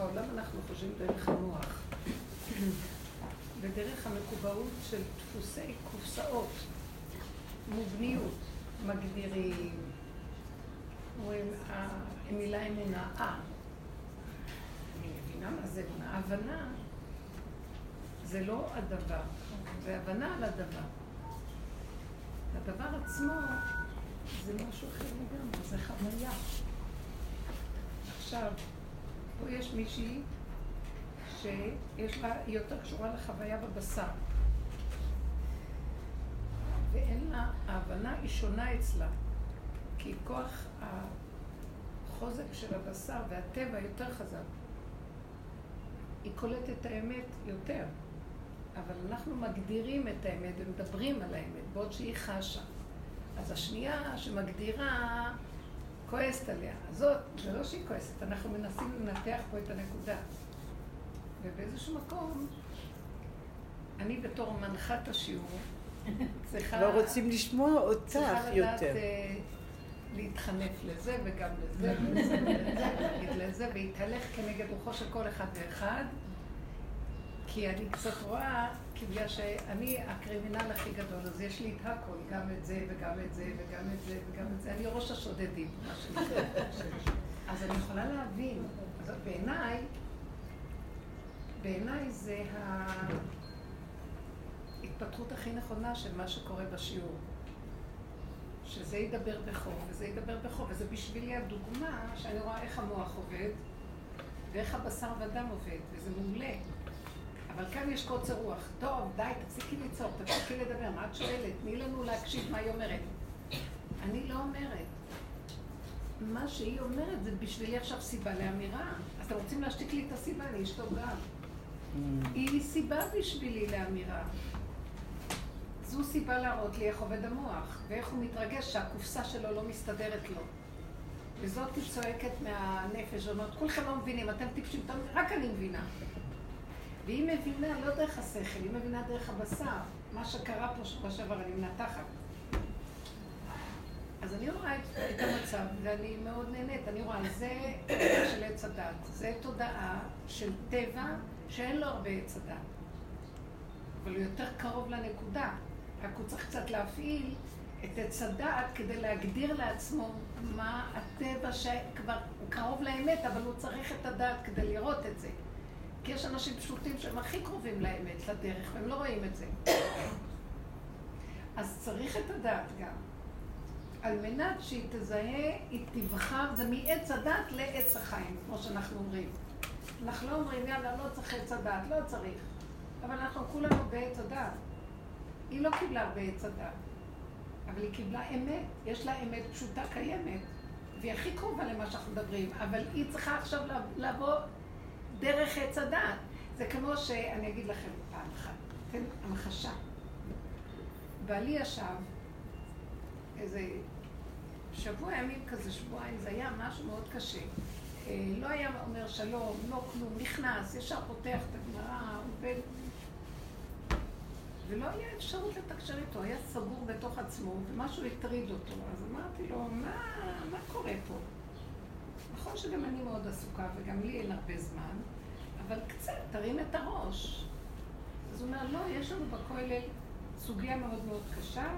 בעולם אנחנו חושבים דרך המוח. ודרך המקובעות של דפוסי קופסאות, מובניות, מגדירים, אומרים, המילה אמונה, אה. אני מבינה מה זה אמונה. הבנה זה לא הדבר, זה הבנה על הדבר. הדבר עצמו זה משהו אחר לגמרי, זה חוויה. עכשיו, פה יש מישהי שיש לה, היא יותר קשורה לחוויה בבשר. ואין לה, ההבנה היא שונה אצלה. כי כוח החוזק של הבשר והטבע יותר חזק. היא קולטת את האמת יותר. אבל אנחנו מגדירים את האמת ומדברים על האמת, בעוד שהיא חשה. אז השנייה שמגדירה, כועסת עליה. זאת, זה לא שהיא כועסת, אנחנו מנסים לנתח פה את הנקודה. ובאיזשהו מקום, אני בתור מנחת השיעור, צריכה... לא רוצים לשמוע אותך יותר. צריכה לדעת אה, להתחנף לזה וגם לזה ולזה ולהגיד לזה, והתהלך כנגד רוחו של כל אחד ואחד. כי אני קצת רואה, כי בגלל שאני הקרימינל הכי גדול, אז יש לי את הכל, גם את זה וגם את זה וגם את זה וגם את זה. אני ראש השודדים, מה שנקרא. אז אני יכולה להבין. אז בעיניי, בעיניי זה ההתפתחות הכי נכונה של מה שקורה בשיעור. שזה ידבר בחור וזה ידבר בחור, וזה בשבילי הדוגמה שאני רואה איך המוח עובד ואיך הבשר ודם עובד, וזה מעולה. אבל כאן יש קוצר רוח. טוב, די, תפסיקי לצעוק, תפסיקי לדבר, מה את שואלת? תני לנו להקשיב מה היא אומרת. אני לא אומרת. מה שהיא אומרת זה בשבילי עכשיו סיבה לאמירה. אז אתם רוצים להשתיק לי את הסיבה, אני אשתוק גם. Mm. היא סיבה בשבילי לאמירה. זו סיבה להראות לי איך עובד המוח, ואיך הוא מתרגש שהקופסה שלו לא מסתדרת לו. וזאת היא צועקת מהנפש, אומרת, כולכם לא מבינים, אתם טיפשים, רק אני מבינה. והיא מבינה לא דרך השכל, היא מבינה דרך הבשר. מה שקרה פה שבוע שעבר, אני מנתחת. אז אני רואה את, את המצב, ואני מאוד נהנית. אני רואה, זה תודעה של עץ הדת. זה תודעה של טבע שאין לו הרבה עץ הדת. אבל הוא יותר קרוב לנקודה. רק הוא צריך קצת להפעיל את עץ הדעת כדי להגדיר לעצמו מה הטבע שכבר הוא קרוב לאמת, אבל הוא צריך את הדעת כדי לראות את זה. כי יש אנשים פשוטים שהם הכי קרובים לאמת, לדרך, והם לא רואים את זה. אז צריך את הדעת גם. על מנת שהיא תזהה, היא תבחר, זה מעץ הדת לעץ החיים, כמו שאנחנו אומרים. אנחנו לא אומרים, יאללה, לא צריך עץ הדת, לא צריך. אבל אנחנו כולנו בעץ הדת. היא לא קיבלה הרבה עץ הדת, אבל היא קיבלה אמת, יש לה אמת פשוטה קיימת, והיא הכי קרובה למה שאנחנו מדברים, אבל היא צריכה עכשיו לבוא דרך עץ הדת. זה כמו שאני אגיד לכם פעם אחת, תן המחשה. בעלי ישב איזה שבוע ימים כזה, שבועיים, זה היה משהו מאוד קשה. אה, לא היה אומר שלום, לא כלום, נכנס, ישר פותח את הגמרא, עובד ולא היה אפשרות לתקשר איתו, היה סגור בתוך עצמו, ומשהו הטריד אותו. אז אמרתי לו, מה, מה קורה פה? נכון שגם אני מאוד עסוקה, וגם לי אין הרבה זמן, אבל קצת, תרים את הראש. אז הוא אומר, לא, יש לנו בכולל סוגיה מאוד מאוד קשה,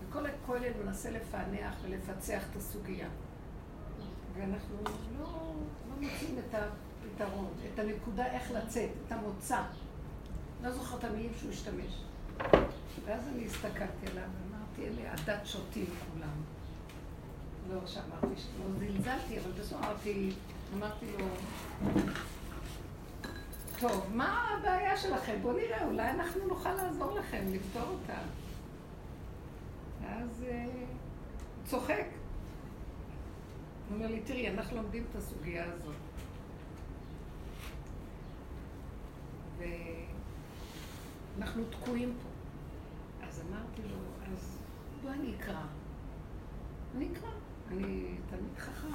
וכל הכולל מנסה לפענח ולפצח את הסוגיה. ואנחנו לא, לא מוצאים את הפתרון, את הנקודה איך לצאת, את המוצא. לא זוכר את המילים שהוא השתמש. ואז אני הסתכלתי עליו ואמרתי, אלה הדת שותים כולם. לא שאמרתי, לא זלזלתי, אבל בסוף אמרתי, אמרתי לו, טוב, מה הבעיה שלכם? בואו נראה, אולי אנחנו נוכל לעזור לכם, לפתור אותה. ואז אה, צוחק. הוא אומר לי, תראי, אנחנו לומדים את הסוגיה הזאת. אנחנו תקועים פה. אז אמרתי לו, אז בוא אני אקרא. אני אקרא, אני תלמיד חכם.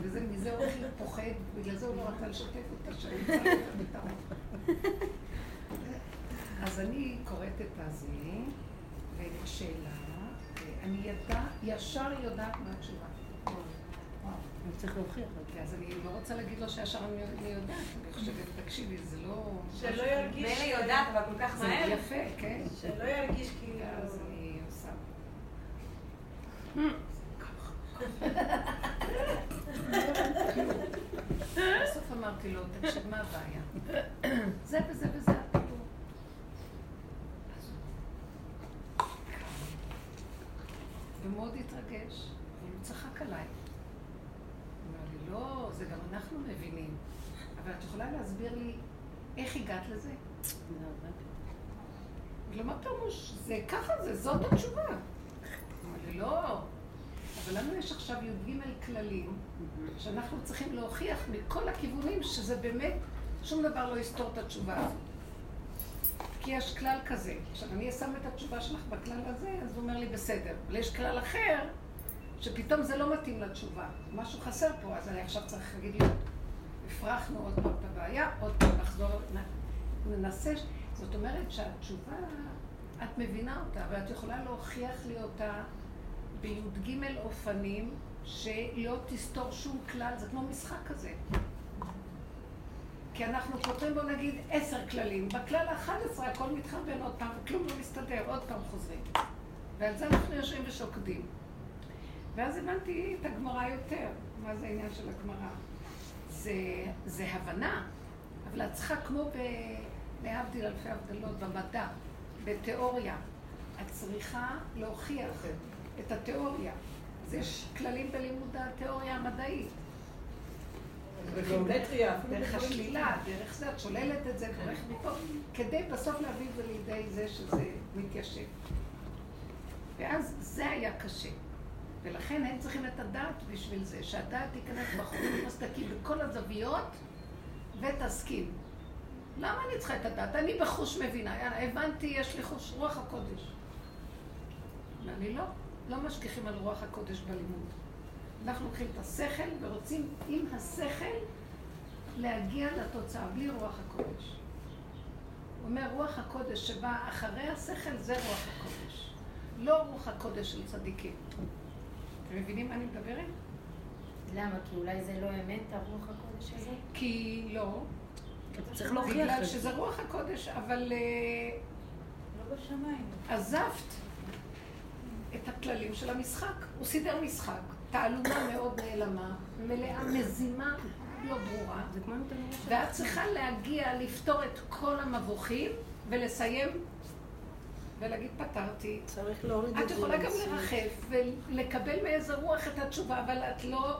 וזה, מזה הוא הכי פוחד, בגלל זה הוא לא רצה לשתף אותה שאני אמצא את. אז אני קוראת את הזה, ואת השאלה, אני ידע, ישר יודעת מה התשובה. הוא צריך להוכיח את זה. אז אני לא רוצה להגיד לו שישר אני יודעת, אני חושבת, תקשיבי, זה לא... שלא ירגיש... מילא יודעת, אבל כל כך מהר. זה יפה, כן. שלא ירגיש כאילו... אז אני עושה. בסוף אמרתי לו, תקשיב, מה הבעיה? זה וזה וזה הטיפול. ומאוד התרגש, והוא צחק עליי. הוא אמר לי, לא, זה גם אנחנו מבינים. אבל את יכולה להסביר לי איך הגעת לזה? לא, מה פירוש? זה ככה זה, זאת התשובה. הוא אמר לי, לא. אבל לנו יש עכשיו י"ג כללים, שאנחנו צריכים להוכיח מכל הכיוונים שזה באמת, שום דבר לא יסתור את התשובה הזאת. כי יש כלל כזה. עכשיו, אני אשם את התשובה שלך בכלל הזה, אז הוא אומר לי, בסדר. אבל יש כלל אחר, שפתאום זה לא מתאים לתשובה. משהו חסר פה, אז אני עכשיו צריך להגיד לי, הפרחנו עוד פעם את הבעיה, עוד פעם נחזור, ננסה. זאת אומרת שהתשובה, את מבינה אותה, ואת יכולה להוכיח לי אותה בי"ג אופנים שלא תסתור שום כלל, זה כמו משחק כזה. כי אנחנו פותרים בו נגיד עשר כללים, בכלל האחד עשרה הכל מתחרבן עוד פעם, וכלום לא מסתדר, עוד פעם חוזרים. ועל זה אנחנו יושבים ושוקדים. ואז הבנתי את הגמרא יותר, מה זה העניין של הגמרא. זה, זה הבנה, אבל את צריכה כמו ב... להבדיל אלפי הבדלות, במדע, בתיאוריה. את צריכה להוכיח את התיאוריה. אז יש כללים בלימוד התיאוריה המדעית. דרך השלילה, דרך זה, את שוללת את זה, דרך מפה, כדי בסוף להביא את זה לידי זה שזה מתיישב. ואז זה היה קשה. ולכן הם צריכים את הדעת בשביל זה, שהדעת תיכנס בחורים הסדקים בכל הזוויות ותסכים. למה אני צריכה את הדעת? אני בחוש מבינה, הבנתי, יש לי חוש רוח הקודש. ואני לא. לא משגיחים על רוח הקודש בלימוד. אנחנו לוקחים את השכל ורוצים עם השכל להגיע לתוצאה, בלי רוח הקודש. הוא אומר, רוח הקודש שבא אחרי השכל זה רוח הקודש. לא רוח הקודש של צדיקים. אתם מבינים מה אני מדברת? למה? כי אולי זה לא אמת, הרוח הקודש הזה? כי לא. צריך להוכיח את זה. בגלל שזה רוח הקודש, אבל... אה, לא בשמיים. עזבת. את הכללים של המשחק. הוא סידר משחק, תעלומה מאוד נעלמה, מלאה מזימה לא ברורה, ואת צריכה להגיע לפתור את כל המבוכים ולסיים ולהגיד פתרתי. צריך להוריד את זה. את יכולה גם לרחף ולקבל מאיזה רוח את התשובה, אבל את לא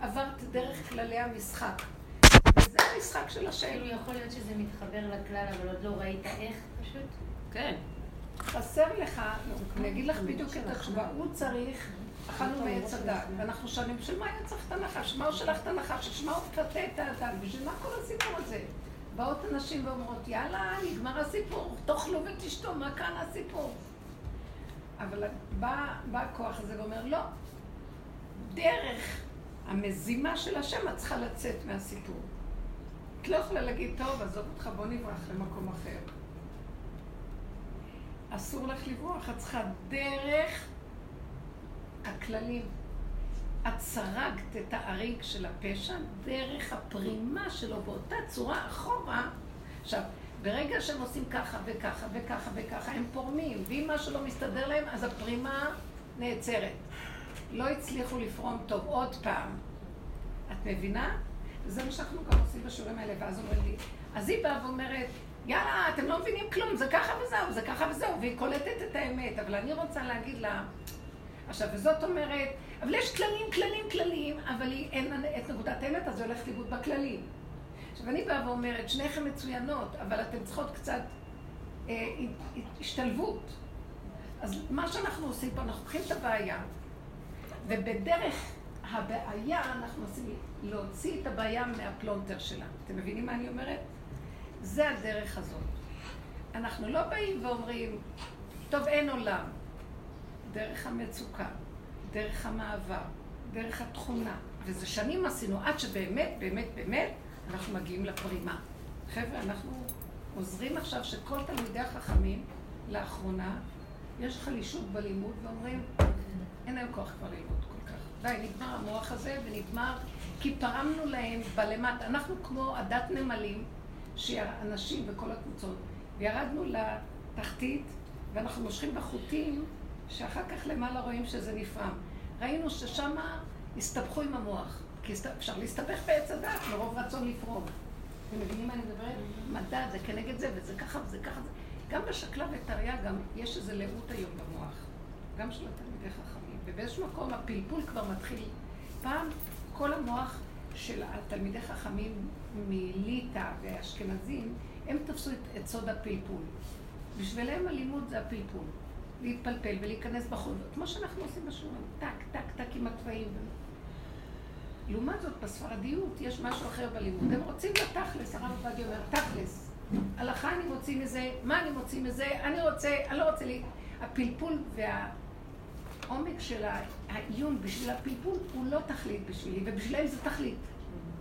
עברת דרך כללי המשחק. זה המשחק של השם. כאילו יכול להיות שזה מתחבר לכלל, אבל עוד לא ראית איך פשוט? כן. חסר לך, אני אגיד לך בדיוק את התשובה, הוא צריך, אכלנו מעץ הדת, ואנחנו שואלים, בשביל מה היה צריך את הנחש? מה הוא שלח את הנחש? בשביל מה הוא מפתה את האדם? בשביל מה כל הסיפור הזה? באות הנשים ואומרות, יאללה, נגמר הסיפור, תאכלו ותשתו, מה כאן הסיפור? אבל בא, בא הכוח הזה ואומר, לא, דרך המזימה של השם את צריכה לצאת מהסיפור. את לא יכולה להגיד, טוב, עזוב אותך, בוא נברח למקום אחר. אסור לך לברוח, את צריכה דרך הכללים. את סרגת את האריג של הפשע דרך הפרימה שלו באותה צורה אחורה. עכשיו, ברגע שהם עושים ככה וככה וככה וככה, הם פורמים, ואם משהו לא מסתדר להם, אז הפרימה נעצרת. לא הצליחו לפרום טוב עוד פעם. את מבינה? וזה מה שאנחנו גם עושים בשיעורים האלה, ואז אומרים לי, אז היא באה ואומרת, יאללה, אתם לא מבינים כלום, זה ככה וזהו, זה ככה וזהו, והיא קולטת את האמת. אבל אני רוצה להגיד לה, עכשיו, וזאת אומרת, אבל יש כללים, כללים, כללים, אבל היא אין את נקודת האמת, אז היא הולכת לאיבוד בכללים. עכשיו, אני באה ואומרת, שניכם מצוינות, אבל אתן צריכות קצת אה, השתלבות. אז מה שאנחנו עושים פה, אנחנו לוקחים את הבעיה, ובדרך הבעיה אנחנו עושים להוציא את הבעיה מהפלונטר שלה. אתם מבינים מה אני אומרת? זה הדרך הזאת. אנחנו לא באים ואומרים, טוב, אין עולם. דרך המצוקה, דרך המעבר, דרך התכונה. וזה שנים עשינו, עד שבאמת, באמת, באמת, אנחנו מגיעים לפרימה. חבר'ה, אנחנו עוזרים עכשיו שכל תלמידי החכמים, לאחרונה, יש חלישות בלימוד ואומרים, אין להם כוח כבר ללמוד כל כך. די, נגמר המוח הזה ונגמר, כי פרמנו להם בלמטה. אנחנו כמו עדת נמלים, שאנשים וכל הקבוצות, וירדנו לתחתית, ואנחנו מושכים בחוטים, שאחר כך למעלה רואים שזה נפרם. ראינו ששם הסתבכו עם המוח, כי אפשר להסתבך בעץ הדת מרוב רצון לפרום. אתם מבינים מה אני מדברת? מדע זה כנגד זה, וזה ככה וזה ככה. גם בשקלה וטריה גם יש איזו לאות היום במוח, גם של התלמידי חכמים. ובאיזשהו מקום הפלפול כבר מתחיל. פעם כל המוח של התלמידי חכמים מליטא ואשכנזים, הם תפסו את, את סוד הפלפול. בשבילם הלימוד זה הפלפול. להתפלפל ולהיכנס בחוץ, כמו שאנחנו עושים בשיעורים, טק, טק, טק עם התוואים. לעומת זאת, בספרדיות יש משהו אחר בלימוד. הם רוצים לתכלס, הרב עובדיה אומר, תכלס. הלכה אני מוציא מזה, מה אני מוציא מזה, אני רוצה, אני לא רוצה לי... הפלפול והעומק של העיון בשביל הפלפול הוא לא תכלית בשבילי, ובשבילם זה תכלית.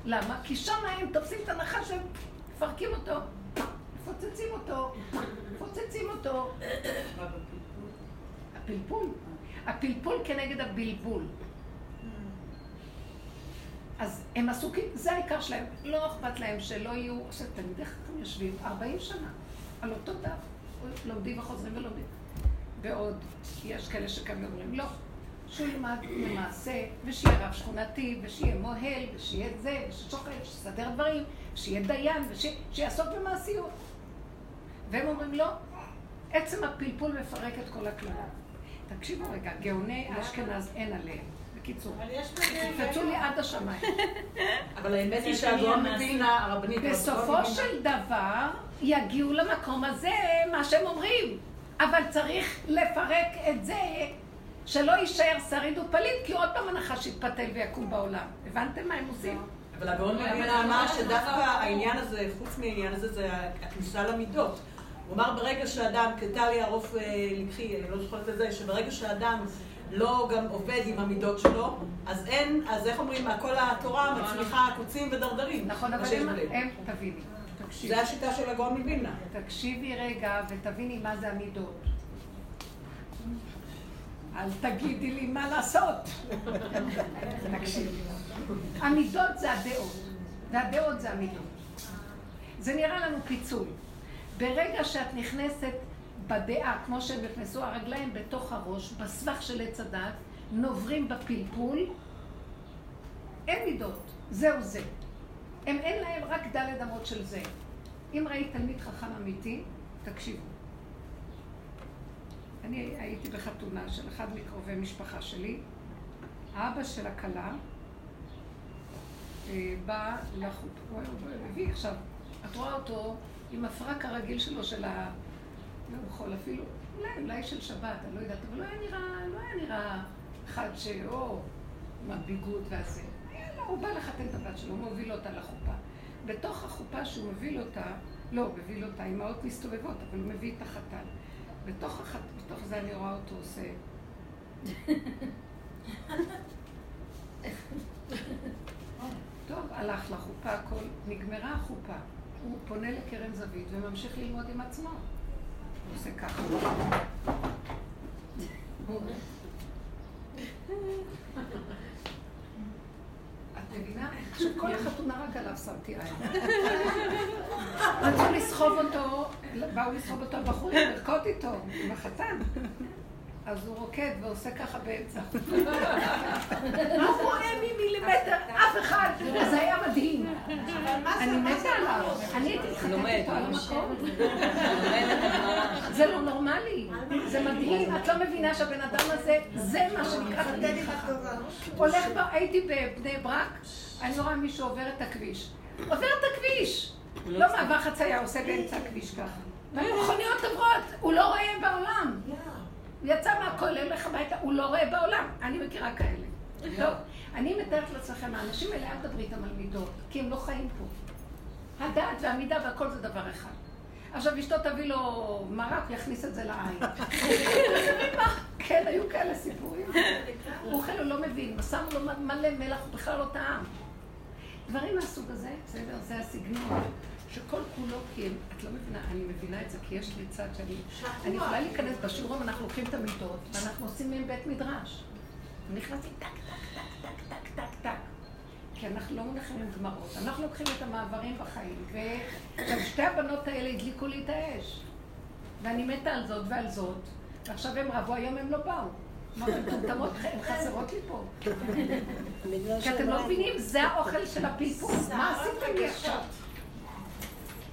למה? כי שם הם תופסים את הנחש והם מפרקים אותו, מפוצצים אותו, מפוצצים אותו. הפלפול. הפלפול כנגד הבלבול. אז הם עסוקים, זה העיקר שלהם. לא אכפת להם שלא יהיו, עכשיו תלמידי חכם יושבים 40 שנה על אותו דף, לומדים וחוזרים ולומדים. ועוד, יש כאלה שכאן אומרים, לא, שהוא ילמד למעשה, ושיהיה רב שכונתי, ושיהיה מוהל, ושיהיה זה, וששוחט, שיסדר דברים, ושיהיה דיין, ושיעסוק במעשיות. והם אומרים, לא, עצם הפלפול מפרק את כל הכללה. תקשיבו רגע, גאוני אשכנז אין עליהם. בקיצור, תקפצו לי עד השמיים. אבל האמת היא שהגאון מבינה, הרבנית... בסופו של דבר יגיעו למקום הזה מה שהם אומרים. אבל צריך לפרק את זה שלא יישאר שריד ופליט, כי עוד פעם הנחש יתפתל ויקום בעולם. הבנתם מה הם עושים? אבל הגאון מבינה אמר שדווקא העניין הזה, חוץ מהעניין הזה, זה הכניסה למידות. הוא אמר ברגע שאדם, כטליה ערוף לקחי, אני לא זוכרת את זה, שברגע שאדם לא גם עובד עם המידות שלו, אז אין, אז איך אומרים, כל התורה מצליחה קוצים ודרדרים. נכון, אבל הם, תביני. זה השיטה של הגאון מווילנה. תקשיבי רגע ותביני מה זה המידות. אל תגידי לי מה לעשות. תקשיבי. המידות זה הדעות, והדעות זה המידות. זה נראה לנו פיצול. ברגע שאת נכנסת בדעה, כמו שהם נכנסו הרגליים בתוך הראש, בסבך של עץ הדת, נוברים בפלפול, אין מידות, זהו זה. הם אין להם רק דלת אמות של זה. אם ראית תלמיד חכם אמיתי, תקשיבו. אני הייתי בחתונה של אחד מקרובי משפחה שלי. האבא של הכלה אה, בא לחוט, הוא הביא עכשיו, את רואה אותו עם הפרק הרגיל שלו של ה... לא יכול אפילו, אולי, אולי של שבת, אני לא יודעת, אבל לא היה נראה, לא היה נראה אחד שאו, עם הביגוד והזה. הוא בא לחתן את הבת שלו, הוא מוביל אותה לחופה. בתוך החופה שהוא מוביל אותה, לא, מוביל אותה, אמהות מסתובבות, אבל הוא מביא את החתן. בתוך, החת... בתוך זה אני רואה אותו עושה... טוב, הלך לחופה, הכל, נגמרה החופה. הוא פונה לקרן זווית וממשיך ללמוד עם עצמו. הוא עושה ככה. את מבינה? שכל החתונה רק עליו שמתי עין. רצו לסחוב אותו, באו לסחוב אותו הבחורים, לרקוד איתו, עם החתן. אז הוא רוקד ועושה ככה באמצע. לא רואה ממילימטר אף אחד, זה היה מדהים. אני מתה עליו. אני הייתי מתחתנת איתו על המקום. זה לא נורמלי, זה מדהים. את לא מבינה שהבן אדם הזה, זה מה שנקרא תלמיד חכם. הולך, הייתי בבני ברק, אני רואה מישהו עובר את הכביש. עובר את הכביש! לא מעבר חצייה, עושה באמצע הכביש ככה. והמכוניות עוברות, הוא לא רואה בעולם. הוא יצא מהכולל, הולך הביתה, הוא לא רואה בעולם. אני מכירה כאלה. טוב, אני מתארת לעצמכם, האנשים האלה, אל תדברי איתם על מידות, כי הם לא חיים פה. הדעת והמידה והכל זה דבר אחד. עכשיו אשתו תביא לו מרק, יכניס את זה לעין. כן, היו כאלה סיפורים. הוא אוכל, הוא לא מבין, שמו לו מלא מלח, הוא בכלל לא טעם. דברים מהסוג הזה, בסדר, זה הסגנון. שכל כולו, כי את לא מבינה, אני מבינה את זה, כי יש לי צד שאני... אני יכולה להיכנס בשיעורים, אנחנו לוקחים את המיטות, ואנחנו עושים מהם בית מדרש. נכנסים טק, טק, טק, כי אנחנו לא מונחים עם גמרות. אנחנו לוקחים את המעברים בחיים, ושתי הבנות האלה הדליקו לי את האש. ואני מתה על זאת ועל זאת, ועכשיו הם רבו, היום הם לא באו. מטומטמות, הן חסרות לי פה. כי אתם לא מבינים, זה האוכל של הפלפוס. מה עשיתם לי עכשיו?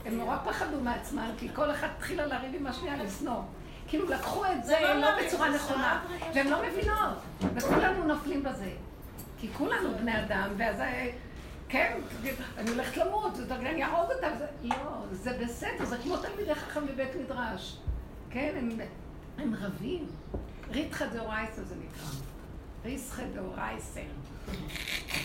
הם נורא פחדו מעצמם, כי כל אחת התחילה לריב עם השנייה לשנוא. כאילו לקחו את זה לא בצורה נכונה, והן לא מבינות, וכולנו נופלים בזה. כי כולנו בני אדם, ואז כן, אני הולכת למות, אני אהרוג אותה. לא, זה בסדר, זה כמו תלמידי חכם בבית מדרש. כן, הם רבים. ריתחא דאורייסא זה נקרא. ריסחא דאורייסא.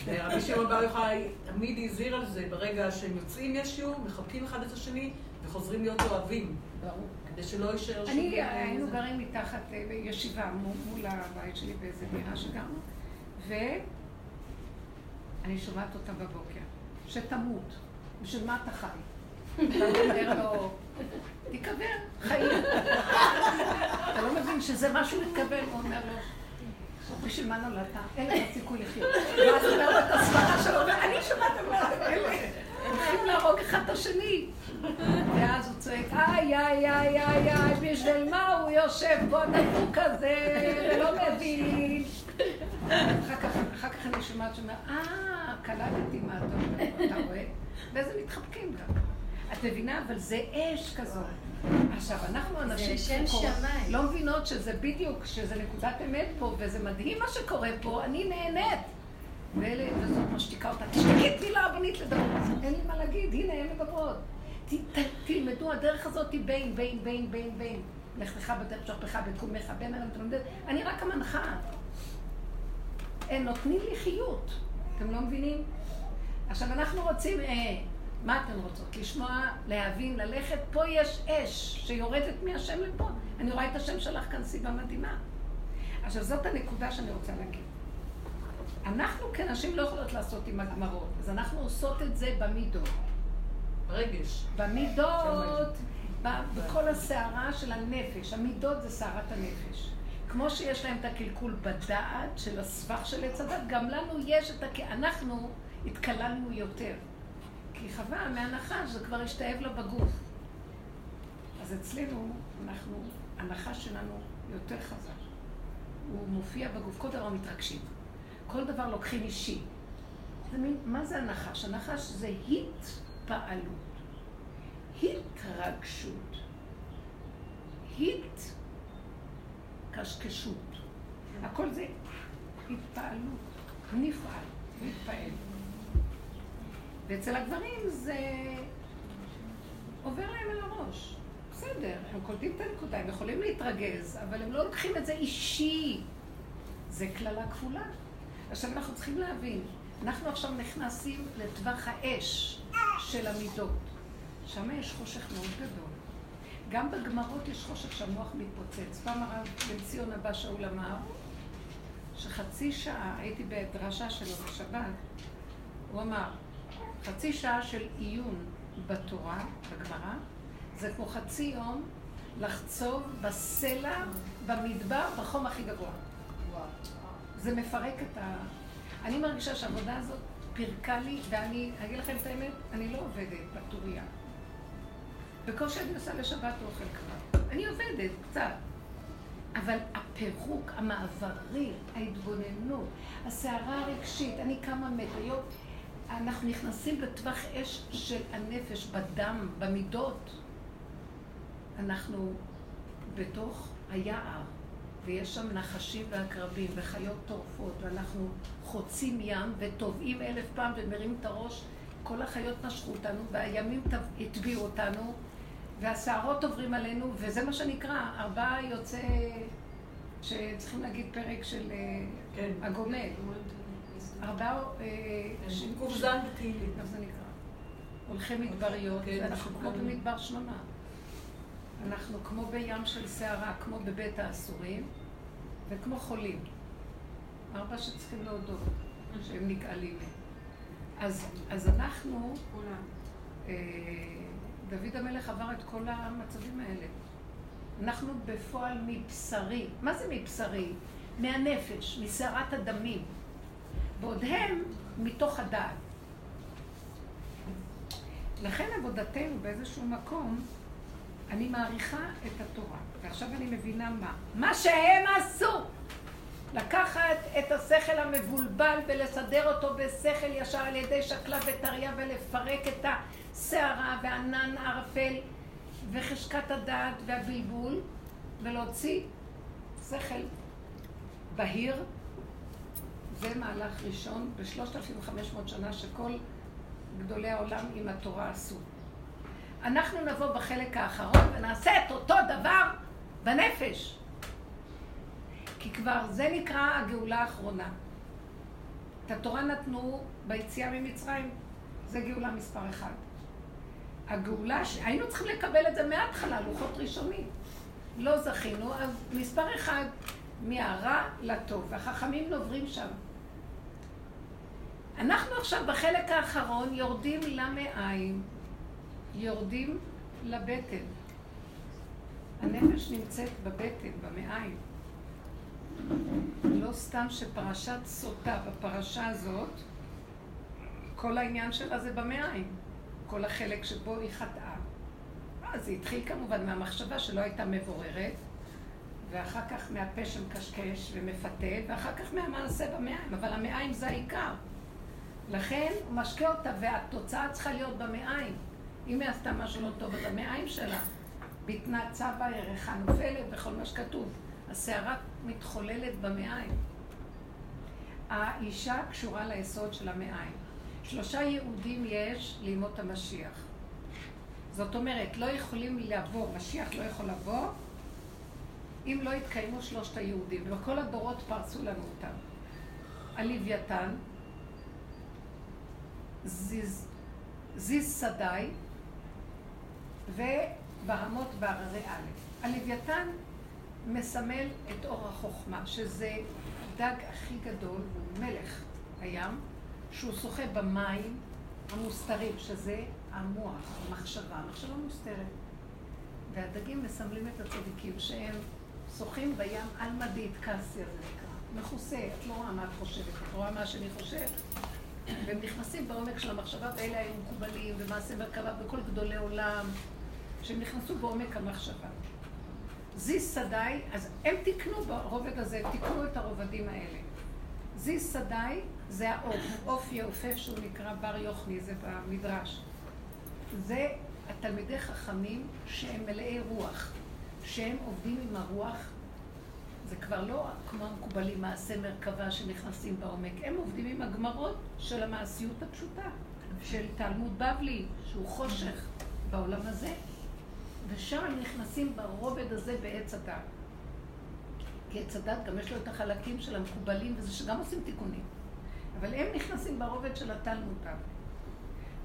רבי שמעון בר יוחאי תמיד הזהיר על זה, ברגע שהם יוצאים מהשיעור, מחבקים אחד את השני ושחוזרים להיות אוהבים. ברור. כדי שלא יישאר שום... אני, היינו גרים מתחת אה, בישיבה מול הבית שלי באיזה דירה שגרנו, ואני שומעת אותה בבוקר, שתמות, בשביל מה אתה חי? ואני אומר לו, תיקבר, חיים. אתה לא מבין שזה מה שהוא מתכוון, הוא אומר לו, בשביל מה נולדת? אין לך סיכוי לחיות. ואז הוא אומר את הסברה שלו, ואני שומעת, אלה, הולכים להרוג אחד את השני. ואז הוא צועק, איי, איי, איי, איי, איי, בשביל מה הוא יושב פה דפוק כזה, ולא מבין. אחר כך אני שומעת שאומר, אה, קלטתי מה אתה אומר, אתה רואה? ואז הם מתחבקים גם. את מבינה? אבל זה אש כזאת. עכשיו, אנחנו אנשים שחוקות, לא מבינות שזה בדיוק, שזה נקודת אמת פה, וזה מדהים מה שקורה פה, אני נהנית. ואלה, וזאת משתיקה אותה, תשתקי, תני לרבנית לדבר. אין לי מה להגיד, הנה, הן מדברות. תלמדו, הדרך הזאת היא בין, בין, בין, בין, בין. לך לך בדרך שכבך בתחומך, בין אדם תלמדת. אני רק המנחה. הם נותנים לי חיות. אתם לא מבינים? עכשיו, אנחנו רוצים... אה, מה אתן רוצות? לשמוע, להבין, ללכת? פה יש אש שיורדת מהשם לפה. אני רואה את השם שלך כאן סיבה מדהימה. עכשיו, זאת הנקודה שאני רוצה להגיד. אנחנו כנשים לא יכולות לעשות עם הגמרות, אז אנחנו עושות את זה במידות. רגש. במידות, בכל הסערה של הנפש. המידות זה סערת הנפש. כמו שיש להם את הקלקול בדעת של הסבך של עץ הדת, גם לנו יש את הכ... אנחנו התקללנו יותר. כי חווה מהנחש זה כבר השתאב לו בגוף. אז אצלנו, אנחנו, הנחש שלנו יותר חזק. הוא מופיע בגוף, כל דבר מתרגשים. כל דבר לוקחים אישי. זה מה זה הנחש? הנחש זה התפעלות, התרגשות, התקשקשות. הכל זה התפעלות, נפעל, מתפעל. ואצל הגברים זה עובר להם על הראש. בסדר, הם קולטים את הנקודה, הם יכולים להתרגז, אבל הם לא לוקחים את זה אישי. זה קללה כפולה. עכשיו אנחנו צריכים להבין, אנחנו עכשיו נכנסים לטווח האש של המידות. שם יש חושך מאוד גדול. גם בגמרות יש חושך שהמוח מתפוצץ. פעם הרב בן ציון הבא שאול אמר, שחצי שעה, הייתי בדרשה שלו בשבת, הוא אמר, חצי שעה של עיון בתורה, בגמרא, זה כמו חצי יום לחצוב בסלע, במדבר, בחום הכי גבוה. זה מפרק את ה... אני מרגישה שהעבודה הזאת פירקה לי, ואני אגיד לכם את האמת, אני לא עובדת בטוריה. בקושי אני עושה לשבת אוכל כבר. אני עובדת, קצת. אבל הפירוק, המעברים, ההתבוננות, הסערה הרגשית, אני קמה מת. אנחנו נכנסים לטווח אש של הנפש, בדם, במידות. אנחנו בתוך היער, ויש שם נחשים ועקרבים וחיות טורפות, ואנחנו חוצים ים וטובעים אלף פעם ומרים את הראש. כל החיות נשכו אותנו, והימים הטביעו אותנו, והסערות עוברים עלינו, וזה מה שנקרא, ארבעה יוצא, שצריכים להגיד פרק של אה, כן. הגומל. ארבעה... ק"ז בתהילים. איך זה נקרא? הולכי מדבריות, כן, ואנחנו כמו במדבר שממה. אנחנו כמו בים של סערה, כמו בבית האסורים, וכמו חולים. ארבע שצריכים להודות שהם נגאלים. אז, אז אנחנו, אה, דוד המלך עבר את כל המצבים האלה. אנחנו בפועל מבשרי. מה זה מבשרי? מהנפש, מסערת הדמים. בעוד הם מתוך הדעת. לכן עבודתנו באיזשהו מקום, אני מעריכה את התורה. ועכשיו אני מבינה מה. מה שהם עשו! לקחת את השכל המבולבל ולסדר אותו בשכל ישר על ידי שקלה וטריה ולפרק את הסערה וענן הערפל וחשקת הדעת והבלבול ולהוציא שכל בהיר. זה מהלך ראשון ב-3500 שנה שכל גדולי העולם עם התורה עשו. אנחנו נבוא בחלק האחרון ונעשה את אותו דבר בנפש. כי כבר זה נקרא הגאולה האחרונה. את התורה נתנו ביציאה ממצרים, זה גאולה מספר אחד. הגאולה, היינו צריכים לקבל את זה מההתחלה, לוחות ראשונים. לא זכינו, אז מספר אחד, מהרע לטוב, והחכמים נוברים שם. אנחנו עכשיו בחלק האחרון יורדים למעיים, יורדים לבטן. הנפש נמצאת בבטן, במעיים. לא סתם שפרשת סוטה, בפרשה הזאת, כל העניין שלה זה במעיים. כל החלק שבו היא חטאה. אז זה התחיל כמובן מהמחשבה שלא הייתה מבוררת, ואחר כך מהפה שמקשקש ומפתה, ואחר כך מהמעשה במעיים, אבל המעיים זה העיקר. לכן הוא משקה אותה, והתוצאה צריכה להיות במעיים. אם היא עשתה משהו לא טוב, אז המעיים שלה, בטנה צבה, ירחה נופלת, וכל מה שכתוב. הסערה מתחוללת במעיים. האישה קשורה ליסוד של המעיים. שלושה יהודים יש לימות המשיח. זאת אומרת, לא יכולים לבוא, משיח לא יכול לבוא, אם לא יתקיימו שלושת היהודים. ובכל הדורות פרסו לנו אותם. הלוויתן, זיז, זיז שדי, ובהמות בהררי א'. הלוויתן מסמל את אור החוכמה, שזה דג הכי גדול, הוא מלך הים, שהוא שוחה במים המוסתרים, שזה המוח, המחשבה, המחשבה מוסתרת. והדגים מסמלים את הצדיקים שהם שוחים בים על מדית, קסיה זה נקרא. מכוסה, את לא רואה מה את חושבת, את רואה מה שאני חושב. והם נכנסים בעומק של המחשבה, ואלה היו מקובלים, ומעשה מרכבה, וכל גדולי עולם, שהם נכנסו בעומק המחשבה. זיס סדאי, אז הם תיקנו ברובד הזה, תיקנו את הרובדים האלה. זיס סדאי זה העוף, עוף יעופף שהוא נקרא בר יוכני, זה במדרש. זה התלמידי חכמים שהם מלאי רוח, שהם עובדים עם הרוח, זה כבר לא כמו המקובלים מעשה מרכבה שנכנסים בעומק, הם עובדים עם הגמרות של המעשיות הפשוטה, של תלמוד בבלי, שהוא חושך בעולם הזה, ושם הם נכנסים ברובד הזה בעץ הדת. כי עץ הדת גם יש לו את החלקים של המקובלים וזה שגם עושים תיקונים. אבל הם נכנסים ברובד של התלמוד בבלי.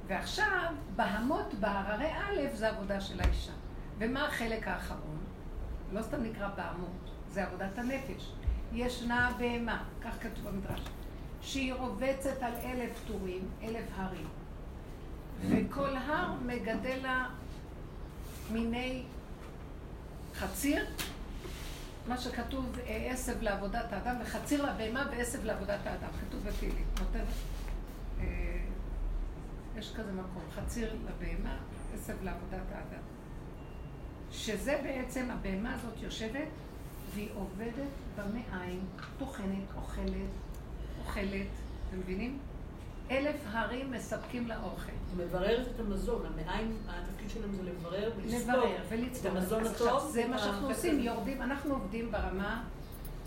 ועכשיו, בהמות בהררי א' זה עבודה של האישה. ומה החלק האחרון? לא סתם נקרא בהמות, זה עבודת הנפש. ישנה בהמה, כך כתוב במדרש, שהיא רובצת על אלף טורים, אלף הרים. וכל הר מגדל לה מיני חציר, מה שכתוב אה, עשב לעבודת האדם, וחציר לבהמה ועשב לעבודת האדם, כתוב בתהילים. נותן, אה, יש כזה מקום, חציר לבהמה, עשב לעבודת האדם. שזה בעצם, הבהמה הזאת יושבת והיא עובדת במעיים, טוחנת, אוכלת, אוכלת, אתם מבינים? אלף הרים מספקים לה אוכל. מבררת את המזון, המעיים, התפקיד שלהם זה לברר ולצפור. לברר ולצפור. את המזון עכשיו, הטוב. זה מה שאנחנו עושים, יורדים, אנחנו עובדים ברמה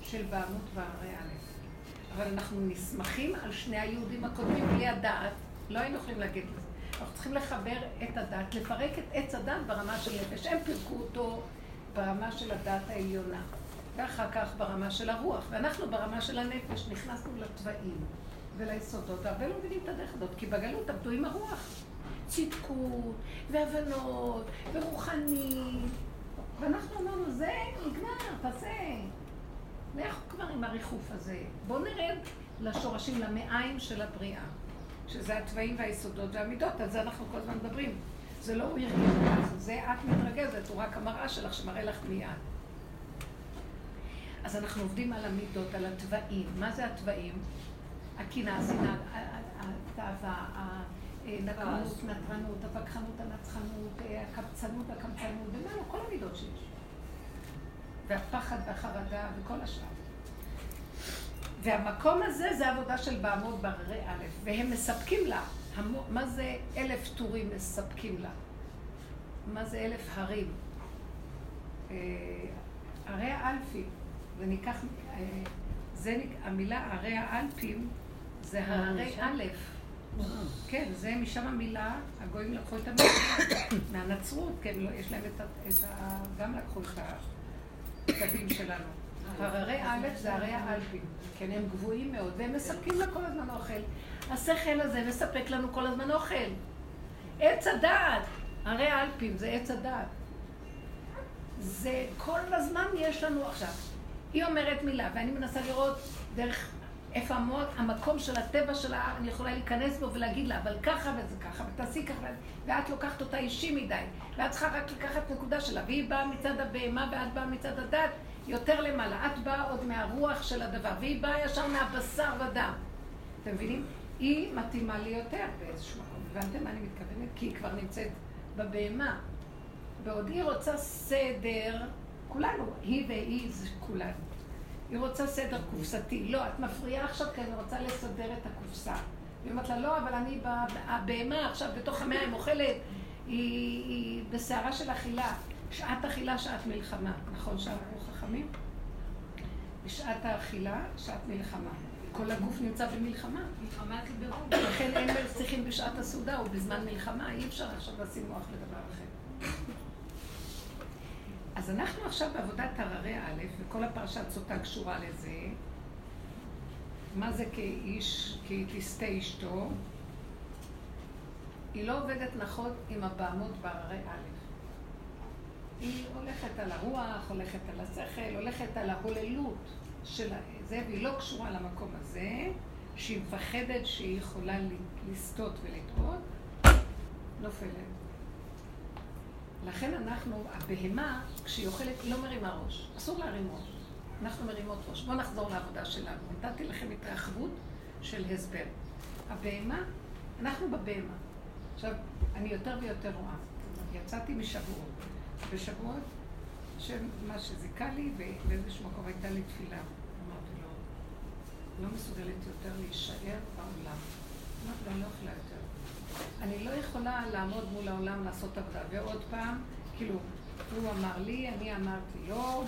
של בעמות והרי א', אבל אנחנו נסמכים על שני היהודים הקודמים בלי הדעת, לא היינו יכולים להגיד לזה. אנחנו צריכים לחבר את הדת, לפרק את עץ הדת ברמה של נפש. הם פירקו אותו ברמה של הדת העליונה, ואחר כך ברמה של הרוח. ואנחנו ברמה של הנפש נכנסנו לתוואים וליסודות, והרבה לא מבינים את הדרך הזאת, כי בגלות עבדו עם הרוח. צדקות, והבנות, ורוחנית. ואנחנו אמרנו, זה נגמר, תעשה. לכו כבר עם הריחוף הזה. בואו נרד לשורשים, למעיים של הבריאה. שזה התוואים והיסודות והמידות, על זה אנחנו כל הזמן מדברים. זה לא הוא ארגן אותך, זה את מתרגזת, הוא רק המראה שלך שמראה לך מיד. אז אנחנו עובדים על המידות, על התוואים. מה זה התוואים? הקנאה, השנאה, התאווה, הנקמנות, נטרנות, הפקחנות, הנצחנות, הקבצנות, הקמצנות, ומעלה, כל המידות שיש. והפחד והחרדה וכל השאר. והמקום הזה זה עבודה של בעמוד בררי א', והם מספקים לה. מה זה אלף טורים מספקים לה? מה זה אלף הרים? אה, הרי האלפים, זה ניקח, אה, זה המילה הרי האלפים זה הרי א', כן, זה משם המילה, הגויים לקחו את המילה מהנצרות, כן, לא, יש להם את ה... גם לקחו את הכתבים שלנו. הררי א' זה הרי האלפים, כן, הם גבוהים מאוד, והם מספקים לה כל הזמן אוכל. השכל הזה מספק לנו כל הזמן אוכל. עץ הדעת, הרי האלפים זה עץ הדעת. זה כל הזמן יש לנו עכשיו. היא אומרת מילה, ואני מנסה לראות דרך איפה המוח, המקום של הטבע שלה, אני יכולה להיכנס בו ולהגיד לה, אבל ככה וזה ככה, ותעשי ככה, ואת לוקחת אותה אישי מדי, ואת צריכה רק לקחת נקודה שלה, והיא באה מצד הבהמה ואת באה מצד הדת, יותר למעלה. את באה עוד מהרוח של הדבר, והיא באה ישר מהבשר ודם. אתם מבינים? היא מתאימה לי יותר באיזשהו מקום. הבנתם מה אני מתכוונת? כי היא כבר נמצאת בבהמה. בעוד היא רוצה סדר, כולנו, היא והיא זה כולנו. היא רוצה סדר קופסתי. לא, את מפריעה עכשיו כי אני רוצה לסדר את הקופסה. היא אומרת לה, לא, אבל אני, הבהמה עכשיו בתוך המאה היא אוכלת, היא, היא בסערה של אכילה. שעת אכילה, שעת מלחמה. נכון שאמרו חכמים? בשעת האכילה, שעת מלחמה. כל הגוף נמצא במלחמה. מלחמת בירור. לכן אין צריכים בשעת הסעודה או בזמן מלחמה, אי אפשר עכשיו לשים מוח לדבר. אז אנחנו עכשיו בעבודת הררי א', וכל הפרשת סוטה קשורה לזה. מה זה כאיש, כי תסטה אשתו? היא לא עובדת נכון עם הבעמות בהררי א'. היא הולכת על הרוח, הולכת על השכל, הולכת על ההוללות של זה, והיא לא קשורה למקום הזה, שהיא מפחדת שהיא יכולה לסטות ולטעות, נופלת. לכן אנחנו, הבהמה, כשהיא אוכלת, היא לא מרימה ראש. אסור להרים ראש. אנחנו מרימות ראש. בואו נחזור לעבודה שלנו. נתתי לכם התרחבות של הסבר. הבהמה, אנחנו בבהמה. עכשיו, אני יותר ויותר רואה. יצאתי משבועות. בשבועות, שמה שזיכה לי, ובאיזשהו מקום הייתה לי תפילה. אמרתי לו, לא מסוגלת יותר להישאר בעולם. אמרתי לו, אני לא יכולה יותר. אני לא יכולה לעמוד מול העולם לעשות עבודה. ועוד פעם, כאילו, הוא אמר לי, אני אמרתי לו,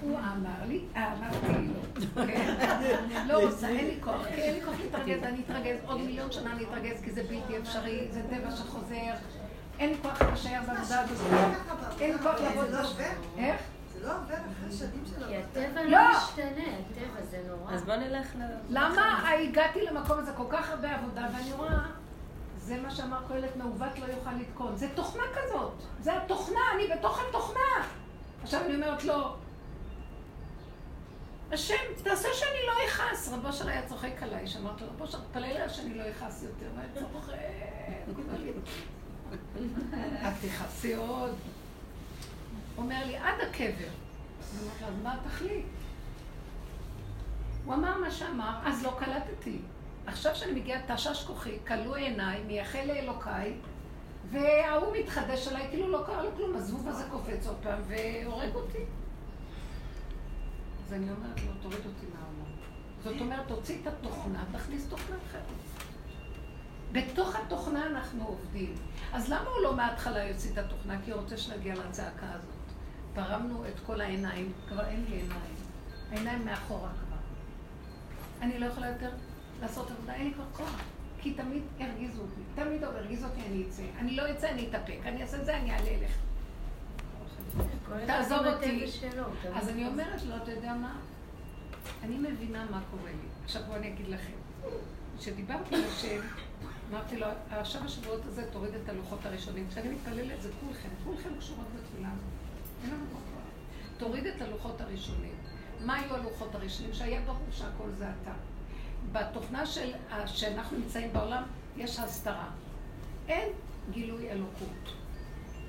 הוא אמר לי, אמרתי לו. כן? לא רוצה, אין לי כוח, אין לי כוח להתרגז, אני אתרגז, עוד מיליון שנה אני אתרגז, כי זה בלתי אפשרי, זה טבע שחוזר. אין לי כוח להישאר בעבודה הזאת. אין לי כוח לעבוד. איך? זה לא עובר אחרי שנים של עבודה. כי הטבע לא משתנה, הטבע זה נורא. אז בוא נלך ל... למה הגעתי למקום הזה כל כך הרבה עבודה, ואני רואה, זה מה שאמר קהלת, מעוות לא יוכל לתקון. זה תוכנה כזאת. זה התוכנה, אני בתוך התוכנה. עכשיו אני אומרת לו, השם, תעשה שאני לא אכעס. רבו של היה צוחק עליי, שאמרתי לו, רבו של, תפלל עליי שאני לא אכעס יותר. והיה צוחק, את תכעסי עוד. אומר לי, עד הקבר. אני אומרת לו, אז מה התכלית? הוא אמר מה שאמר, אז לא קלטתי. עכשיו שאני מגיעה, תשש כוחי, כלו עיניי, מייחל לאלוקיי, וההוא מתחדש עליי, כאילו לא קרה לו כלום, הזבוב הזה קופץ עוד פעם והורג אותי. אז אני אומרת לו, תוריד אותי מהעולם. זאת אומרת, תוציא את התוכנה, תכניס תוכנה אחרת. בתוך התוכנה אנחנו עובדים. אז למה הוא לא מההתחלה יוציא את התוכנה? כי הוא רוצה שנגיע לצעקה הזאת. פרמנו את כל העיניים, כבר אין לי עיניים. העיניים מאחורה כבר. אני לא יכולה יותר לעשות עבודה, אין לי כבר כוח. כי תמיד הרגיזו אותי. תמיד עוד הרגיז אותי, אני אצא. אני לא אצא, אני אתאפק. אני אעשה זה, אני אעלה אליך. תעזוב אותי. אז אני אומרת לו, אתה יודע מה? אני מבינה מה קורה לי. עכשיו בואו אני אגיד לכם. כשדיברתי על השם, אמרתי לו, עכשיו השבועות הזה תוריד את הלוחות הראשונים. כשאני מתפללת זה כולכם, כולכם קשורות הזאת. אין לנו כוח. תוריד את הלוחות הראשונים. מה היו הלוחות הראשונים? שהיה ברור שהכל זה אתה. בתוכנה של, שאנחנו נמצאים בעולם, יש הסתרה. אין גילוי אלוקות.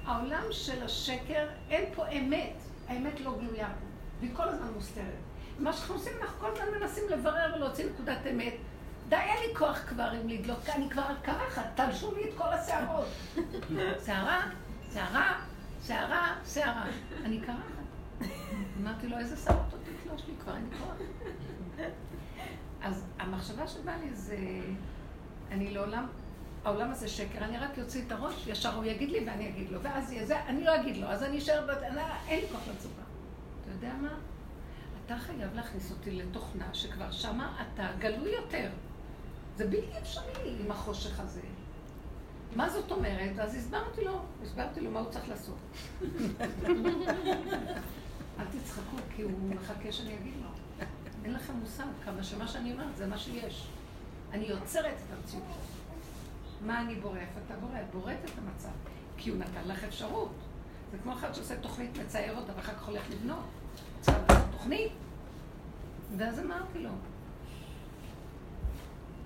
העולם של השקר, אין פה אמת. האמת לא גלויה פה, והיא כל הזמן מוסתרת. מה שאנחנו עושים, אנחנו כל הזמן מנסים לברר ולהוציא נקודת אמת. די, אין לי כוח כבר עם לדלות, אני כבר קרחת, תלשו לי את כל השערות. שערה, שערה, שערה, שערה. אני קרחת. אמרתי לו, איזה שערות עוד תתלוש לי כבר, אין לי כוח. אז המחשבה שבאה לי זה, אני לעולם, העולם הזה שקר, אני רק אוציא את הראש, ישר הוא יגיד לי ואני אגיד לו, ואז יהיה זה, אני לא אגיד לו, אז אני אשאר, אין לי כוח לצופה. אתה יודע מה? אתה חייב להכניס אותי לתוכנה שכבר שמה אתה גלוי יותר. זה בלתי אפשרי עם החושך הזה. מה זאת אומרת? אז הסברתי לו, הסברתי לו מה הוא צריך לעשות. אל תצחקו, כי הוא מחכה שאני אגיד לו. אין לכם מושג כמה שמה שאני אומרת זה מה שיש. אני יוצרת את המציאות. מה אני בורא? איפה אתה בורא? את בוראת את המצב. כי הוא נתן לך אפשרות. זה כמו אחד שעושה תוכנית, מצייר אותה ואחר כך הולך לבנות. צריך לעשות תוכנית. ואז אמרתי לו,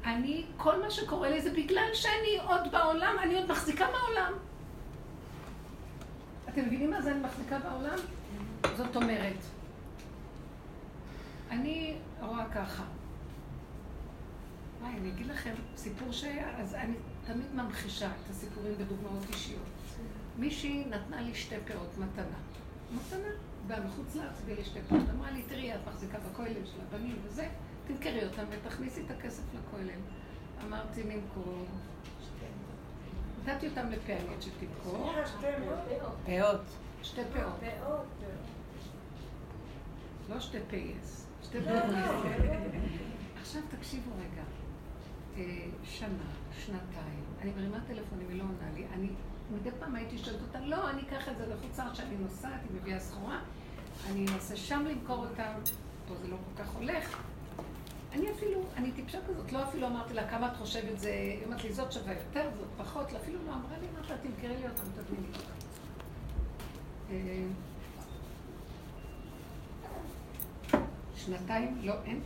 אני, כל מה שקורה לי זה בגלל שאני עוד בעולם, אני עוד מחזיקה בעולם. אתם מבינים מה זה אני מחזיקה בעולם? זאת אומרת, אני רואה ככה. וואי, אני אגיד לכם סיפור שהיה, אז אני תמיד ממחישה את הסיפורים בדוגמאות אישיות. מישהי נתנה לי שתי פאות מתנה. מתנה. באה מחוץ לארץ, הביא לי שתי פאות. אמרה לי, תראי, את מחזיקה בכולל של הבנים וזה, תמכרי אותם ותכניסי את הכסף לכולל. אמרתי, נמכור. נתתי אותם לפענית שתמכור. פאות. שתי פאות. לא שתי פייס. פאות. עכשיו תקשיבו רגע. אה, שנה, שנתיים, אני מרימה טלפונים, היא לא עונה לי. אני מדי פעם הייתי שואלת אותה, לא, אני אקח את זה לארץ שאני נוסעת, היא מביאה סחורה, אני אנסה שם למכור אותם, פה זה לא כל כך הולך. אני אפילו, אני טיפשה כזאת, לא אפילו אמרתי לה, כמה את חושבת זה, היא אומרת לי, זאת שווה יותר, זאת פחות, אפילו לא אמרה לי, אמרת לה, תמכרי לי אותם, תביאי לי אותם. אה, שנתיים, לא, אין.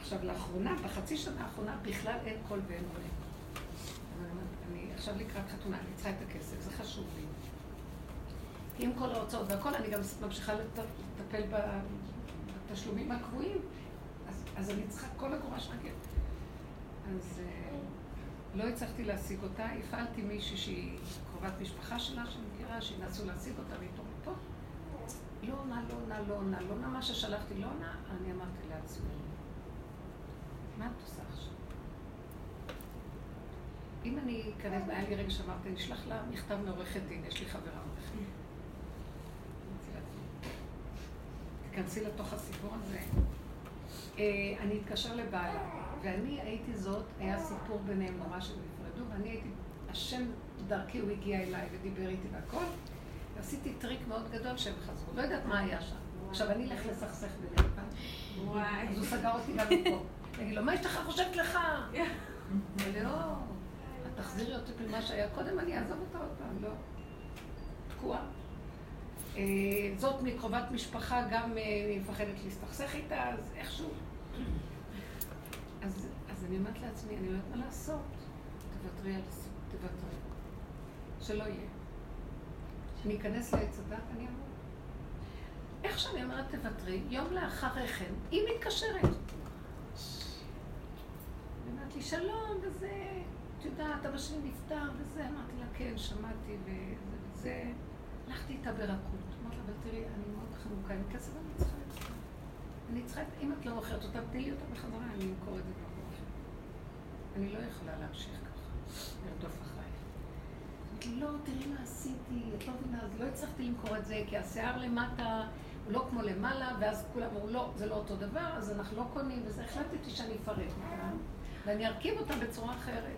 עכשיו, לאחרונה, בחצי שנה האחרונה, בכלל אין קול ואין עולה. אני עכשיו לקראת חתונה, אני צריכה את הכסף, זה חשוב לי. עם כל ההוצאות והכל, אני גם ממשיכה לטפל בתשלומים הקבועים, אז, אני צריכה כל אגורה שנגיד. אז אה, לא הצלחתי להשיג אותה, הפעלתי מישהי שהיא קרובת משפחה שלה, שאני מכירה, שינסו להשיג אותה מפה. לא עונה, לא עונה, לא עונה, לא עונה, מה ששלחתי לא עונה, אני אמרתי לעצמי, מה את עושה עכשיו? אם אני אכנס, היה לי רגע שאמרתי, אני אשלח לה מכתב מעורכת דין, יש לי חברה עורכת. תיכנסי לתוך הסיפור הזה. אה, אני אתקשר לבעלה, ואני הייתי זאת, היה סיפור ביניהם נורא שהם נפרדו, ואני הייתי, השם דרכי הוא הגיע אליי ודיבר איתי והכל, ועשיתי טריק מאוד גדול שהם חזרו. לא יודעת מה היה שם. עכשיו אני אלך לסכסך ביניהם. אז הוא סגר אותי גם מפה. תגיד לו, מה יש לך חושבת לך? לא, תחזירי אותי למה שהיה קודם, אני אעזוב אותה עוד פעם, לא. תקועה. אה, זאת מקרובת משפחה, גם אה, אני מפחדת להסתכסך איתה, אז איכשהו. אז, אז אני אומרת לעצמי, אני לא יודעת מה לעשות. תוותרי על זה, תוותרי. שלא יהיה. אני אכנס לעץ הדת, אני אמור. איך שאני אומרת תוותרי, יום לאחרי כן, היא מתקשרת. אמרת לי, שלום, וזה, את יודעת, אבא שלי נפטר, וזה, אמרתי לה, כן, שמעתי, וזה וזה. הלכתי איתה ברכות. אמרתי לה, אבל תראי, אני מאוד חנוכה עם כסף, אני צריכה את זה. אני צריכה, אם את לא מוכרת אותה, תני לי אותה בחזרה, אני אמכור את זה במקום אחר. אני לא יכולה להמשיך ככה, לרדוף אחריי. לי, לא, תראי מה עשיתי, את לא מבינה, אז לא הצלחתי למכור את זה, כי השיער למטה... הוא לא כמו למעלה, ואז כולם אמרו, לא, זה לא אותו דבר, אז אנחנו לא קונים, וזה החלטתי שאני אפרק אותם. ואני ארכיב אותה בצורה אחרת.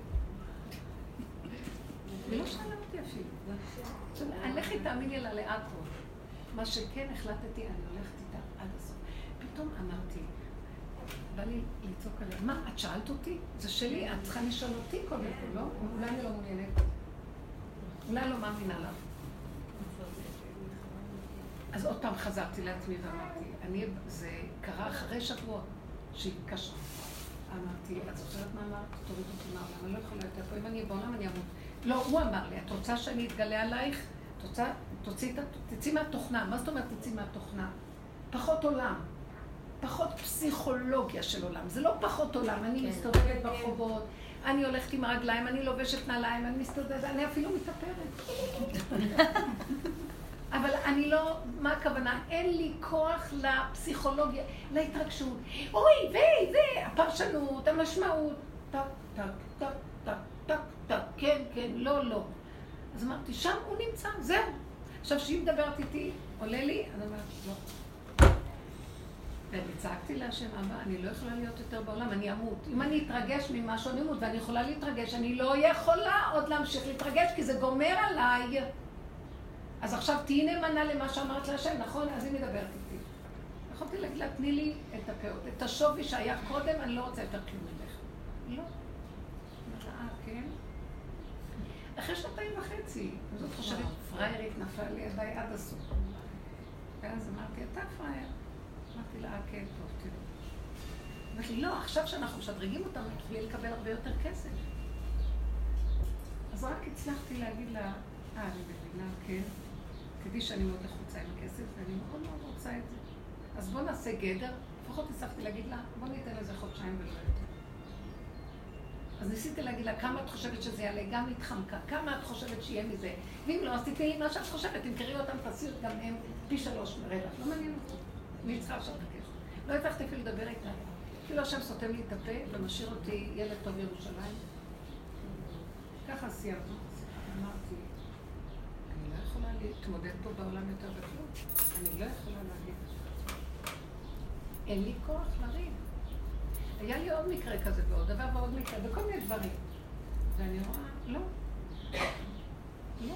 היא לא שאלה אותי אפילו. לכי תאמיני לה לעכו. מה שכן החלטתי, אני הולכת איתה עד הסוף. פתאום אמרתי, בא לי לצעוק עליה, מה, את שאלת אותי? זה שלי, את צריכה לשאול אותי קודם כל, לא? אולי אני לא מעוניינת. אולי לא מאמינה לך. אז עוד פעם חזרתי לעצמי ואמרתי, אני, זה קרה אחרי שבוע שהתקשרה. אמרתי, את זוכרת מה אמרת? תוריד אותי מהעולם, אני לא יכולה יותר פה, אם אני אהיה בעולם אני אמות. לא, הוא אמר לי, את רוצה שאני אתגלה עלייך? את רוצה, תוציא, תצאי מהתוכנה. מה זאת אומרת תצאי מהתוכנה? פחות עולם. פחות פסיכולוגיה של עולם. זה לא פחות עולם, אני כן. מסתובבת ברחובות, אני הולכת עם הרגליים, אני לובשת נעליים, אני מסתובבת, אני אפילו מתאפרת. אבל אני לא, מה הכוונה? אין לי כוח לפסיכולוגיה, להתרגשות. אוי, ו, ו, הפרשנות, המשמעות. טק, טק, טק, טק, טק, טק, כן, כן, לא, לא. אז אמרתי, שם הוא נמצא, זהו. עכשיו, כשהיא מדברת איתי, עולה לי, אני אומרת, לא. ואני צעקתי להשם, אבא, אני לא יכולה להיות יותר בעולם, אני אמות. אם אני אתרגש ממשהו, אני אמות, ואני יכולה להתרגש, אני לא יכולה עוד להמשיך להתרגש, כי זה גומר עליי. אז עכשיו תהיי נאמנה למה שאמרת להשם, נכון? אז היא מדברת איתי. יכולתי להגיד לה, תני לי את הפאות, את השווי שהיה קודם, אני לא רוצה יותר כלום ממך. לא. אה, כן? אחרי שנתיים וחצי, זאת חושבת, פריירית נפלה לידיי עד הסוף. ואז אמרתי, אתה פרייר. אמרתי לה, אה, כן, טוב, תראו. אמרתי לי, לא, עכשיו שאנחנו משדרגים אותם, תוכלי לקבל הרבה יותר כסף. אז רק הצלחתי להגיד לה, אה, אני מבינה, כן. תדעי שאני מאוד לחוצה עם הכסף, ואני מאוד מאוד רוצה את זה. אז בוא נעשה גדר. לפחות הצלחתי להגיד לה, בוא ניתן לזה חודשיים ולא יותר. אז ניסיתי להגיד לה, כמה את חושבת שזה יעלה? גם התחמקה. כמה את חושבת שיהיה מזה? ואם לא, אז תתני לי מה שאת חושבת, תמכרי אותם, תעשי גם הם פי שלוש מרווח. לא מעניין אותי. אני צריכה עכשיו לבקש. לא הצלחתי אפילו לדבר איתה. כאילו השם סותם לי את הפה ומשאיר אותי ילד טוב ירושלים. ככה סיימתי. אמרתי, אני לא יכולה להתמודד פה בעולם יותר בכלום. אני לא יכולה להגיד. אין לי כוח לריב. היה לי עוד מקרה כזה ועוד דבר ועוד מקרה, וכל מיני דברים. ואני רואה, לא. לא.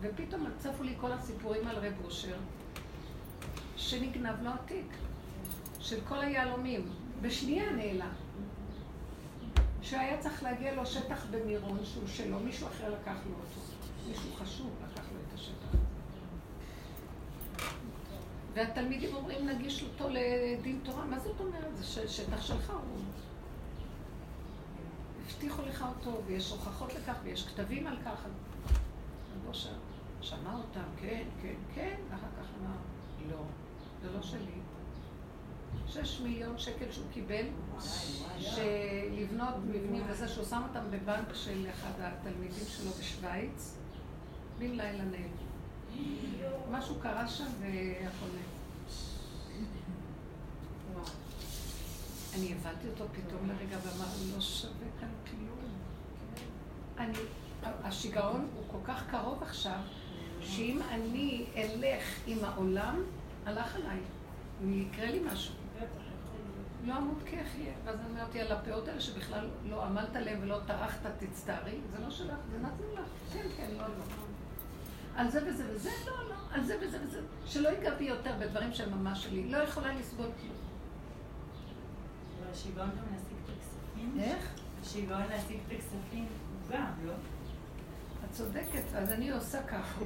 ופתאום צפו לי כל הסיפורים על רב אושר, שנגנב לו התיק, של כל היהלומים. בשנייה נעלם. שהיה צריך להגיע לו שטח במירון שהוא שלו, מישהו אחר לקח לו אותו. מישהו חשוב לקח לו את השטח. והתלמידים אומרים, נגיש אותו לדין תורה. מה זאת אומרת? זה שטח שלך. הוא... הבטיחו לך אותו, ויש הוכחות לכך, ויש כתבים על כך. רבו ש... שמע אותם, כן, כן, כן, ואחר כך אמר, לא, זה לא שלי. שש מיליון שקל שהוא קיבל, שלבנות מבנים וזה, שהוא שם אותם בבנק של אחד התלמידים שלו בשוויץ, בן לילה נעלם. משהו קרה שם והכל נעלם. אני הבנתי אותו פתאום לרגע ואמר, לא שווה כאן כלום. אני, השיגעון הוא כל כך קרוב עכשיו, שאם אני אלך עם העולם, הלך עליי. יקרה לי משהו. לא אמות כי אחיה. ואז אמרתי על הפאות האלה שבכלל לא עמלת עליהן ולא טרחת, תצטערי. זה לא שלך, זה נתנו לך. כן, כן, לא, לא. על זה וזה וזה, לא, לא. על זה וזה וזה. שלא ייגע בי יותר בדברים שהם ממש שלי. לא יכולה לסבול כלום. אבל השיגעון גם להשיג את הכספים? איך? השיגעון להשיג את הכספים הוא גם, לא? את צודקת, אז אני עושה ככה,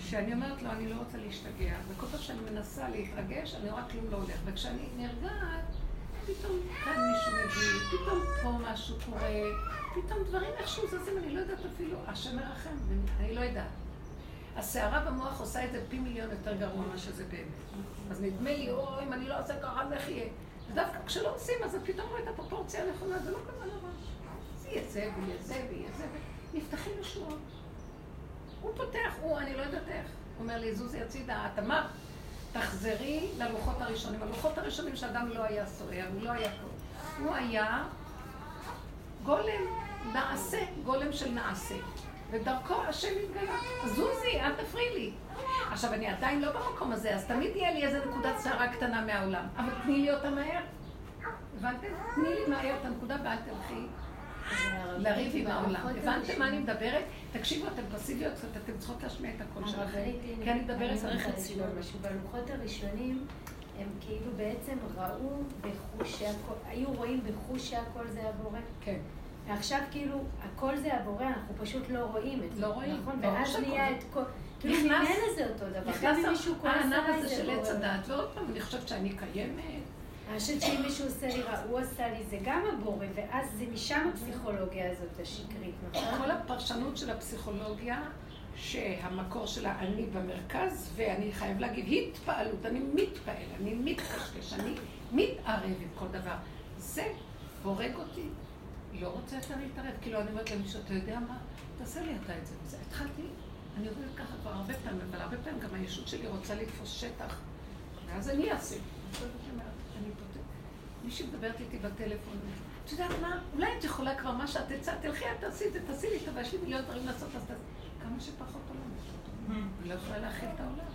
שאני אומרת לו, אני לא רוצה להשתגע, וכל פעם שאני מנסה להתרגש, אני רואה כלום לא הולך, וכשאני נרגעת, פתאום כאן מישהו מביא, פתאום פה משהו קורה, פתאום דברים איכשהו זזים, אני לא יודעת אפילו, השם מרחם, אני לא יודעת. הסערה במוח עושה את זה פי מיליון יותר גרוע ממה שזה באמת. אז נדמה לי, או, אם אני לא עושה ככה, אז איך יהיה? ודווקא כשלא עושים, אז פתאום רואה את הפרופורציה הנכונה, זה לא כזה נורא. זה יהיה זה, ויהיה זה, ויהיה זה, נפתחים ישועות. הוא פותח, הוא, אני לא יודעת איך. הוא אומר לי, זוזי הצידה, את אמרת, תחזרי ללוחות הראשונים. הלוחות הראשונים שאדם לא היה סוער, הוא לא היה פה. הוא היה גולם, נעשה, גולם של נעשה. ודרכו השם התגלה. זוזי, אל תפריעי לי. עכשיו, אני עדיין לא במקום הזה, אז תמיד יהיה לי איזה נקודת שערה קטנה מהעולם. אבל תני לי אותה מהר. הבנתם? תני לי מהר את הנקודה ואל תלכי לריב עם העולם. הבנתם מה אני מדברת? תקשיבו, אתן פסיביות, אתן צריכות להשמיע את הקול שלכם. כי אני מדברת צריך לשאול משהו. בלוחות הראשונים, הם כאילו בעצם ראו בחוש שהכל, היו רואים בחוש שהכל זה הבורא. כן. ועכשיו כאילו, הכל זה הבורא, אנחנו פשוט לא רואים את זה. לא רואים, נכון? ואז נהיה את כל... כאילו נכנס- אותו דבר. גם נכנס אם מישהו כועס הענב עליי הזה זה של עץ בורא. הדעת, ועוד פעם, אני חושבת שאני קיימת. אני חושבת שאם מישהו עושה לי רע, הוא עשה לי, זה גם הבורא, ואז זה משם הפסיכולוגיה הזאת השקרית, נכון? כל הפרשנות של הפסיכולוגיה, שהמקור שלה אני במרכז, ואני חייב להגיד התפעלות, אני מתפעל, אני מתקשקש, אני מתערב עם כל דבר. זה הורג אותי. לא רוצה יותר להתערב. כאילו, אני אומרת למישהו, אתה יודע מה? תעשה לי אתה את זה. וזה התחלתי, אני עובדת ככה כבר הרבה פעמים, אבל הרבה פעמים גם הישות שלי רוצה לתפוס שטח, ואז אני אעשה. אני. מישהי מדברת איתי בטלפון, את יודעת מה? אולי את יכולה כבר מה שאת הצעת, תלכי, את תעשי את זה, תעשי לי טובה, יש לי מיליון דברים לעשות, אז תעשי. כמה שפחות עולם. היא לא יכולה להכיל את העולם.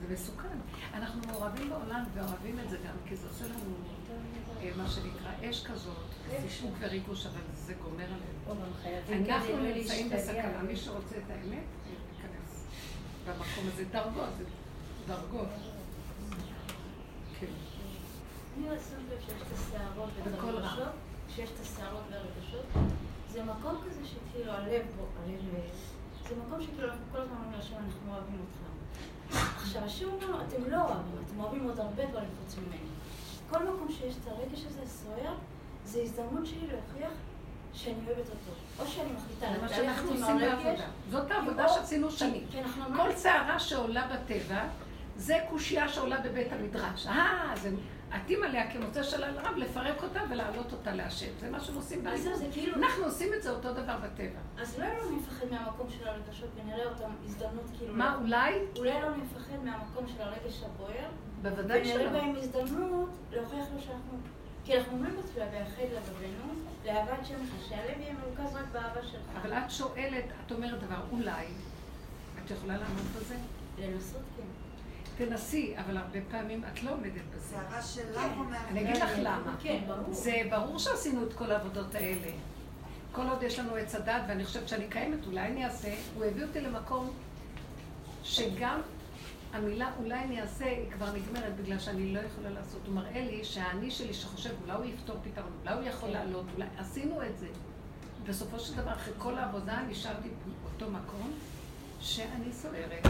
זה מסוכן. אנחנו מעורבים בעולם ואוהבים את זה גם, כי זה עושה לנו אה, מה שנקרא אש כזאת, סיפוק וריגוש, אבל זה גומר עלינו. אנחנו נמצאים בסכנה, מי שרוצה את האמת, ייכנס במקום הזה. דרגות, דרגות. אני רואה לב שיש את השערות והרגשות, שיש את השערות והרגשות, זה מקום כזה שכאילו הלב בו, הלב, זה מקום שכאילו אנחנו כל הזמן אומרים לשם, אנחנו אוהבים אותך. עכשיו, השם אומר, אתם לא אוהבים, אתם אוהבים עוד הרבה דברים חוץ ממני. כל מקום שיש את הרגש הזה סוער, זה הזדמנות שלי להוכיח שאני אוהבת אותו. או שאני מחליטה ללכת עם הרגש. זאת העבודה שעשינו שנים. כל סערה שעולה בטבע, זה קושייה שעולה בבית המדרש. אה, זה עטים עליה כמוצא של הרב, לפרק אותה ולהעלות אותה להשם. זה מה שהם עושים באימון. כאילו... אנחנו עושים את זה אותו דבר בטבע. אז אולי לא נפחד מהמקום של הרגשות ונראה אותם הזדמנות כאילו... מה, אולי? אולי לא נפחד מהמקום של הרגש הבוער. בוודאי שלא. ונראה בהם הזדמנות להוכיח לו שאנחנו... כי אנחנו אומרים בתפילה, ויחד לבבינו, לאהבת שם שהלב יהיה מרוכז רק באהבה שלך. אבל את שואלת, את אומרת דבר, אולי, את יכולה לענות בזה? לנסות כן. תנסי, אבל הרבה פעמים את לא עומדת בזה. הערה שלך כן. או אני אגיד לך למה. כן, ברור. זה ברור שעשינו את כל העבודות האלה. כל עוד יש לנו עץ הדת, ואני חושבת שאני קיימת, אולי אני אעשה, הוא הביא אותי למקום שגם המילה אולי אני אעשה, היא כבר נגמרת בגלל שאני לא יכולה לעשות. הוא מראה לי שהאני שלי שחושב, אולי הוא יפתור פתרון, אולי הוא יכול כן. לעלות, אולי... עשינו את זה. בסופו של דבר, אחרי כל העבודה, נשארתי באותו מקום שאני סוערת.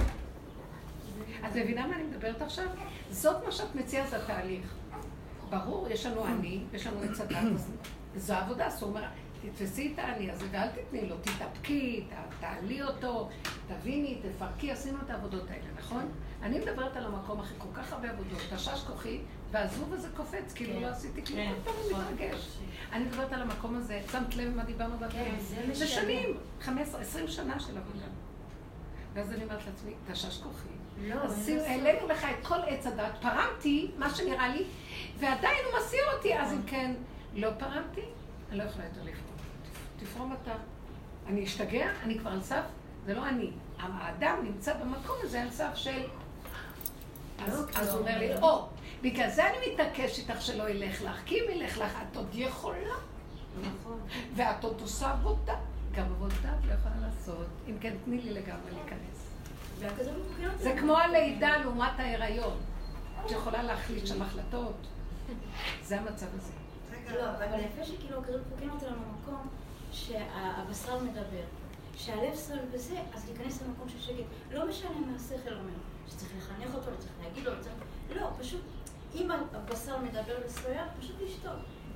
את מבינה מה אני מדברת עכשיו? זאת מה שאת מציעה, זה התהליך. ברור, יש לנו אני, יש לנו עץ הדת, זו עבודה, זאת אומרת, תתפסי את האני הזה ואל תתני לו, תתאפקי, תעלי אותו, תביני, תפרקי, עשינו את העבודות האלה, נכון? אני מדברת על המקום אחרי כל כך הרבה עבודות, תשש כוחי, והזבוב הזה קופץ, כאילו כן. לא עשיתי כלום, כן. כל פעם אני מתרגש. אני מדברת על המקום הזה, שמת לב מה דיברנו בדברים? כן, זה שנים, 15, 20 שנה של עבודה. ואז אני אומרת לעצמי, תשש כוחי. לא, העלינו לך את כל עץ הדת, פרמתי, מה שנראה לי, ועדיין הוא מסיר אותי, אז אם כן, לא פרמתי, אני לא יכולה יותר לפרום. תפרום אתה. אני אשתגע, אני כבר על סף, זה לא אני. האדם נמצא במקום הזה על סף של... אז לא, הוא אומר לי, או, בגלל זה אני מתעקש איתך שלא ילך לך, כי אם ילך לך, את עוד יכולה. נכון. ואת עוד עושה עבודה. גם עבודה את לא יכולה לעשות. אם כן, תני לי לגמרי להיכנס. זה כמו הלידה לעומת ההיריון. את יכולה להחליט שם החלטות. זה המצב הזה. לא, אבל יפה שכאילו הכדור פוגעים אותנו במקום שהבשר מדבר. שהלב סובל בזה, אז להיכנס למקום של שקט. לא משנה מה השכל אומר, שצריך לחנך אותו, צריך להגיד לו, צריך... לא, פשוט, אם הבשר מדבר וסוער, פשוט לשתוק.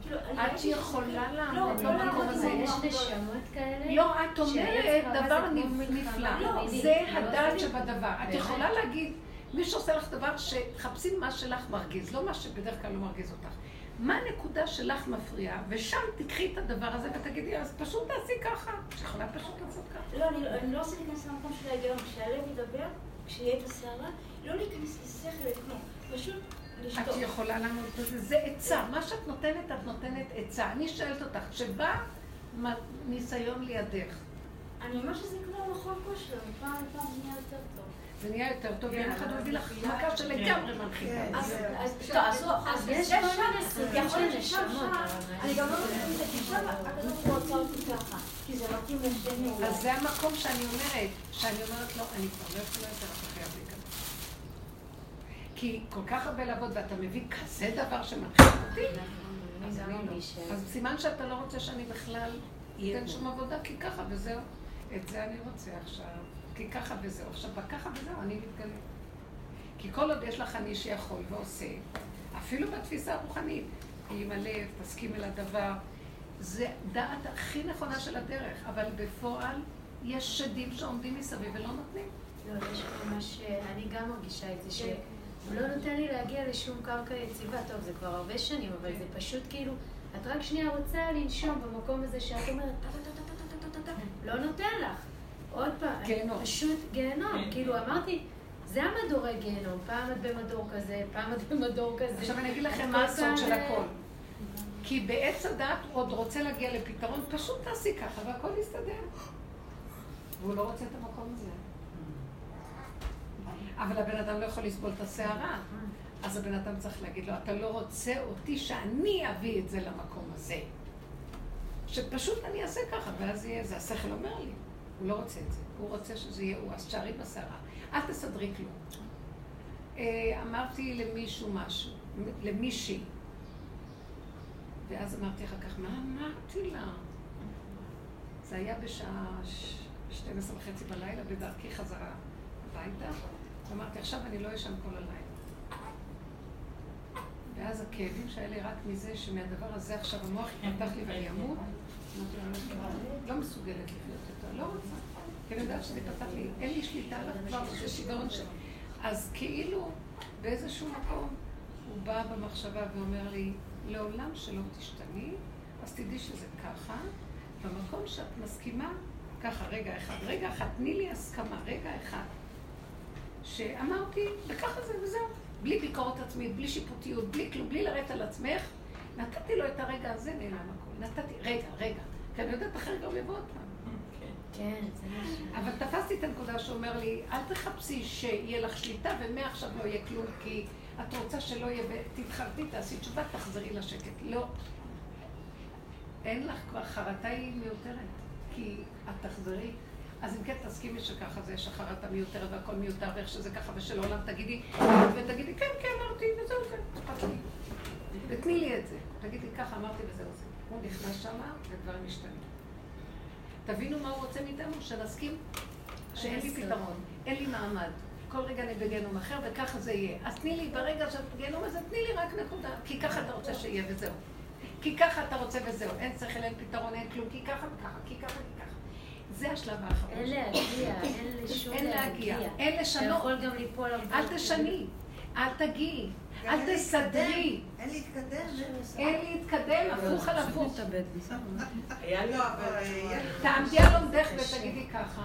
כאילו, את יכולה לעמוד לא, במקום לא הזה. יש נשמות כאלה? לא, את אומרת דבר נפלא. לא, זה הדעת שבדבר. את יכולה להגיד, מי שעושה לך דבר, שחפשים מה שלך מרגיז, לא מה שבדרך כלל לא מרגיז אותך. מה הנקודה שלך מפריעה, ושם תקחי את הדבר הזה ותגידי, אז פשוט תעשי ככה. את יכולה פשוט לעשות ככה. לא, אני לא רוצה להיכנס למקום של ההיגיון. כשהלב ידבר, כשיהיה את הסערה, לא להיכנס לשכל, לכלום. פשוט את יכולה לעמוד בזה, זה עצה. מה שאת נותנת, את נותנת עצה. אני שואלת אותך, שבא ניסיון לידך. אני אומר שזה כמו מכון כושר, לפעם זה נהיה יותר טוב. זה נהיה יותר טוב, יום אחד הוא הביא לך מכה שלגמרי מנחיתה. אז יש כל מיני סוגים של נשמות. אני גם לא מבינה כי שם הקדוש רוצה אותי ככה, כי זה מתאים לשני. אז זה המקום שאני אומרת, שאני אומרת לו, אני כבר לא יכולה יותר. כי כל כך הרבה לעבוד, ואתה מביא כזה דבר שמנחיל אותי, אז לא. אז סימן שאתה לא רוצה שאני בכלל אתן שום עבודה, כי ככה וזהו. את זה אני רוצה עכשיו, כי ככה וזהו. עכשיו, בככה וזהו, אני מתגלה. כי כל עוד יש לך אני שיכול ועושה, אפילו בתפיסה הרוחנית, עם הלב, תסכים אל הדבר, זה דעת הכי נכונה של הדרך, אבל בפועל יש שדים שעומדים מסביב ולא נותנים. לא, יש ממש, אני גם מרגישה את זה, שהוא לא נותן לי להגיע לשום קרקע יציבה. טוב, זה כבר הרבה שנים, אבל זה פשוט כאילו, את רק שנייה רוצה לנשום במקום הזה שאת אומרת, לא נותן לך. עוד פעם, פשוט גיהנום. כאילו, אמרתי... זה המדורי גיהנום, פעם את במדור כזה, פעם את במדור כזה. עכשיו אני אגיד לכם מה הסוד של הכל. כי בעץ הדת עוד רוצה להגיע לפתרון, פשוט תעשי ככה והכל יסתדר. והוא לא רוצה את המקום הזה. אבל הבן אדם לא יכול לסבול את הסערה. אז הבן אדם צריך להגיד לו, אתה לא רוצה אותי שאני אביא את זה למקום הזה. שפשוט אני אעשה ככה, ואז יהיה זה. השכל אומר לי, הוא לא רוצה את זה. הוא רוצה שזה יהיה הוא, אז תשארי בסערה. אל תסדרי כלום. אה, אמרתי למישהו משהו, למישהי, ואז אמרתי אחר כך, מה אמרתי לה? זה היה בשעה 12 וחצי בלילה, בדרכי חזרה הביתה. אמרתי, עכשיו אני לא אשן כל הלילה. ואז הכאבים שהיה לי רק מזה שמהדבר הזה עכשיו המוח יפתח לי ואני אמות, אמרתי לא מסוגלת לחיות יותר, לא רוצה. כי אני יודעת שזה פתח לי, אין לי שליטה עליו כבר, זה שיגעון שלי. אז כאילו, באיזשהו מקום, הוא בא במחשבה ואומר לי, לעולם שלא תשתני, אז תדעי שזה ככה, במקום שאת מסכימה, ככה, רגע אחד, רגע אחד, תני לי הסכמה, רגע אחד. שאמרתי, וככה זה וזהו. בלי ביקורת עצמית, בלי שיפוטיות, בלי כלום, בלי לרדת על עצמך. נתתי לו את הרגע הזה, נעלם הכול. נתתי, רגע, רגע. כי אני יודעת, אחרי גם יבוא עוד פעם. כן, זה משהו. אבל תפסתי את הנקודה שאומר לי, אל תחפשי שיהיה לך שליטה ומעכשיו לא יהיה כלום, כי את רוצה שלא יהיה, תתחרטי, תעשי תשובה, תחזרי לשקט. לא. אין לך כבר, חרטה היא מיותרת, כי את תחזרי. אז אם כן, תסכימי שככה זה, יש החרטה מיותרת והכל מיותר, ואיך שזה ככה, ושלעולם תגידי, ותגידי, כן, כן, אמרתי, וזהו זה, אכפת לי. ותני לי את זה. תגידי, ככה אמרתי וזהו זה. הוא נכנס שמה, ודברים משתנים. תבינו מה הוא רוצה מאיתנו, שנסכים שאין לי פתרון, אין לי מעמד. כל רגע אני בגיהנום אחר, וככה זה יהיה. אז תני לי, ברגע שאת בגיהנום הזה, תני לי רק נקודה. כי ככה אתה רוצה שיהיה וזהו. כי ככה אתה רוצה וזהו. אין שכל, אין פתרון, אין כלום, כי ככה וככה, כי ככה. זה השלב האחרון. אין להגיע, אין לשום להגיע. אין לשנות. אתה יכול גם ליפול אל תשני, אל תגיעי. אל תסדרי. אין להתקדם. אין להתקדם, הפוך על הפוך. היה לי... תעמדי על עומדך ותגידי ככה.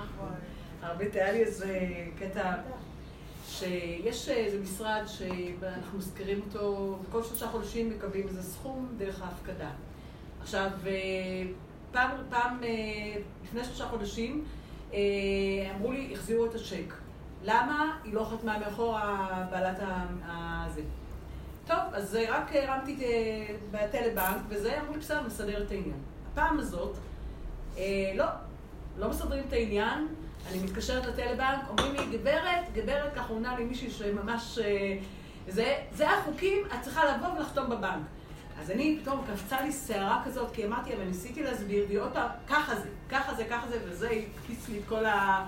הרבה, היה לי איזה קטע שיש איזה משרד שאנחנו מזכירים אותו, וכל שלושה חודשים מקבלים איזה סכום דרך ההפקדה. עכשיו, פעם, פעם, לפני שלושה חודשים, אמרו לי, החזירו את הצ'ק. למה היא לא חתמה מאחור בעלת הזה? טוב, אז רק הרמתי בטלבנק, וזה, אמרו לי, בסדר, מסדר את העניין. הפעם הזאת, אה, לא, לא מסדרים את העניין, אני מתקשרת לטלבנק, אומרים לי, גברת, גברת, ככה עונה לי מישהי שממש... אה, זה, זה החוקים, את צריכה לבוא ולחתום בבנק. אז אני, פתאום קפצה לי שערה כזאת, כי אמרתי, אבל ניסיתי להסביר, והיא עוד פעם, ככה זה, ככה זה, ככה זה, וזה הקפיץ לי את כל, ה,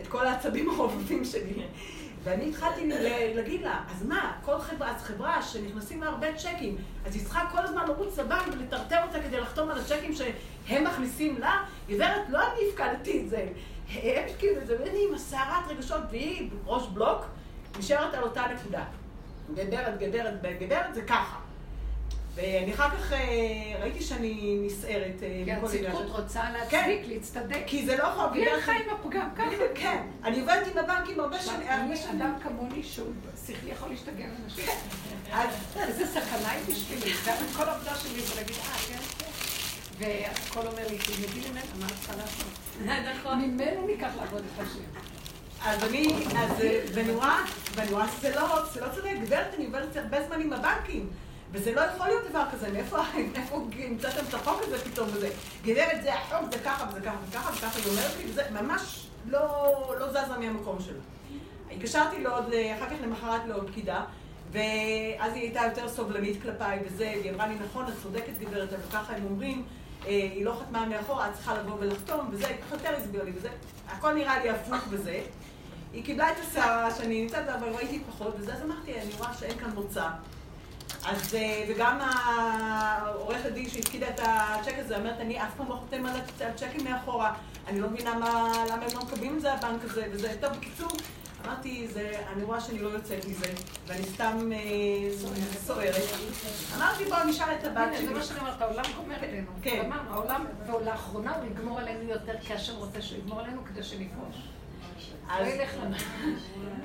את כל העצבים הרובבים שלי. ואני התחלתי להגיד לה, אז מה, כל חברה, אז חברה שנכנסים לה הרבה צ'קים, אז היא צריכה כל הזמן לרוץ לבנק ולטרטר אותה כדי לחתום על הצ'קים שהם מכניסים לה? גברת, לא אני הפקדתי את זה, הם את זה, ואני עם הסערת רגשות, והיא ראש בלוק, נשארת על אותה נקודה. גברת, גברת, גברת, זה ככה. ואני אחר כך אה, ראיתי שאני נסערת. אה, כי הצדקות רוצה להצדיק, כן. להצטדק. כי זה לא יכול... בלי הלכה עם הפגם, ככה. כן. אני עובדת עם הבנקים הרבה שנים. אני אדם כמוני שהוא שכלי יכול להשתגע על אנשים. איזה סכנה היא בשבילי. גם את כל העבודה שלי זה להגיד, אה, כן, כן. והכל אומר לי, תלמדי ממנו, מה את צריכה לעשות? נכון. ממנו ניקח לעבוד את השם. אז אני, אז, ואני רואה שזה לא, זה לא צודק, גברת, אני עובדת הרבה זמן עם הבנקים. וזה לא יכול להיות דבר כזה, מאיפה המצאתם את החוק הזה פתאום וזה? גברת, זה החוק, זה ככה וזה ככה וככה וככה, היא אומרת לי, וזה ממש לא, לא זזה מהמקום שלה. התקשרתי לעוד, אחר כך למחרת לעוד פקידה, ואז היא הייתה יותר סובלנית כלפיי וזה, והיא אמרה לי, נכון, את צודקת גברת, אבל ככה הם אומרים, אה, היא לא חתמה מאחורה, את צריכה לבוא ולחתום, וזה, היא יותר הסביר לי, וזה, הכל נראה לי הפוך וזה. היא קיבלה את הסערה שאני נמצאת, אבל ראיתי פחות, וזה, אז אמרתי, אני רואה שאין כאן מוצא. אז, אה, וגם העורכת דין שהפקידה את הצ'ק הזה, אומרת, אני אף פעם לא חותם על הצ'קים מאחורה. אני לא מבינה מה, למה הם לא מקבלים את זה, הבנק הזה, וזה. טוב, בקיצור, אמרתי, זה, אני רואה שאני לא יוצאת מזה, ואני סתם אה, סוערת. אמרתי, בואו נשאל את הבת שלי. זה מה שאני אומרת, העולם גומר עלינו. כן. אמרנו, העולם, ולאחרונה הוא יגמור עלינו יותר, כי השם רוצה שהוא יגמור עלינו כדי שנפרוש.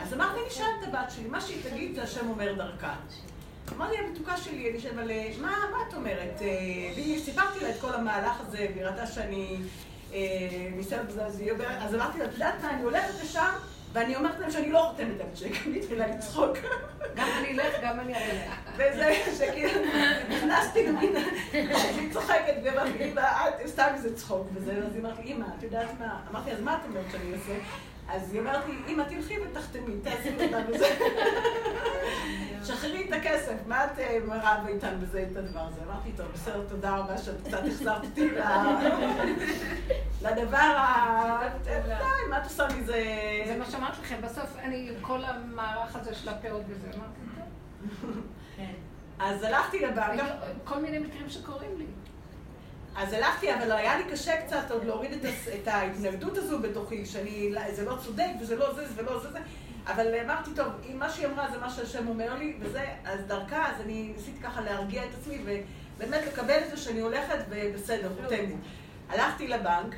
אז אמרתי, נשאל את הבת שלי, מה שהיא תגיד, זה השם אומר דרכה. אמרתי, המתוקה שלי, אני חושבת, אבל מה את אומרת? אה, סיפרתי לה את כל המהלך הזה, והיא ראתה שאני מסתובבת בזה, אז אמרתי לה, את יודעת מה, אני הולכת לשם, ואני אומרת להם שאני לא חותמת על צ'ק, אני התחילה לצחוק. גם אני אלך, גם אני להם. וזה, שכאילו, נכנסתי למין, אני צוחקת, ואמרתי לה, סתם איזה צחוק, וזה, אז היא אמרת לי, אמא, את יודעת מה? אמרתי, אז מה את אומרת שאני אעשה? אז היא אומרת לי, אמא, תלכי ותחתמי, תעשי אותה בזה. שחררי את הכסף, מה את אה, רבה איתן בזה, את הדבר הזה? אמרתי, טוב, בסדר, תודה רבה שאת קצת החזרת אותי לדבר ה... די, מה את עושה מזה? זה מה שאמרתי לכם, בסוף אני, כל המערך הזה של הפאות וזה, אמרתי, טוב. כן. אז הלכתי לבנק. כל מיני מקרים שקורים לי. אז הלכתי, אבל היה לי קשה קצת עוד להוריד את, את ההתנגדות הזו בתוכי, שאני, זה לא צודק וזה לא זה ולא זה זה. אבל אמרתי, טוב, אם מה שהיא אמרה זה מה שהשם אומר לי, וזה, אז דרכה, אז אני ניסיתי ככה להרגיע את עצמי, ובאמת לקבל את זה שאני הולכת ובסדר, חותמת. הלכתי לבנק,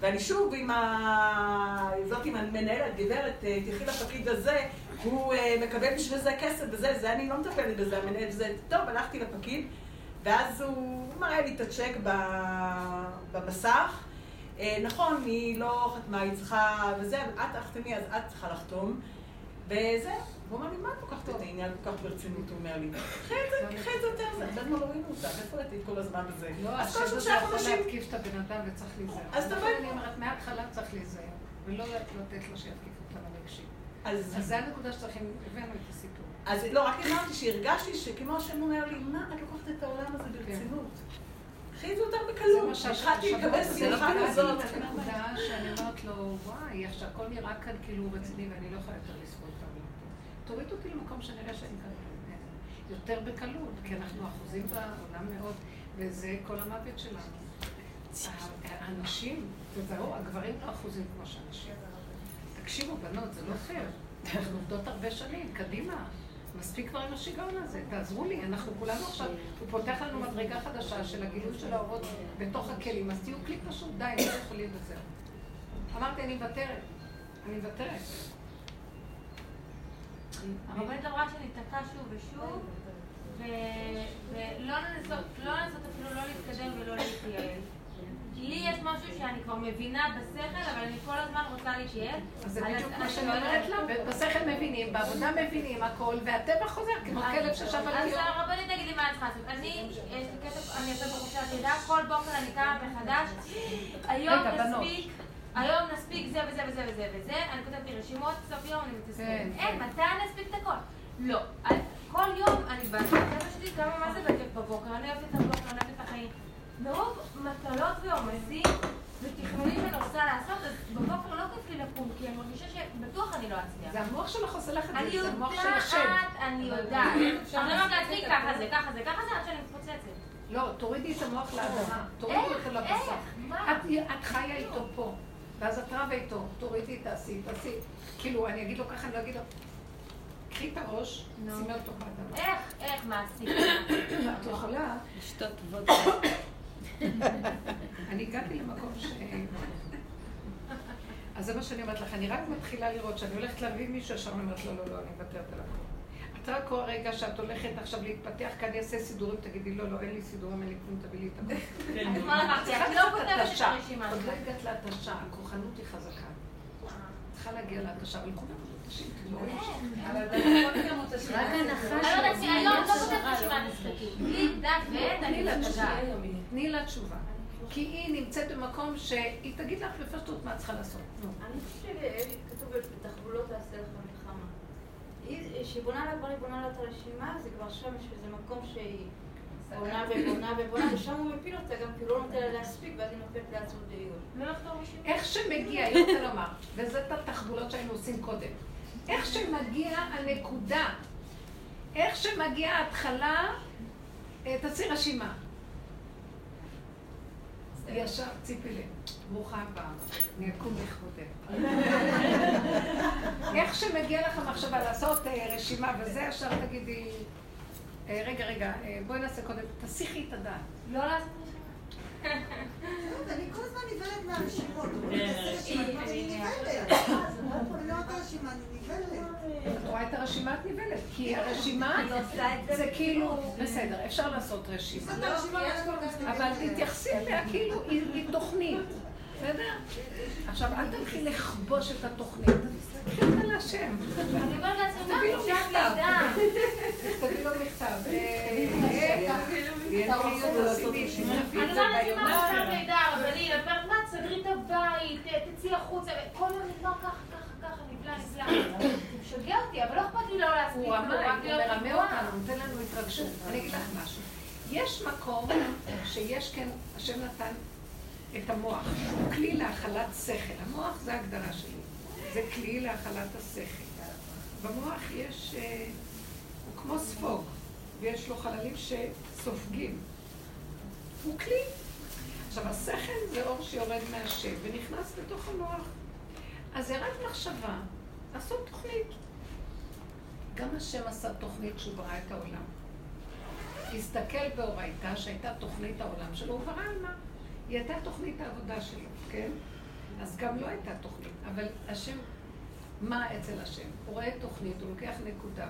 ואני שוב עם ה... זאת עם המנהלת, גברת, תלכי לפקיד הזה, הוא אה, מקבל בשביל זה כסף וזה, זה אני לא מטפלת בזה, המנהלת זה, טוב, הלכתי לפקיד. ואז הוא מראה לי את הצ'ק במסך. אה, נכון, היא לא חתמה, היא צריכה, וזה, את תחתמי, אז את צריכה לחתום. וזה, הוא אומר לי, מה את לוקחת את העניין כל כך ברצינות? הוא אומר לי, קחי את זה, קחי את זה יותר, זה הרבה זמן לא ראינו אותך, איפה הייתי כל הזמן בזה? לא, אז כל שלושה חודשים... להתקיף את הבן אדם וצריך להיזהר. אז אתה אני אומרת, מההתחלה צריך להיזהר, ולא לתת לו שיתקיף אותנו רגשי. אז זה הנקודה שצריכים, הבאנו את הסיפור. אז לא, רק אמרתי שהרגשתי שכמו השם אומר לי, מה, את לוקחת את העולם הזה ברצינות? קחי את זה יותר בקלות. התחלתי לקבל שמחה כזאת. זה נקודה שאני אומרת לו, וואי, עכשיו הכל נראה כאן כאילו רציני ואני לא יכולה יותר לסבול את העולם. תוריד אותי למקום שנראה שאני כאן יותר בקלות, כי אנחנו אחוזים בעולם מאוד, וזה כל המוות שלנו. האנשים, תזהו, הגברים לא אחוזים כמו שאנשים. תקשיבו, בנות, זה לא פייר. אנחנו עובדות הרבה שנים, קדימה. מספיק כבר עם השיגעון הזה, תעזרו לי, אנחנו כולנו עכשיו, הוא פותח לנו מדרגה חדשה של הגילוי של האורות בתוך הכלים, אז תהיו כלי פשוט, די, לא יכולים לזה. אמרתי, אני מוותרת, אני מוותרת. הרבנית אמרה שניתקע שוב ושוב, ולא לנסות אפילו לא להתקדם ולא להתייעל. לי יש משהו שאני כבר מבינה בשכל, אבל אני כל הזמן רוצה להתייעל. אז זה בדיוק מה שאני אומרת לה, בשכל מבינים, בעבודה מבינים הכל, והטבע חוזר כמו כלב ששם על אז הרבנית תגיד לי מה אני צריכה לעשות. אני, יש לי כסף, אני אעשה בחופשת לידה, כל בוקר אני קמה מחדש. היום נספיק. היום נספיק זה וזה וזה וזה וזה, אני כותבת לי רשימות, סוף יום אני מתעסקת. כן, אין. מתי נספיק את הכל? לא. כל יום אני באה, שלי כמה מה זה בבוקר, אני אוהבת את הבוקר, אני אוהבת את החיים. מרוב מטלות ועומסים ותכנונים שאני רוצה לעשות, אז בבוקר לא כיף לי לקום, כי אני מרגישה שבטוח אני לא אצליח. זה המוח שלך עושה לך את זה, זה המוח של השם. אני יודעת, אני יודעת. אני אומרת לעצמי ככה זה, ככה זה, ככה זה, עד שאני מתפוצצת. לא, תורידי את המוח לאדמה, תורידי אותו לבשר. את חיה איתו פה, ואז את רבה איתו, תורידי, תעשי, תעשי. כאילו, אני אגיד לו ככה, אני לא אגיד לו... קחי את הראש, שימי אותו באדמה. איך, איך מעשית? את יכולה... לשתות וודקה. אני הגעתי למקום ש... אז זה מה שאני אומרת לך, אני רק מתחילה לראות שאני הולכת להביא מישהו, עכשיו אני אומרת, לא, לא, לא, אני מוותרת על הכול. את רק כל רגע שאת הולכת עכשיו להתפתח, כי אני אעשה סידורים, תגידי, לא, לא, אין לי סידורים, אין לי כלום, תביא לי את הכול. כן. מה אמרתי? את לא כותבת את הרשימה. עוד לא הגעת להתשה, הכוחנות היא חזקה. צריכה להגיע להתשה, אבל כולם רק הנחש... היום לא כותבת אני תני לה תשובה. כי היא נמצאת במקום שהיא תגיד לך בפשטות מה צריכה לעשות. אני חושבת שכתוב בתחבולות תעשה לך מלחמה. כשהיא בונה לה, היא בונה לה את הרשימה, זה כבר שם, שזה מקום שהיא בונה ובונה ובונה, ושם הוא מפיל אותה גם, כי הוא לא נותן לה להספיק, ואז היא נופלת לעצמות. לא איך שמגיע, אני רוצה לומר, וזה את התחבולות שהיינו עושים קודם, איך שמגיע הנקודה איך שמגיעה ההתחלה, אה, תעשי רשימה. ישר ציפי לי, ברוכה הבאה, אני אקום לכבודך. איך שמגיע לך מחשבה לעשות אה, רשימה וזה, ישר תגידי, אה, רגע, רגע, בואי נעשה קודם, תסיכי את הדעת. לא לעשות אני כל הזמן נבהלת מהרשימות. אני נבהלת. לא אני. את רואה את הרשימה, את נבהלת. כי הרשימה זה כאילו, בסדר, אפשר לעשות רשימה. אבל תתייחסי אליה כאילו היא תוכנית. בסדר? עכשיו, אל תלכי לכבוש את התוכנית. תקחי אותה להשם. אני אומרת לעצמי, תביא לו מכתב. תביא לו מכתב. אני אומרת לעצמי, מה עכשיו מידע, רבני, מה, תסדרי את הבית, תצאי החוצה, כל יום נגמר ככה, ככה, ככה, נבלע, נבלע. משגע אותי, אבל לא אכפת לי לא להספיק. הוא מרמה אותנו, נותן לנו התרגשות. אני אגיד לך משהו. יש מקום שיש כן, השם נתן את המוח. הוא כלי להאכלת שכל. המוח זה ההגדרה שלי. זה כלי להאכלת השכל. במוח יש, אה, הוא כמו ספוג, ויש לו חללים שסופגים. הוא כלי. עכשיו, השכל זה אור שיורד מהשם ונכנס בתוך המוח. אז זה רק מחשבה, לעשות תוכנית. גם השם עשה תוכנית שהוא ברא את העולם. הסתכל באורייתא שהייתה תוכנית העולם שלו, הוא ברא על מה? היא הייתה תוכנית העבודה שלו, כן? אז גם לא הייתה תוכנית. אבל השם, מה אצל השם? הוא רואה תוכנית, הוא לוקח נקודה,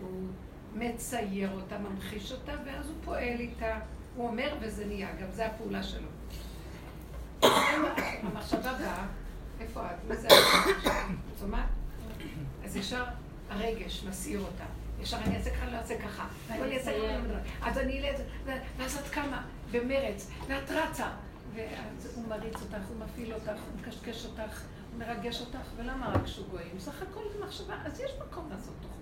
הוא מצייר אותה, ממחיש אותה, ואז הוא פועל איתה. הוא אומר וזה נהיה, גם זו הפעולה שלו. המחשבה באה, איפה את? מה זה שומעת? אז ישר הרגש מסעיר אותה. ישר אני אעשה ככה, לא אעשה ככה. אני אעשה ככה, אז אני אלך, ואז את קמה במרץ, ואת רצה. ואז הוא מריץ אותך, הוא מפעיל אותך, הוא מקשקש אותך, הוא מרגש אותך, ולמה רק שוגויים? סך הכל זה מחשבה, אז יש מקום לעשות תוכנית.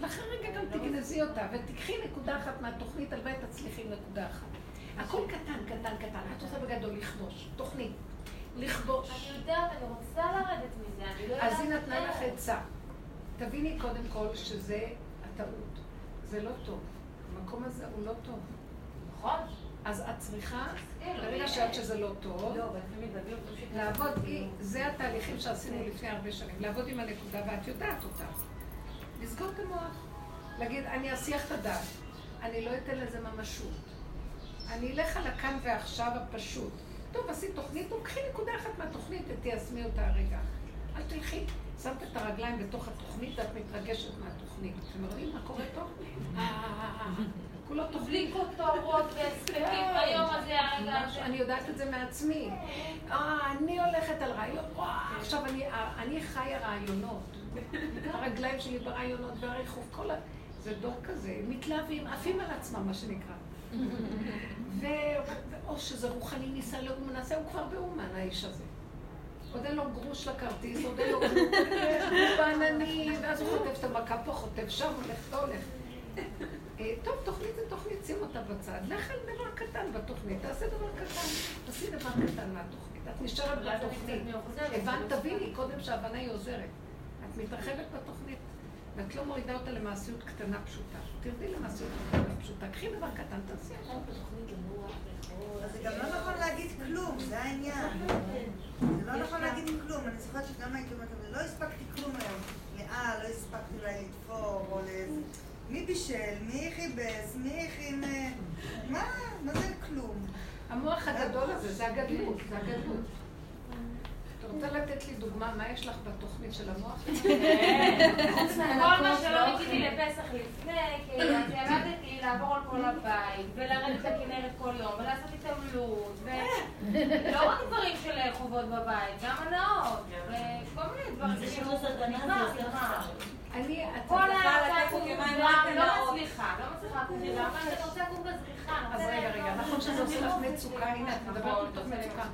ולכן רגע גם תגנזי אותה, ותקחי נקודה אחת מהתוכנית, הלוואי תצליחי נקודה אחת. הכל קטן, קטן, קטן. את עושה בגדול לכבוש, תוכנית. לכבוש. אני יודעת, אני רוצה לרדת מזה, אני לא יודעת... אז היא נתנה לך עצה. תביני קודם כל שזה הטעות. זה לא טוב. המקום הזה הוא לא טוב. נכון. אז את צריכה, ברגע שאת שזה לא טוב, לעבוד, זה התהליכים שעשינו לפני הרבה שנים, לעבוד עם הנקודה ואת יודעת אותה. לסגור את המוח. להגיד, אני אסיח את הדעת, אני לא אתן לזה ממשות. אני אלך על הכאן ועכשיו הפשוט. טוב, עשית תוכנית, קחי נקודה אחת מהתוכנית ותיישמי אותה הרגע. אל תלכי. שמת את הרגליים בתוך התוכנית ואת מתרגשת מהתוכנית. אתם רואים מה קורה פה? כולו תוכנית. טובות והספקים כן. ביום הזה, אני יודעת את זה מעצמי. אה, אני הולכת על רעיון, עכשיו אני חיה רעיונות. הרגליים שלי ברעיונות והריחוף, כל ה... זה דור כזה, מתלהבים, עפים על עצמם, מה שנקרא. ואו שזה רוחני ניסה לאומן, נעשה, הוא כבר באומן, האיש הזה. עוד אין לו גרוש לכרטיס, עוד אין לו כלום, הוא בעננים, ואז הוא חוטף את המכה פה, חוטף שם, הולך, לא הולך. אה, טוב, תוכנית זה תוכנית, שים אותה בצד. לך על דבר קטן בתוכנית, תעשה דבר קטן. תעשי דבר קטן מהתוכנית. את נשארת בתוכנית. הבנת, תביני קודם שההבנה היא עוזרת. את מתרחבת בתוכנית, ואת לא מורידה אותה למעשיות קטנה פשוטה. תרדי למעשיות קטנה פשוטה. קחי דבר קטן, תעשי אותו. זה גם לא נכון להגיד כלום, זה העניין. זה לא נכון להגיד כלום. אני זוכרת שגם הייתי אומרת, לא הספקתי כלום היום. לאה, לא הספקתי אולי לתפור, או לאיזה... מי בישל? מי חיבס? מי הכין... אה, מה? מה זה כלום? המוח הגדול הזה, זה הגדלות, זה הגדלות. רוצה לתת לי דוגמה, מה יש לך בתוכנית של המוח? כל מה שלא ניקיתי לפסח לפני, כי אז ילדתי לעבור על כל הבית, ולרדת לכנרת כל יום, ולעשות התעמלות, ולא רק דברים של חובות בבית, גם הנאות, וכל מיני דברים. זה שימוש סכנה, זה אני, כל ההצעה לא מצליחה, לא מצליחה, למה אתה רוצה לקום בזריחה? אז רגע, רגע, נכון שזה עושה לך מצוקה, הנה את מדברת מתוך מצוקה.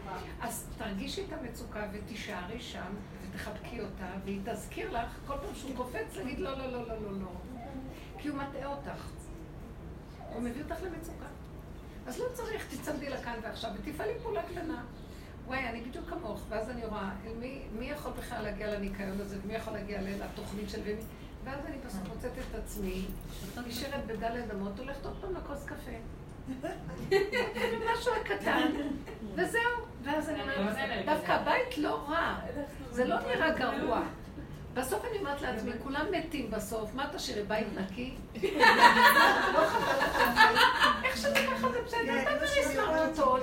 אז תרגישי את המצוקה ותישארי שם, ותחבקי אותה, והיא תזכיר לך, כל פעם שהוא קופץ, תגיד לא, לא, לא, לא, לא, לא. כי הוא מטעה אותך. הוא מביא אותך למצוקה. אז לא צריך, תצמדי לכאן ועכשיו, ותפעלי פעולה קטנה. וואי, אני בדיוק כמוך, ואז אני רואה, מי, מי יכול בכלל להגיע לניקיון הזה, ומי יכול להגיע לתוכנית של ומי... ואז אני בסוף מוצאת את עצמי, נשארת בדלת אמות, הולכת עוד פעם לכוס קפה. משהו קטן, וזהו. ואז אני אומרת, דווקא הבית לא רע, זה לא נראה גרוע. בסוף אני אומרת לעצמי, כולם מתים בסוף, מה תשאירי בית נקי? לא איך שזה ככה זה בסדר, אתה מרי סמרטוטון,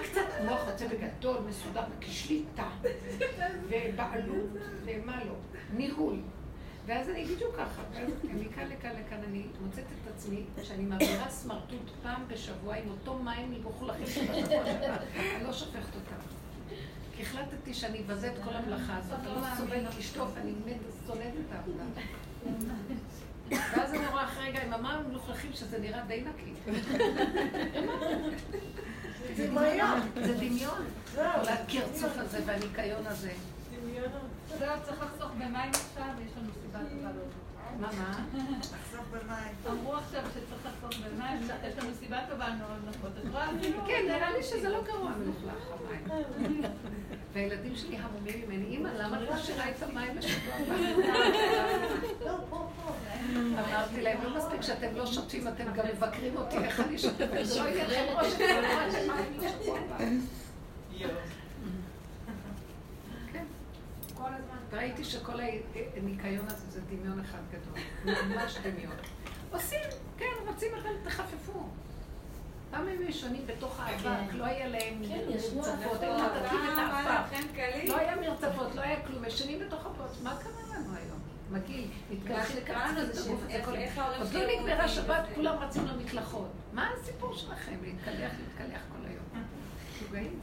הקצת מוח רוצה בגדול, מסודר, כשליטה, ובעלות, ומה לא, ניהול. ואז אני בדיוק ככה, ואז מכאן לכאן לכאן אני מוצאת את עצמי שאני מעבירה סמרטוט פעם בשבוע עם אותו מים מלוכלכים שבשבוע שעבר, אני לא שופכת אותם. כי החלטתי שאני אבזה את כל המלאכה הזאת, אני לא סובלת לשטוף, אני שונאת את העבודה. ואז אני רואה אחרי רגע עם המים מלוכלכים שזה נראה די נקי. זה דמיון, זה דמיון. כל הקרצוף הזה והניקיון הזה. זהו, צריך לחסוך במים עכשיו, יש לנו סיבה טובה לא מה, מה? לחסוך במים. אמרו עכשיו שצריך לחסוך במים, יש לנו סיבה טובה מאוד. את רואה? כן, נראה לי שזה לא גרוע מלוכלך המים. והילדים שלי המומים ממני, אמא, למה את משאירה את המים לשבוע אמרתי להם, לא מספיק שאתם לא שותים, אתם גם מבקרים אותי, איך אני שותה? זה לא לכם ראש של מים לשבוע הבא. ראיתי שכל הניקיון הזה זה דמיון אחד גדול, ממש דמיון. עושים, כן, רוצים, אבל תחפפו. פעם הם ישנים בתוך האבק, כן. לא היה להם כן, מרצפות, הם מטאטאים את האבק. לא היה מרצפות, לא היה כלום, ישנים בתוך הבוץ. מה קרה לנו היום? מגעיל, מתקלחים לכאן, עוד לא נגמרה שבת, כולם רצים למקלחות. מה הסיפור שלכם? להתקלח, להתקלח כל היום. משוגעים?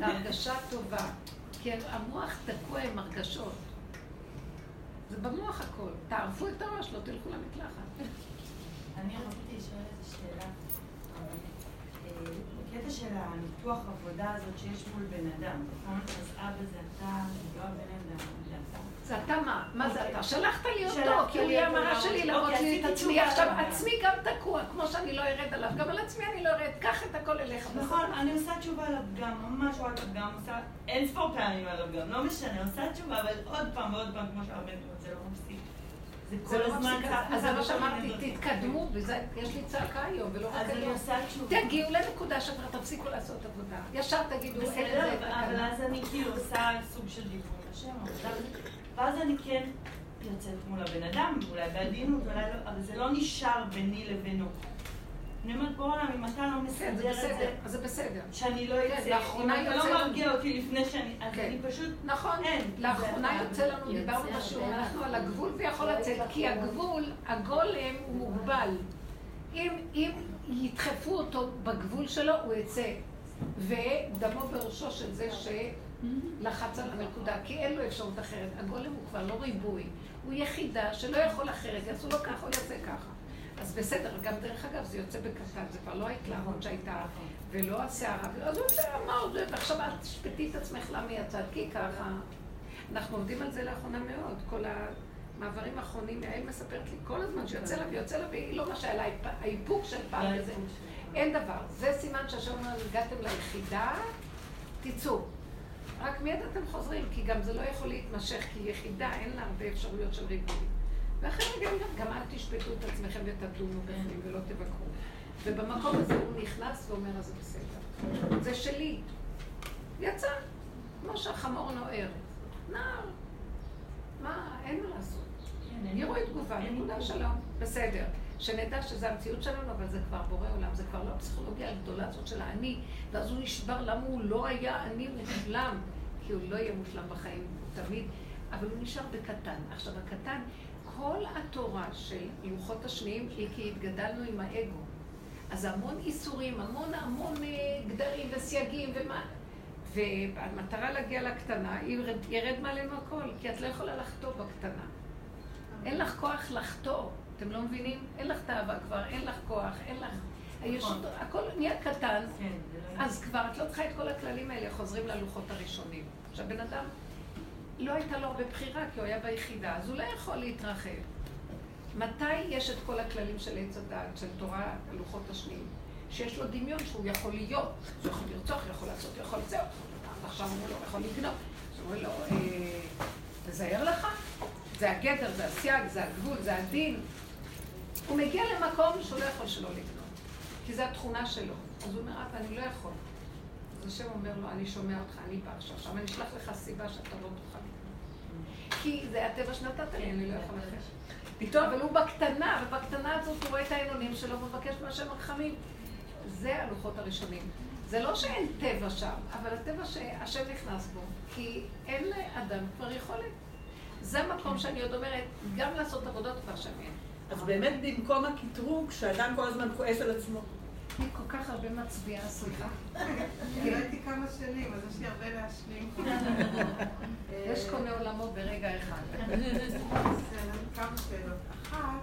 להרגשה טובה. כי המוח תקוע עם הרגשות. זה במוח הכל. תערפו את הראש, לא תלכו למקלחת. אני רציתי לשאול איזו שאלה. אה, בקטע של הניתוח עבודה הזאת שיש מול בן אדם, נכון? אז אבא זה אתה, לא הבן אדם, זה אתה. מה? מה זה אתה? שלחת לי אותו, כי הוא יהיה המראה שלי להראות לי את עצמי. עכשיו, עצמי גם תקוע, כמו שאני לא ארד עליו. גם על עצמי אני לא ארד. קח את הכל אליך. נכון, אני עושה תשובה על הפגם, ממש את הפגם, עושה אין ספור פעמים על הפגם, לא משנה, עושה תשובה, אבל עוד פעם ועוד פעם, כמו שהרבה זה לא מפסיק. זה כל לא הזמן צעקה. אז זה מה שאמרתי, תתקדמו, יש לי צעקה היום, ולא רק היום. תגיעו לנקודה שכבר תפסיקו לעשות עבודה. ישר תגידו, לזה אבל אז אני כאילו עושה סוג של דיבור ואז אני כן יוצאת מול הבן אדם, אולי בעדינות, אולי לא, אבל זה לא נשאר ביני לבינו. אני אומרת, בוא עולם, אם אתה לא כן, מסדר את זה, אז זה בסדר. שאני לא אצא, אם אתה לא מרגיע אותי לפני שאני, אז כן. אני פשוט, נכון. לאחרונה יוצא לנו, דיברנו בשיעור, אנחנו על הגבול ויכול לצאת, כי הגבול, הגולם הוא מוגבל. אם ידחפו אותו בגבול שלו, הוא יצא. ודמו בראשו של זה שלחץ על הנקודה, כי אין לו אפשרות אחרת. הגולם הוא כבר לא ריבוי, הוא יחידה שלא יכול אחרת, יעשו לו ככה, הוא יעשה ככה. אז בסדר, גם דרך אגב זה יוצא בקטן, זה כבר לא ההתלהבות שהייתה, ולא הסערה, הוא יודע מה עוד, ועכשיו אל תשפטי את עצמך למה יצאת, כי ככה. אנחנו עובדים על זה לאחרונה מאוד, כל המעברים האחרונים, יעל מספרת לי כל הזמן שיוצא לה ויוצא לה, והיא לא מה שהיה לה, האיפוק של פעם וזה. אין דבר. זה סימן שהשם אומר, הגעתם ליחידה, תצאו. רק מיד אתם חוזרים, כי גם זה לא יכול להתמשך, כי יחידה אין לה הרבה אפשרויות של ריבוי. ואחרי רגע גם אל תשפטו את עצמכם ותדונו בפנים ולא תבקרו. ובמקום הזה הוא נכנס ואומר, אז זה בסדר. זה שלי. יצא, כמו שהחמור נוער. נער. מה, אין מה לעשות. יראו את תגובה, נקודה שלום, בסדר. שנדע שזו המציאות שלנו, אבל זה כבר בורא עולם, זה כבר לא הפסיכולוגיה הגדולה הזאת של האני, ואז הוא נשבר, למה הוא לא היה אני מושלם? כי הוא לא יהיה מושלם בחיים, תמיד, אבל הוא נשאר בקטן. עכשיו, הקטן, כל התורה של לוחות השניים היא כי התגדלנו עם האגו. אז המון איסורים, המון המון אה, גדרים וסייגים ומה... והמטרה להגיע לקטנה, ירד מעלינו הכל, כי את לא יכולה לחטוא בקטנה. אין לך כוח לחטוא, אתם לא מבינים? אין לך תאווה כבר, אין לך כוח, אין לך... הישות, הכל נהיה קטן, כן, לא אז כבר את לא צריכה את כל הכללים האלה, חוזרים ללוחות הראשונים. עכשיו, בן אדם לא הייתה לו הרבה בחירה, כי הוא היה ביחידה, אז הוא לא יכול להתרחב. מתי יש את כל הכללים של עץ הדעת, של תורה, הלוחות השניים? שיש לו דמיון שהוא יכול להיות, הוא יכול לרצוח, יכול לעשות, יכול לצאת, עכשיו הוא לא יכול לגנוב. אז הוא אומר לו, תזהר לך, זה הגדר, זה הסייג, זה הגבול, זה הדין. הוא מגיע למקום שהוא לא יכול שלא לגנוב, כי זו התכונה שלו. אז הוא אומר, אבא, אני לא יכול. אז השם אומר לו, אני שומע אותך, אני בא עכשיו. עכשיו אני אשלח לך סיבה שאתה לא תוכל לגנוב. כי זה הטבע שנתת לי, אני לא יכול אחר. פתאום, אבל הוא בקטנה, ובקטנה הזאת הוא רואה את העינונים שלו ומבקש מהשם רחמים. זה הלוחות הראשונים. זה לא שאין טבע שם, אבל הטבע שהשם נכנס בו, כי אין לאדם כבר יכולת. זה המקום שאני עוד אומרת, גם לעשות עבודות כבר שם אין. אז באמת במקום הקטרוג, שאדם כל הזמן כועס על עצמו. היא כל כך הרבה מצביעה, סליחה. ראיתי כמה שנים, אז יש לי הרבה להשלים. יש קונה עולמו ברגע אחד. כמה שאלות. אחת,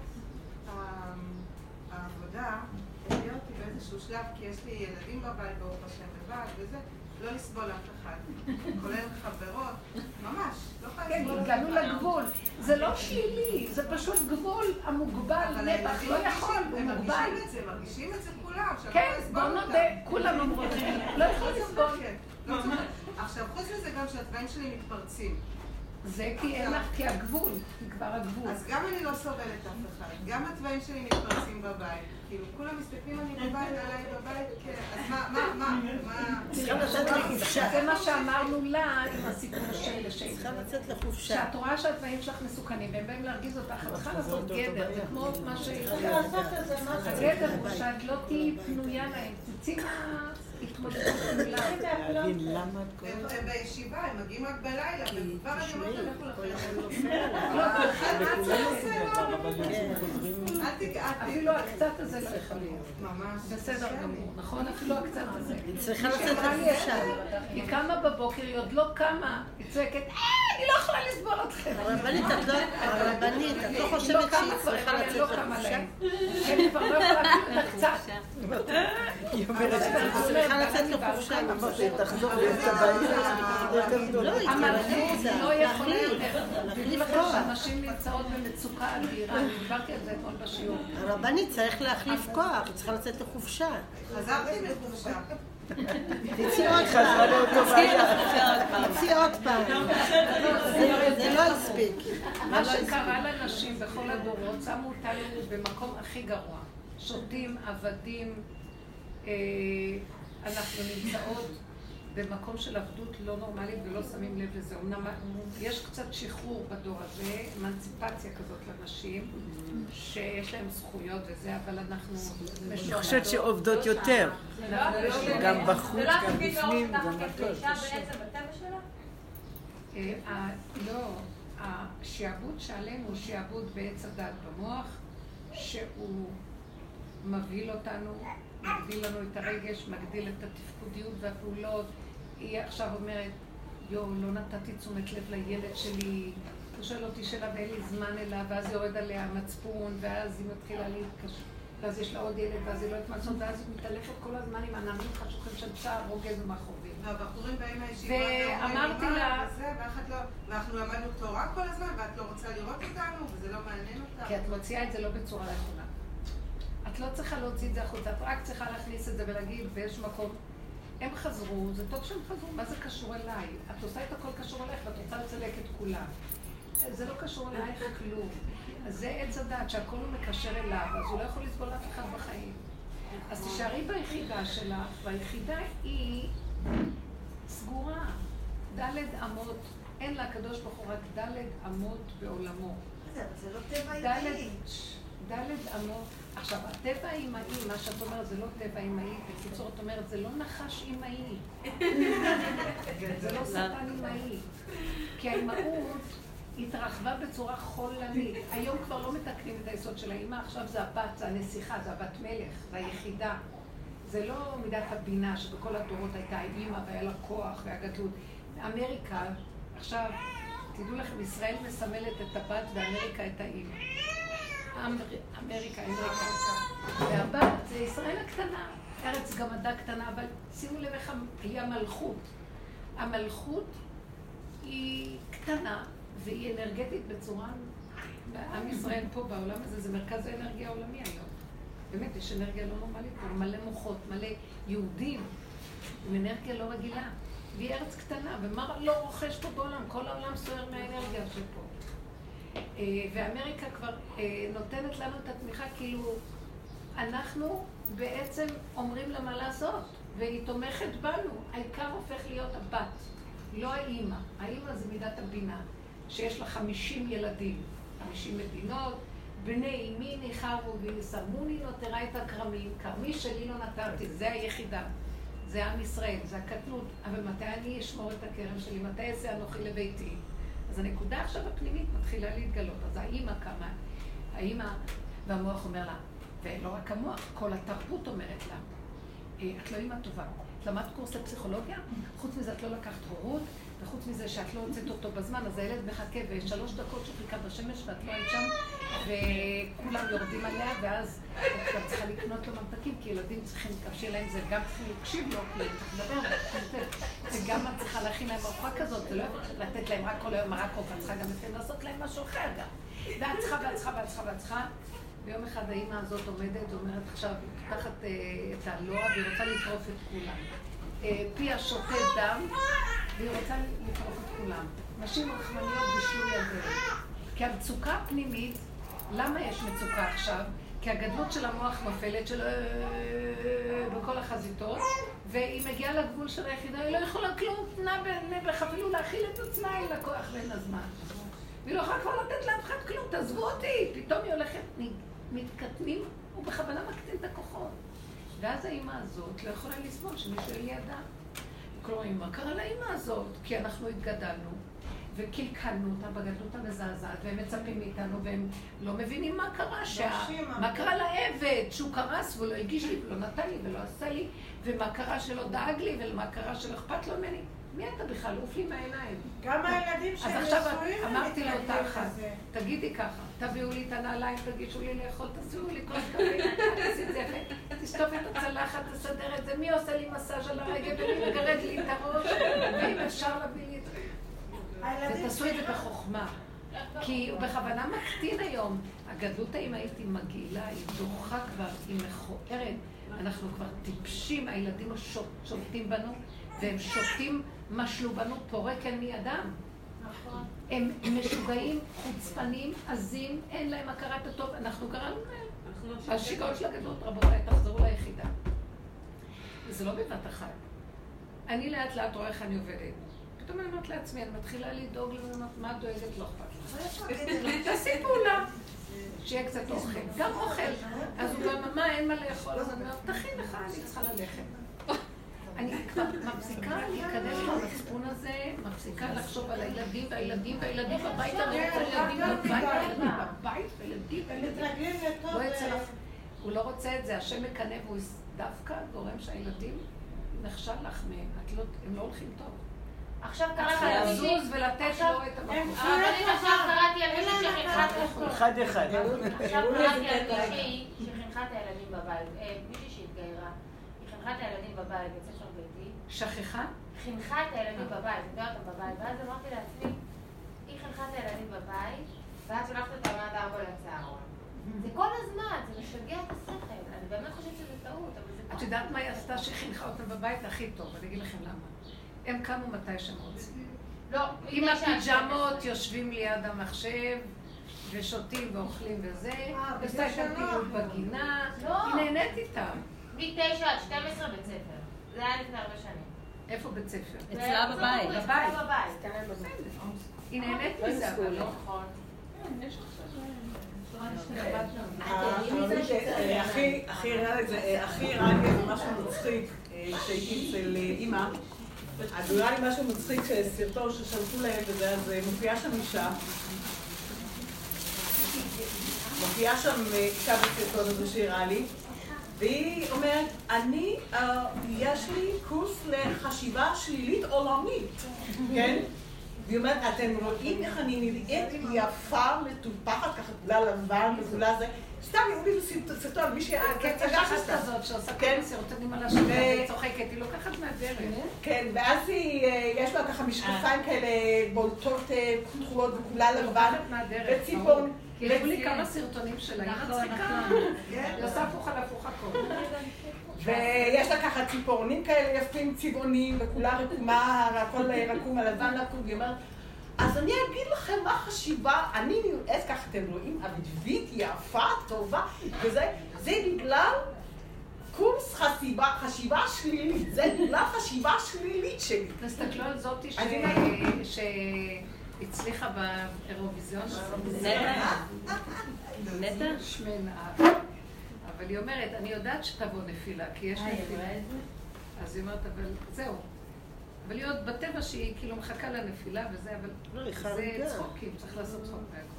העבודה הביאה אותי באיזשהו שלב, כי יש לי ילדים בבית, ברוך השם, לבד וזה. לא לסבול אף אחד, כולל חברות, ממש, לא יכולה כן, לסבול. כן, הגענו לגבול. זה לא שלילי, זה פשוט גבול המוגבל, נפח, לא יכול, הוא הם מוגבל. מרגישים את זה, מרגישים את זה כולם, לא כן, לסבול בוא. נודה, כולם אמרו את זה. לא יכול לסבול. לא צוחקת. עכשיו, חוץ מזה גם שהתוואים שלי מתפרצים. זה כי אין לך, כי הגבול, כי כבר הגבול. אז גם אני לא סובלת אף אחד, גם התוואים שלי מתפרצים בבית. כאילו, כולם מסתכלים אני בבית, עליי בבית, כן, אז מה, מה, מה, מה... זה מה שאמרנו לה עם הסיפור של שיילה. צריכה לצאת לחופשה. שאת רואה שהתוואים שלך מסוכנים והם באים להרגיז אותך, את צריכה לעשות גדר, זה כמו מה ש... הגדר הוא שאת לא תהיי פנויה להם, תצאי מולם. להבין למה את קוראת. הם בישיבה, הם מגיעים רק בלילה, וכבר אני אומרת לכו לכם. לא, אל תגעת. אפילו הקצת הזה לא יכול להיות. ממש. בסדר גמור, נכון? אפילו הקצת הזה. היא צריכה לצאת לחופשה. היא קמה בבוקר, היא עוד לא קמה, היא צועקת, אה, אני לא יכולה לסבול אתכם. הרבנית, את לא- את לא חושבת שהיא צריכה לא לצאת לחופשה? כן, היא כבר לא יכולה אפילו את הקצת. היא אומרת צריכה לצאת לחופשה. תחזור להיות יותר גדולה. לא, המלכות לא יכולה יותר. להחליף כוח. שאנשים נמצאות במצוקה אדירה, דיברתי על זה אתמול בשיעור. הרבנית צריך להחליף כוח, היא צריכה לצאת לחופשה. חזרתי מחופשה. תצאי עוד פעם. תצאי עוד פעם. זה- זה לא הספיק. מה שקרה לנשים בכל הדורות, שמו אותנו במקום הכי גרוע. שותים, עבדים, אה, אנחנו נמצאות במקום של עבדות לא נורמלית ולא שמים לב לזה. אמנם יש קצת שחרור בדור הזה, אמנציפציה כזאת לנשים, שיש להן זכויות וזה, אבל אנחנו אני חושבת שעובדות יותר. גם בחוץ, לא גם בפנים, גם שלה? אה, לא, השעבוד שעלינו הוא שעבוד בעץ הדת במוח, שהוא מבהיל אותנו, מגדיל לנו את הרגש, מגדיל את התפקודיות והפעולות. היא עכשיו אומרת, יואו, לא נתתי תשומת לב לילד שלי, הוא שואל אותי שאלה ואין לי זמן אליו, ואז יורד עליה המצפון, ואז היא מתחילה להתקשר. ואז יש לה עוד ילד, ואז היא לא יודעת מה לעשות, ואז היא מתעלפת כל הזמן עם עננים חשוכים של צער, רוגז ומכאובים. והבחורים באים מהישיבה, ואמרתי לה- "מה, וזה, ואחת לא, ואנחנו למדנו תורה כל הזמן, ואת לא רוצה לראות אותנו, וזה לא מעניין אותך. כי את מוציאה את זה לא בצורה נכונה. את לא צריכה להוציא את זה החוצה, את רק צריכה להכניס את זה ולהגיד באיזשהו מקום, הם חזרו, זה טוב שהם חזרו, מה זה קשור אליי? את עושה את הכל קשור אלייך ואת רוצה לצלק את כולם. זה לא קשור אלייך כלום. זה עץ הדעת שהכל הוא מקשר אליו, אז הוא לא יכול לסבול אף אחד בחיים. אז תישארי ביחידה שלך, והיחידה היא סגורה. ד' אמות, אין לה הקדוש ברוך הוא רק ד' אמות בעולמו. זה, לא טבע. ד' אמות. עכשיו, הטבע האימהי, מה שאת אומרת, זה לא טבע אימהי. בקיצור, את אומרת, זה לא נחש אימהי. זה לא שטן אימהי. כי האימהות התרחבה בצורה חולנית. היום כבר לא מתקנים את היסוד של האימא, עכשיו זה הבת, זה הנסיכה, זה הבת מלך, זה היחידה. זה לא מידת הבינה שבכל הדורות הייתה אימא והיה לה כוח והגדלות. אמריקה, עכשיו, תדעו לכם, ישראל מסמלת את הבת ואמריקה את האימא. אמר- אמריקה, אמריקה. והבת זה ישראל הקטנה. ארץ גמדה קטנה, אבל שימו לב איך היא המלכות. המלכות היא קטנה והיא אנרגטית בצורה... עם ישראל פה בעולם הזה זה מרכז האנרגיה העולמי היום. באמת, יש אנרגיה לא נורמלית מלא מוחות, מלא יהודים, עם אנרגיה לא רגילה. והיא ארץ קטנה, ומה לא רוכש פה בעולם? כל העולם סוער מהאנרגיה שפה. אה, ואמריקה כבר אה, נותנת לנו את התמיכה, כאילו, אנחנו בעצם אומרים לה מה לעשות, והיא תומכת בנו. העיקר הופך להיות הבת, לא האימא. האימא זה מידת הבינה, שיש לה חמישים ילדים, חמישים מדינות, בני אמי ניחרו ויסמוני נותרה את הכרמים, כרמי שלי לא נתרתי, זה היחידה. זה עם ישראל, זה הקטנות, אבל מתי אני אשמור את הכרם שלי? מתי אעשה אנוכי לביתי? אז הנקודה עכשיו הפנימית מתחילה להתגלות. אז האימא קמה, האימא, והמוח אומר לה, ולא רק המוח, כל התרבות אומרת לה, אה, את לא אימא טובה. את למדת קורס לפסיכולוגיה? חוץ מזה את לא לקחת הורות, וחוץ מזה שאת לא הוצאת אותו בזמן, אז הילד מחכה, ושלוש דקות שהוא חיכה בשמש ואת לא היית שם, וכולם יורדים עליה, ואז את גם צריכה לקנות לו ממתקים, כי ילדים צריכים, שיהיה להם זה, גם צריכים להקשיב לו, כי הם צריכים לדבר, וגם את צריכה להכין להם ארוחה כזאת, זה לא לתת להם רק כל היום מרק עוף, את צריכה גם לפעמים לעשות להם משהו אחר גם. ואת צריכה, ואת צריכה, ואת צריכה, ואת צריכה. ויום אחד האימא הזאת עומדת ואומרת עכשיו, פותחת אה, את הלוע והיא רוצה לטרוף את כולם. אה, פיה שותה דם והיא רוצה לטרוף את כולם. נשים רחמניות בשלוי הדרך. כי המצוקה הפנימית, למה יש מצוקה עכשיו? כי הגדלות של המוח נופלת של בכל החזיתות, והיא מגיעה לגבול של היחידה, היא לא יכולה כלום, נע בנבח, אפילו להכיל את עצמה, אין לה כוח ואין לה זמן. והיא לא יכולה כבר לתת לאף אחד כלום, תעזבו אותי. פתאום היא הולכת, מתקטנים, הוא בכוונה מקטין את הכוחות. ואז האימא הזאת לא יכולה לסבול שמישהו יהיה לידה. קוראים, מה קרה לאימא הזאת? כי אנחנו התגדלנו, וקלקלנו אותה בגדלות המזעזעת, והם מצפים מאיתנו, והם לא מבינים מה קרה, שה... מה קרה לעבד, שהוא קרס והוא לא הגיש לי ולא נתן לי ולא עשה לי, ומה קרה שלא דאג לי, ומה קרה שלא אכפת לו ממני. מי אתה בכלל? עוף לי מהעיניים. גם הילדים שהם נשואים... אז עכשיו אמרתי לאותה אחת, תגידי ככה, תביאו לי את הנעליים, תגישו לי לאכול, תעשו לי כל כזה, תעשי את זה יפה, תשטוף את הצלחת, תסדר את זה, מי עושה לי מסאז' על הרגל, ומי מגרד לי את הראש, ואם אפשר להביא לי את זה. ותעשו את זה בחוכמה. כי הוא בכוונה מקטין היום. הגדלות האמהית היא מגעילה, היא דוחה כבר, היא מכוערת. אנחנו כבר טיפשים, הילדים שולטים בנו, והם שותים משלו בנו פורקן מידם. נכון. הם משוגעים, חוצפנים, עזים, אין להם הכרת הטוב, אנחנו קראנו להם. השיגעון של הגדלות, רבותיי, תחזרו ליחידה. זה לא בבת אחת. אני לאט לאט רואה איך אני עובדת. פתאום אני אומרת לעצמי, אני מתחילה לדאוג למנות, מה את דואגת? לא אכפת לך. תעשי פעולה. שיהיה קצת אוכל. גם אוכל. אז הוא גם, מה, אין מה לאכול? אז אני אומרת, תכין לך, אני צריכה ללכת. אני כבר מפסיקה להיכנס למצפון הזה, מפסיקה לחשוב על הילדים והילדים והילדים בבית, אני רוצה ילדים בבית, והילדים בבית, וילדים והילדים. לא יצא לך. הוא לא רוצה את זה, השם מקנא והוא דווקא גורם שהילדים נכשל לך מהם, לא- הם לא הולכים טוב. עכשיו קראתי על מישהי... לזוז ולתת לו את המקום. הרבנית עכשיו קראתי על מישהי שחינכה... אחד אחד. עכשיו קראתי על מישהי שחינכה את הילדים בבית. מישהי שהתגיירה. היא חינכה את הילדים בבית. שכחה? חינכה את הילדים בבית, לימדה אותם בבית. ואז אמרתי לעצמי, היא חינכה את הילדים בבית, ואז שולחת אותם עד ארבע לצהרון. זה כל הזמן, זה משגע את השכל. אני באמת חושבת שזה טעות, אבל זה... את יודעת מה היא עשתה שחינכה אותם בבית הכי טוב? אני אגיד לכם למה. הם קמו מתי שהם רוצים. לא, עם הפיג'מות יושבים ליד המחשב ושותים ואוכלים וזה, ועושה איתם פעילות בגינה, לא. היא נהנית איתם. מ-9 עד 12 בית ספר. זה היה לפני הרבה שנים. איפה בית ספר? אצלה בבית. בבית. היא נהנית מזה, אבל לא. נכון. הכי הראה לי משהו מצחיק כשהייתי אצל אימא. אז לי משהו מצחיק שסרטון ששלחו להם וזה, אז מופיעה שם אישה. מופיעה שם אישה בסרטון הזה שהראה לי. והיא אומרת, אני, יש לי קורס לחשיבה שלילית עולמית, כן? והיא אומרת, אתם רואים איך אני נראית יפה, מטופחת, ככה כולה לבן וכולה זה. סתם יראו לי סרטון, מי שהצגה כזאת שעושה כן סרטונים על השם, והיא צוחקת, היא לוקחת מהדרך. כן, ואז יש לה ככה משקפיים כאלה בולטות, כחולות וכולה לבן, וציפון. כי הראו לי כמה סרטונים שלה, היא מצחיקה. היא עושה הפוך על הפוך הכל. ויש לה ככה ציפורנים כאלה יפים, צבעונים, וכולה רקומה, הכל רקום, הלבן רקום, והיא אומרת, אז אני אגיד לכם מה חשיבה, אני נראית ככה, אתם רואים, אביבית, יפה, טובה, וזה, זה בגלל קורס חשיבה, חשיבה שלילית, זה בגלל חשיבה שלילית שלי. תסתכלו על זאתי ש- שהצליחה באירוויזיון. נטע? שמנה. אבל היא אומרת, אני יודעת שתבוא נפילה, כי יש אה, נפילה. אז היא אומרת, אבל זהו. אבל היא עוד בטבע שהיא כאילו מחכה לנפילה וזה, אבל לא, זה. צחוקים, צריך לעשות צחוק מהכל.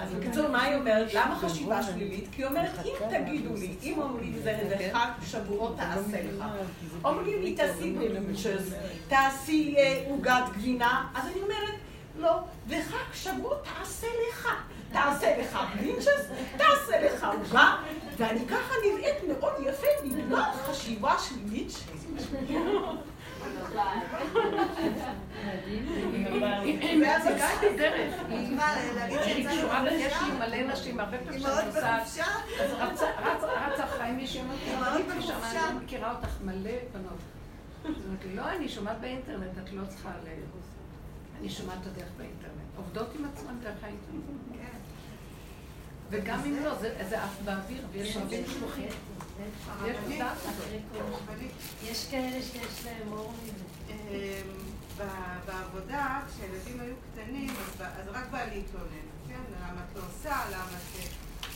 אז בקיצור, מה היא אומרת? למה חשיבה שלילית? כי היא אומרת, אם תגידו לי, אם אומרים לי זה לחג שבועות תעשה לך, אומרים לי תעשי בלינצ'ס, תעשי אה, עוגת גבינה, אז אני אומרת, לא, וחג שבועות תעשה לך. תעשה לך בלינצ'ס, תעשה לך עוגה, ואני ככה נראית מאוד יפה בגלל חשיבה שלילית שלי. ואז הגעה את הדרך. היא קשורה, מלא נשים, הרבה פעמים מאוד נוסעת? אז רצה אחריי מישהי, אמרתי. אני מכירה אותך מלא בנות. אמרתי לי, לא, אני שומעת באינטרנט, את לא צריכה ל... אני שומעת את הדרך באינטרנט. עובדות עם עצמן דרך האינטרנט. כן. וגם אם לא, זה זה עף באוויר, ויש רבים שלוחים. יש דעת. יש כאלה שיש להם אור מזה. אמ, בעבודה, כשהילדים היו קטנים, אז רק בא להתלונן, כן? למה את לא עושה, למה את...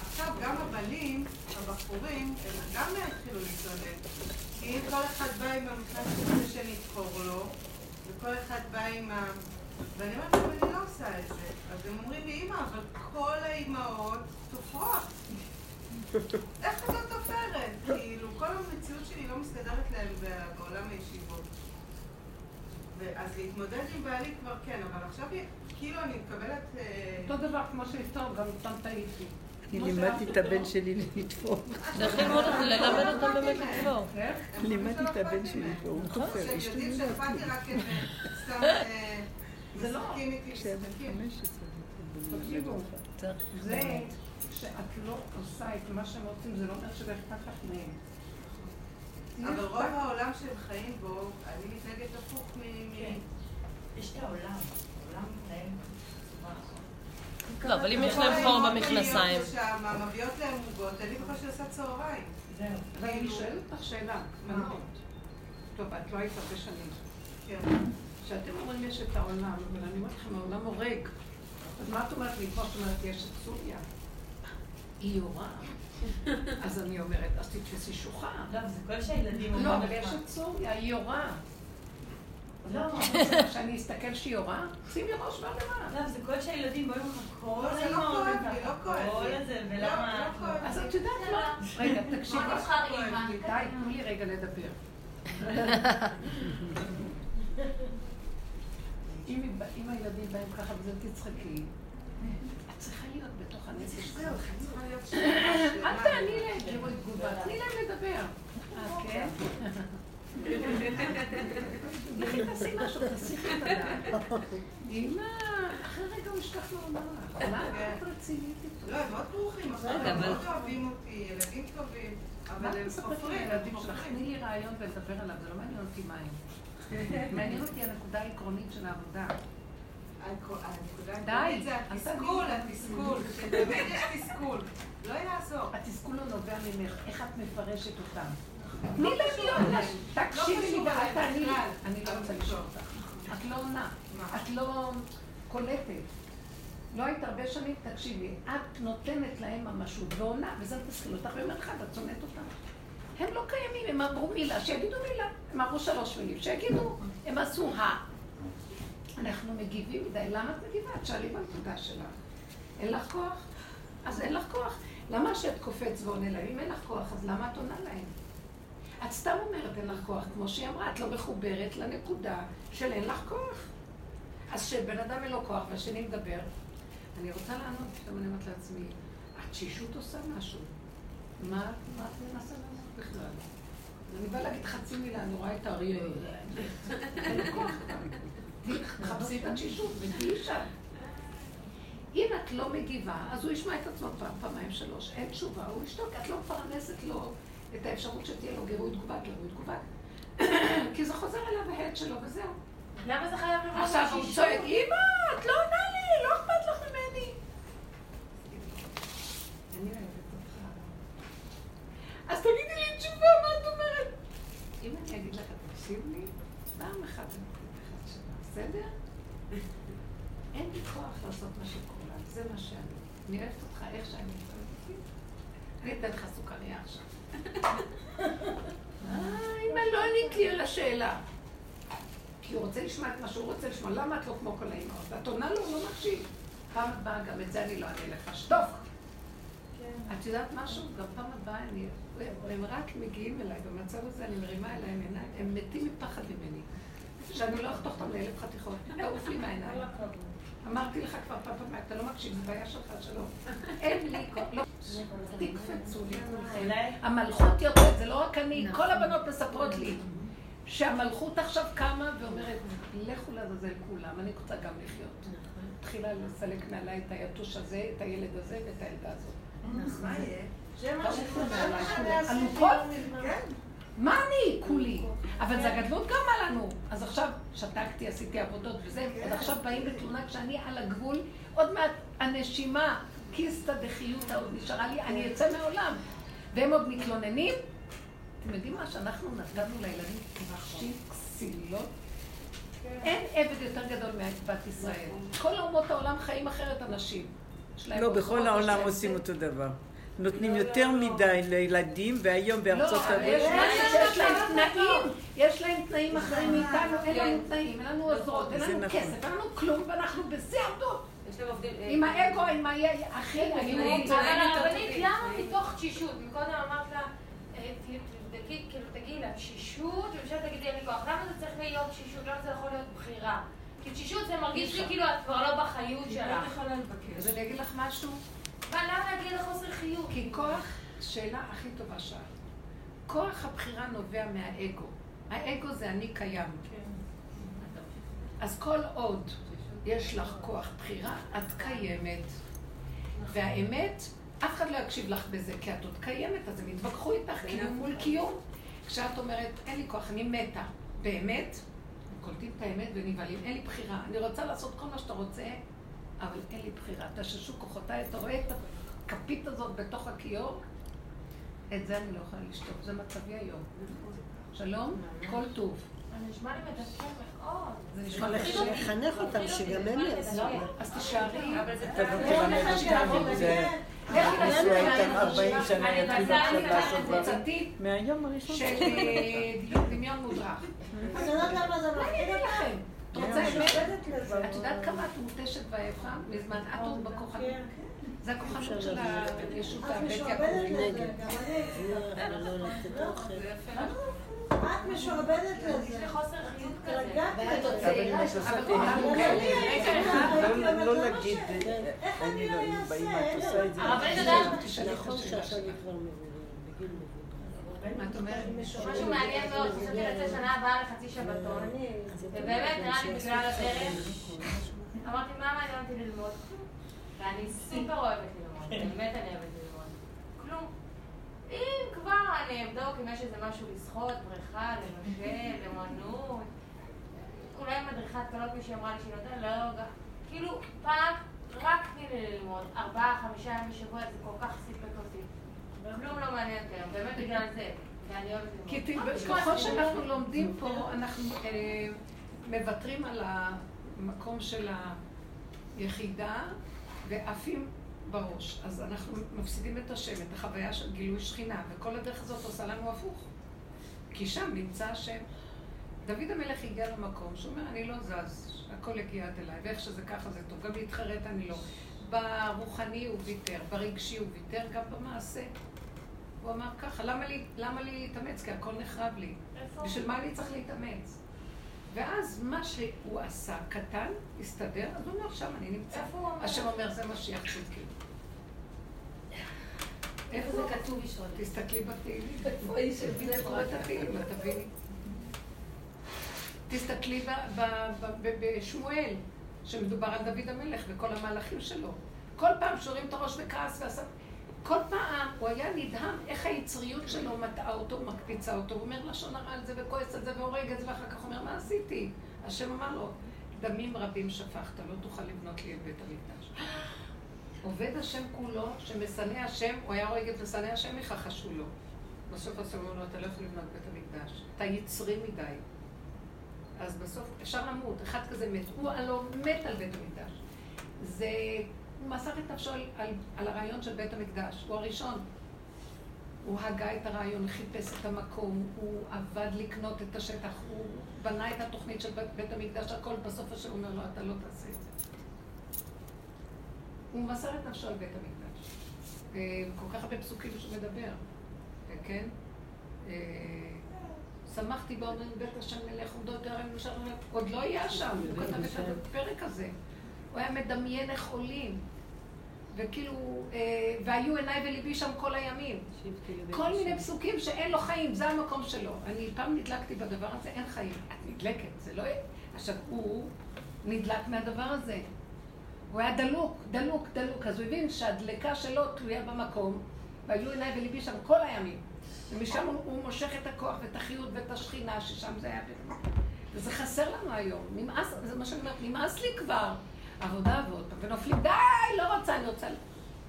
עכשיו גם הבנים, הבחורים, הם גם התחילו להתלונן. כי אם כל אחד בא עם המכנס הזה שנתפור לו, וכל אחד בא עם ה... ואני אומרת להם, אני לא עושה את זה. אז הם אומרים לי, אמא, אבל כל האימהות תופרות. איך את לא תופרת? כאילו, כל המציאות שלי לא מסתדרת להם בעולם הישיבות. ואז להתמודד עם בעלי כבר כן, אבל עכשיו כאילו אני מקבלת... אה, אותו דבר כמו שלפתור, גם פעם טעיתי. אני לימדתי את הבן שלי לתפור. צריך ללמוד אותם, ללמד אותם באמת לתפור. לימדתי את הבן שלי לי לתפור, הוא. תופר, זה לא. משחקים איתי כשהיה בן משחקים. 15. תקשיבו. זה שאת לא עושה את מה שהם רוצים, זה לא אומר שזה אכפת לך מהם. אבל רוב העולם שהם חיים בו, אני מתנהגת הפוך מ... מ- יש את העולם, העולם מתנהל בצורה אחרת. לא, אבל אם יש להם חור במכנסיים. מביאות להם עוגות, אין לי בכלל שעושה צהריים. זהו. אבל אני שואלת אותך שאלה, בנות. טוב, את לא היית הרבה שנים. כשאתם אומרים יש את העולם, אבל אני אומרת לכם, העולם הורג. אז מה את אומרת לי? כמו שאת אומרת, יש את סוריה. היא יורה. אז אני אומרת, אז תתפסי שוחה. לא, זה כל שהילדים לא, אבל יש. את סוריה, היא יורה. לא, שאני אסתכל שהיא יורה? שימי ראש בערימה. לא, זה כל שהילדים באים לך כל לא, זה לא כואב ככה, לא כואב כל. הזה, לא, ולמה... לא כואב. אז את יודעת מה? רגע, תקשיבי. בוא נבחר אימא. די, תנו לי רגע לדבר. אם הילדים באים ככה וזה תצחקי, את צריכה להיות בתוך הנפש שלך. אל תעני להם, תראו תגובה, תני להם לדבר. אה, כן? לכי תעשי משהו, תסיכי את הדעת. אמא, אחרי רגע הוא ישכח לומר לך. מה את רצינית איתו? לא, הם מאוד ברוכים, הם מאוד אוהבים אותי, ילדים טובים, אבל הם הם שלך? חופרים. תני לי רעיון ולדבר עליו, זה לא מעניין אותי מה הם. מעניין אותי הנקודה העקרונית של העבודה. די, זה התסכול. התסכול, שבאמת יש תסכול, לא יעזור. התסכול לא נובע ממך, איך את מפרשת אותם? תני להם להיות לך. תקשיבי לי קשור ואל תעני לי. אני לא רוצה לשאול אותך. את לא עונה. את לא קולטת. לא היית הרבה שנים, תקשיבי. את נותנת להם ממשות ועונה, וזה מתסכל אותך במרחב, את שונאת אותם. הם לא קיימים, הם אמרו מילה, שיגידו מילה. הם אמרו שלוש מילים, שיגידו. הם עשו ה. אנחנו מגיבים מדי. למה את מגיבה? את שאלי בנקודה שלך. אין לך כוח? אז אין לך כוח. למה שאת קופץ ועונה להם? אם אין לך כוח, אז למה את עונה להם? את סתם אומרת אין לך כוח, כמו שהיא אמרה, את לא מחוברת לנקודה של אין לך כוח. אז כשבן אדם אין לו כוח והשני מדבר, אני רוצה לענות, פתאום אני אומרת לעצמי, התשישות עושה משהו. מה, מה את מנסה לעשות בכלל? אני באה להגיד חצי מילה, אני רואה את האריה, אין לי כוח כבר. תחפשי את התשישות ותהיי שם. אם את לא מגיבה, אז הוא ישמע את עצמו פעם, פעמיים, שלוש. אין תשובה, הוא ישתוק, את לא מפרנסת לו את האפשרות שתהיה לו גירוי תגובה, גירוי תגובה. כי זה חוזר אליו ההד שלו וזהו. למה זה חייב לבוא עכשיו הוא? צועק, אמא, את לא אז תגידי לי תשובה, מה את אומרת? אם אני אגיד לך, תקשיב לי, פעם אחת אני אגיד לך את השאלה, בסדר? אין לי כוח לעשות מה שקורה, זה מה שאני. אני אוהבת אותך איך שאני אוהבת אני אתן לך סוכריה עכשיו. אה, אמא, לא ענית לי על השאלה. כי הוא רוצה לשמוע את מה שהוא רוצה לשמוע, למה את לא כמו כל האימהות? ואת עונה לו, הוא לא מקשיב. פעם הבאה גם את זה אני לא אענה לך, שתוק. כן. את יודעת משהו? גם פעם הבאה אני הם רק מגיעים אליי, במצב הזה אני מרימה אליהם עיניים, הם מתים מפחד ממני. שאני לא אחתוך אותם לאלף חתיכות, תעוף לי מהעיניים. אמרתי לך כבר פעם פעם, אתה לא מקשיב, זו בעיה שלך, שלום. אין לי כוח, לא, תקפצו לי. המלכות יוצאת, זה לא רק אני, נכון. כל הבנות מספרות לי. שהמלכות עכשיו קמה ואומרת, לכו לעזאזל כולם, אני רוצה גם לחיות. נכון. התחילה לסלק מעליי את היתוש הזה, את הילד הזה ואת הילדה הזאת. נכון. מה יהיה? מה אלופות? כן. מה אני? כולי. אבל זה הגדלות גרמה לנו. אז עכשיו שתקתי, עשיתי עבודות וזה, עוד עכשיו באים בתלונה כשאני על הגבול, עוד מעט הנשימה, כיסתא דחיותא עוד נשארה לי, אני אצא מהעולם. והם עוד מתלוננים. אתם יודעים מה שאנחנו נתנו לילדים כבשים כסילות? אין עבד יותר גדול מאהבת ישראל. כל אומות העולם חיים אחרת אנשים. לא, בכל העולם עושים אותו דבר. נותנים יותר מדי לילדים, והיום בארצות הברית... לא, יש להם תנאים, יש להם תנאים אחרים מאיתנו, אין לנו תנאים, אין לנו עוזרות, אין לנו כסף, אין לנו כלום, ואנחנו בשיא עבדות. עם האגו, עם הכי היהודית. אבל הרבנית, למה מתוך תשישות? מקודם אמרת לה, תבדקי, כאילו תגידי לה, תשישות, ובשביל תגידי לי כוח. למה זה צריך להיות תשישות? למה זה יכול להיות בחירה? כי תשישות זה מרגיש לי כאילו את כבר לא בחיות שלך. אז אני אגיד לך משהו. אבל למה להגיע לחוסר חיות? כי כוח, שאלה הכי טובה שאלת. כוח הבחירה נובע מהאגו. האגו זה אני קיים. כן. אז כל עוד יש לך כוח בחירה, את קיימת. והאמת, אף אחד לא יקשיב לך בזה, כי את עוד קיימת, אז הם יתווכחו איתך, קיום מול קיום. כשאת אומרת, אין לי כוח, אני מתה. באמת, קולטים את האמת ונבהלים, אין לי בחירה. אני רוצה לעשות כל מה שאתה רוצה, אבל אין לי בחירה. תששו כוחותיי, אתה רואה את הכפית הזאת בתוך הכיור? את זה אני לא יכולה לשתוק, זה מצבי היום. שלום, כל טוב. זה נשמע לי מדכא מאוד. זה נשמע לך לחנך אותם, שגם הם יעשו. אז תישארי. אבל זה ניסו איתם 40 שנה, יתחילו עכשיו לעשות דברים. מהיום הראשון. של אה, דמיון מודרך. את יודעת למה זה מפחיד לכם? את יודעת כמה את מותשת ועייפה? מזמן את עוד בכוחנות. כן, כן. זה הכוחנות של הישות הבית יעקב. את משועבדת לזה. יש לי חוסר חיות כזה. לא להגיד, אני לא, באים, את עושה את זה. הרבנית יודעת. נכון שעכשיו היא כבר את אומרת? משהו מעניין מאוד, חשבתי לצאת שנה הבאה לחצי שבתון, ובאמת נראה לי בגלל הדרך, אמרתי מה מעניין אותי ללמוד? ואני סופר אוהבת ללמוד, באמת אני אוהבת ללמוד. כלום. אם כבר אני אבדוק אם יש איזה משהו לשחות, בריכה, לבשל, אמנות, אולי מדריכת קלות מישהי אמרה לי שהיא נותנת, לא, כאילו פעם רק תני לי ללמוד, ארבעה, חמישה ימים בשבוע זה כל כך סיפק אותי. כלום לא מעניין אותי היום, באמת בגלל זה. כי ככל שאנחנו לומדים פה, אנחנו אה, מוותרים על המקום של היחידה ועפים בראש. אז אנחנו מפסידים את השם, את החוויה של גילוי שכינה, וכל הדרך הזאת עושה לנו הפוך. כי שם נמצא השם. דוד המלך הגיע למקום שהוא אומר, אני לא זז, הכל יגיע עד אליי, ואיך שזה ככה זה טוב, גם להתחרט אני לא. ברוחני הוא ויתר, ברגשי הוא ויתר, גם במעשה. הוא אמר ככה, למה לי, למה לי להתאמץ? כי הכל נחרב לי. בשביל מה אני צריך להתאמץ? ואז מה שהוא עשה, קטן, הסתדר, אז הוא אומר, שם אני נמצא. השם אומר, זה משיח צדקי. איפה זה כתוב ראשון? תסתכלי בתהילים. איפה האיש הבין את התהילים, תביני. תסתכלי בשמואל, שמדובר על דוד המלך וכל המהלכים שלו. כל פעם שורים את הראש בכעס ועשה... כל פעם הוא היה נדהם איך היצריות שלו מטעה אותו, מקפיצה אותו, הוא אומר לשון הרע על זה וכועס על זה והורג את זה, ואחר כך אומר, מה עשיתי? השם אמר לו, דמים רבים שפכת, לא תוכל לבנות לי את בית המקדש. עובד השם כולו, שמשנא השם, הוא היה הורג את משנא השם, יכחשו לו. בסוף השם אומר לו, אתה לא יכול לבנות בית המקדש, אתה יצרי מדי. אז בסוף אפשר למות, אחד כזה מת, הוא הלא מת על בית המקדש. זה, הוא מסר את נפשו על, על, על הרעיון של בית המקדש, הוא הראשון. הוא הגה את הרעיון, חיפש את המקום, הוא עבד לקנות את השטח, הוא בנה את התוכנית של בית, בית המקדש, הכל בסוף השם אומר לו, אתה לא תעשה את זה. הוא מסר את נפשו על בית המקדש. כל כך הרבה פסוקים שהוא מדבר, כן? אה, שמחתי באומרים בית השם מלך ושם, עוד לא היה שם, הוא כתב את הפרק הזה. הוא היה מדמיין איך עולים. וכאילו, אה, והיו עיניי וליבי שם כל הימים. כל מיני פסוקים שאין לו חיים, זה המקום שלו. אני פעם נדלקתי בדבר הזה, אין חיים. את נדלקת, זה לא... עכשיו, הוא נדלק מהדבר הזה. הוא היה דלוק, דלוק, דלוק. אז הוא הבין שהדלקה שלו תלויה במקום, והיו עיניי וליבי שם כל הימים. ומשם הוא, הוא מושך את הכוח ואת החיות ואת השכינה, ששם זה היה... וזה חסר לנו היום. נמאס, זה מה שאני אומרת, נמאס לי כבר. עבודה ועוד פעם, ונופלים, די, לא רוצה, אני רוצה...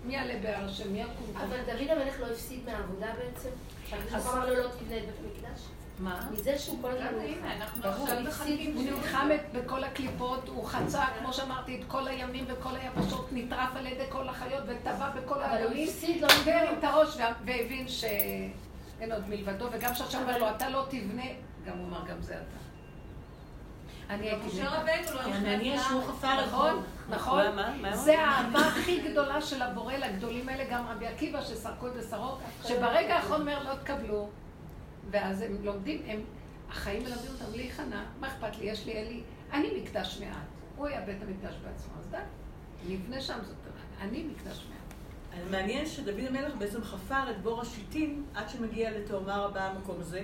מי יעלה בהר השם? מי יקום? אבל דוד המלך לא הפסיד מהעבודה בעצם? אז הוא אמר לו לא תבנה את בית המקדש? מה? מזה שהוא כל הזמן... הנה, אנחנו עכשיו בחגים. הוא נלחם בכל הקליפות, הוא חצה, כמו שאמרתי, את כל הימים וכל היבשות, נטרף על ידי כל החיות וטבע בכל הפסיד, לא נגמר. את הראש והבין שאין עוד מלבדו, וגם כשהשם אומר לו, אתה לא תבנה, גם הוא אמר, גם זה אתה. אני הייתי... משה רבנו לא נכנס מעניין שהוא חפר נכון, נכון. זה האהבה הכי גדולה של הבורא לגדולים האלה, גם רבי עקיבא שסרקו את בשרו, שברגע האחרון אומר לא תקבלו. ואז הם לומדים, הם, החיים מלמדים אותם להיכנע, מה אכפת לי, יש לי אלי, אני מקדש מעט. הוא היה בית המקדש בעצמו, אז די, נבנה שם זאת, אני מקדש מעט. מעניין שדוד המלך בעצם חפר את בור השיטים עד שמגיע לתאומה רבה המקום הזה.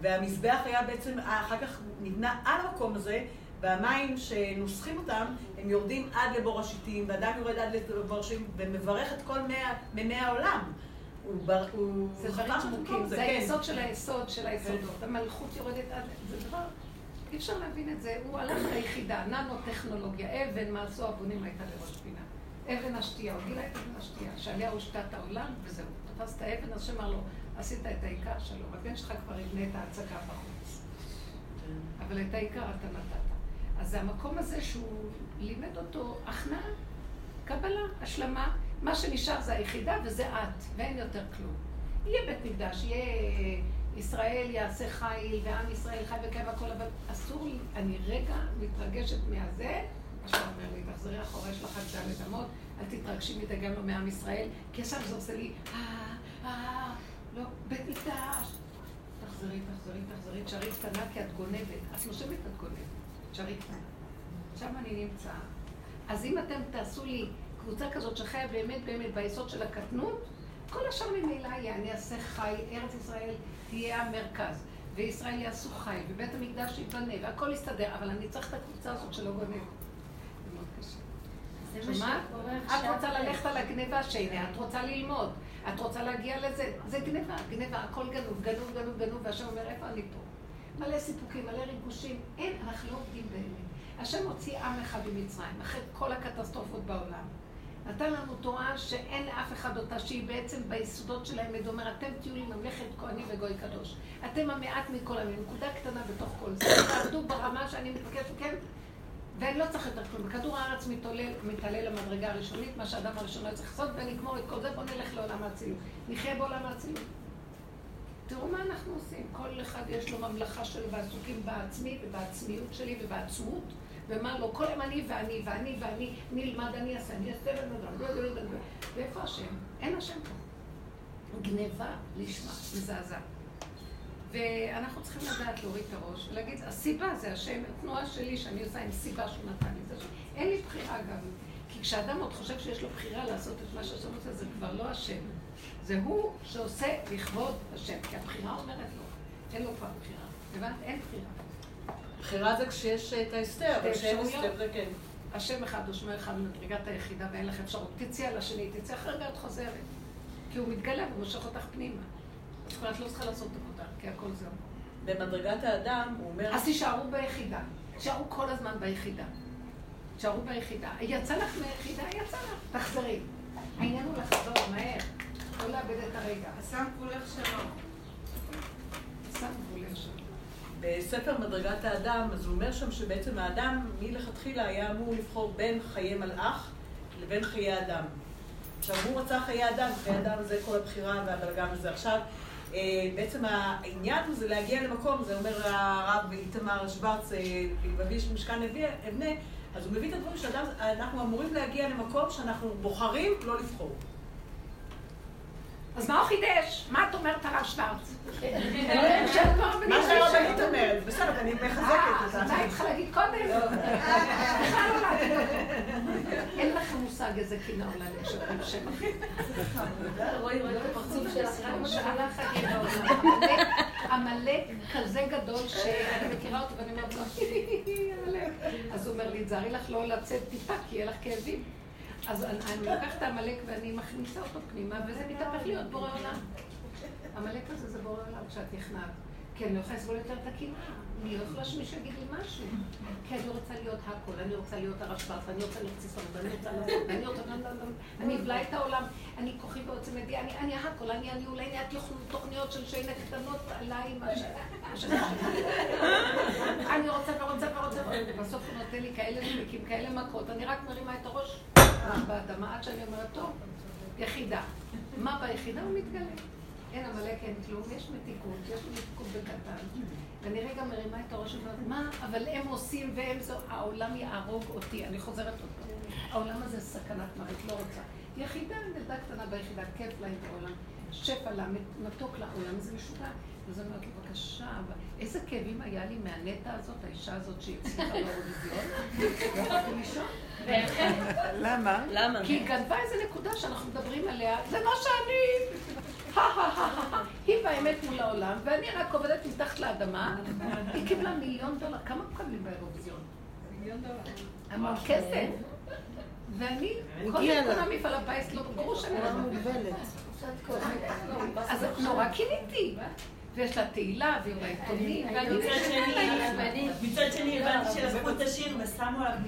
והמזבח היה בעצם, אחר כך נבנה על המקום הזה, והמים שנוסחים אותם, הם יורדים עד לבור השיטים, ואדם יורד עד לבור השיטים, ומברך את כל מימי העולם. זה דברים עמוקים, זה כן. היסוד של היסוד של היסודות. המלכות יורדת עד... זה דבר... אי אפשר להבין את זה. הוא הלך ליחידה, ננו-טכנולוגיה, אבן, מה עשו הבונים הייתה לראש פינה. אבן השתייה, הוא גילה את אבן השתייה, שעליה הושתת העולם, וזהו. תפס את האבן, אז שאמר לו, עשית את העיקר שלו, הבן שלך כבר יבנה את ההצגה בחוץ. אבל את העיקר אתה נתת. אז זה המקום הזה שהוא לימד אותו הכנעה, קבלה, השלמה. מה שנשאר זה היחידה וזה את, ואין יותר כלום. יהיה בית מקדש, יהיה ישראל יעשה חיל, ועם ישראל חי וקיים הכל, אבל אסור לי, אני רגע מתרגשת מהזה, מה שאתה אומר לי, תחזרי אחורה, יש לך דלת אמות, אל תתרגשי מדי גם לא מעם ישראל, כי עכשיו זה עושה לי, אה, אה, לא, בית מקדש. תחזרי, תחזרי, תחזרי, תשארי קטנה כי את גונבת. את נושמת, את גונבת. תשארי קטנה. שם אני נמצא. אז אם אתם תעשו לי קבוצה כזאת שחיה באמת באמת ביסוד של הקטנות, כל השאר ממילא יהיה, אני אעשה חי, ארץ ישראל תהיה המרכז, וישראל יעשו חי, ובית המקדש ייבנה, והכל יסתדר, אבל אני צריך את הקבוצה הזאת שלא גונבת. זה מאוד קשה. שומעת? את רוצה ללכת על הגניבה שהנה, את רוצה ללמוד. את רוצה להגיע לזה? זה גניבה, גניבה, הכל גנוב, גנוב, גנוב, גנוב, והשם אומר, איפה אני פה? מלא סיפוקים, מלא ריגושים. אין, אנחנו לא עובדים באמת. השם הוציא עם אחד ממצרים, אחרי כל הקטסטרופות בעולם. נתן לנו תורה שאין לאף אחד אותה, שהיא בעצם ביסודות של האמת. אומר, אתם תהיו לי ממלכת כהנים וגוי קדוש. אתם המעט מכל עמים, נקודה קטנה בתוך כל זה. תעבדו ברמה שאני מתבקשת, כן? ואני לא צריך יותר כלום. בכדור הארץ מתעלל, מתעלל למדרגה הראשונית, מה שהאדם הראשון היה צריך לעשות, ונגמור את כל זה, בואו נלך לעולם האצילות. נחיה בעולם האצילות. תראו מה אנחנו עושים. כל אחד יש לו ממלכה שלו ועסוקים בעצמי ובעצמיות שלי ובעצמות, ומה לא. כל יום אני ואני ואני ואני נלמד, אני אעשה, אני אעשה, ואיפה השם? אין השם פה. גניבה לשמה, מזעזע. ואנחנו צריכים לדעת להוריד את הראש ולהגיד, הסיבה זה השם, התנועה שלי שאני עושה עם סיבה שהוא נתן לי. זה אין לי בחירה גם. כי כשאדם עוד חושב שיש לו בחירה לעשות את מה שהשם רוצה, זה כבר לא השם. זה הוא שעושה לכבוד השם. כי הבחירה אומרת לו, אין לו כבר בחירה. הבנת? אין בחירה. בחירה זה כשיש את ההסתר, אבל כשאין הסתר זה כן. השם אחד הוא שומר אחד ממדרגת היחידה ואין לך אפשרות. תצאי על השני, תצאי אחרי רגע את חוזרת. כי הוא מתגלה ומושך אותך פנימה. את לא צריכה לעשות עבודה. כי הכל זהו. במדרגת האדם, הוא אומר... אז תישארו ביחידה. תישארו כל הזמן ביחידה. תישארו ביחידה. יצא לך מהיחידה, יצא לך. תחזרי. העניין הוא לחזור מהר. לא לאבד את הרגע. שם גבולך שלום. שם גבולך שלום. בספר מדרגת האדם, אז הוא אומר שם שבעצם האדם מלכתחילה היה אמור לבחור בין חיי מלאך לבין חיי אדם. עכשיו, הוא רצה חיי אדם, חיי אדם זה כל הבחירה והבלגן הזה. עכשיו, בעצם העניין הוא זה להגיע למקום, זה אומר הרב איתמר שוורץ, לבבי של משכן אבנה, אז הוא מביא את הדברים שאנחנו אמורים להגיע למקום שאנחנו בוחרים לא לבחור. אז מה הוא חידש? מה את אומרת הרב שוורץ? מה שהרבנית אומרת, בסדר, אני מחזקת אותה. מה היית צריכה להגיד קודם? בכלל לא להגיד אין לכם מושג איזה קנאה עולה לשם שם. רואים את הפרצוף שלך. עמלק כזה גדול שאני מכירה אותו ואני אומרת לו, עמלק. אז הוא אומר לי, תזהרי לך לא לצאת טיפה כי יהיה לך כאבים. אז אני לוקחת את העמלק ואני מכניסה אותו פנימה, וזה מתהפך להיות בורא עולם. עמלק הזה זה בורא עולם כשאת נכנעת. כי אני לא יכולה לסבול יותר את הקנאה. אני לא יכולה שמישהו יגיד לי משהו. כי אני רוצה להיות הכל, אני רוצה להיות הרשב"ץ, ואני רוצה להיות ציסון, ואני רוצה לעשות, ואני רוצה... אני אבלע את העולם, אני כוחי בעוצם ידי, אני הכל, אני אני אולי נהיה תוכניות של שינה קטנות עליי, מה ש... אני רוצה ורוצה ורוצה, ובסוף הוא נותן לי כאלה דליקים, כאלה מכות, אני רק מרימה את הראש באדמה עד שאני אומרת, טוב, יחידה. מה ביחידה הוא מתגלה? אין עמלק, אין כלום, יש מתיקות, יש מתיקות בקטן. ואני רגע מרימה את הראש ואומרת, מה, אבל הם עושים והם זו, העולם יהרוג אותי. אני חוזרת עוד פעם. העולם הזה סכנת מוות, לא רוצה. יחידה, ילדה קטנה ביחידה, כיף לה את העולם. שפע לה, מתוק לה, העולם הזה משוגע. ואז אני אומרת לי, בבקשה, איזה כאבים היה לי מהנטע הזאת, האישה הזאת שהצליחה באירוויזיון? לא יכולתי לישון. למה? למה? כי היא גנבה איזה נקודה שאנחנו מדברים עליה, זה מה שאני! היא באמת מול העולם, ואני רק עובדת מתחת לאדמה. היא קיבלה מיליון דולר. כמה מקבלים באירוויזיון? מיליון דולר. המון כסף. ואני, כל קונה מפעל הפיס, לא גרוש אני לא מוגבלת. אז נורא קיניתי. ויש לה תהילה, והיא בעיתונים, ואני... מצד שני הבנתי שלקחו את השיר ושמו עליו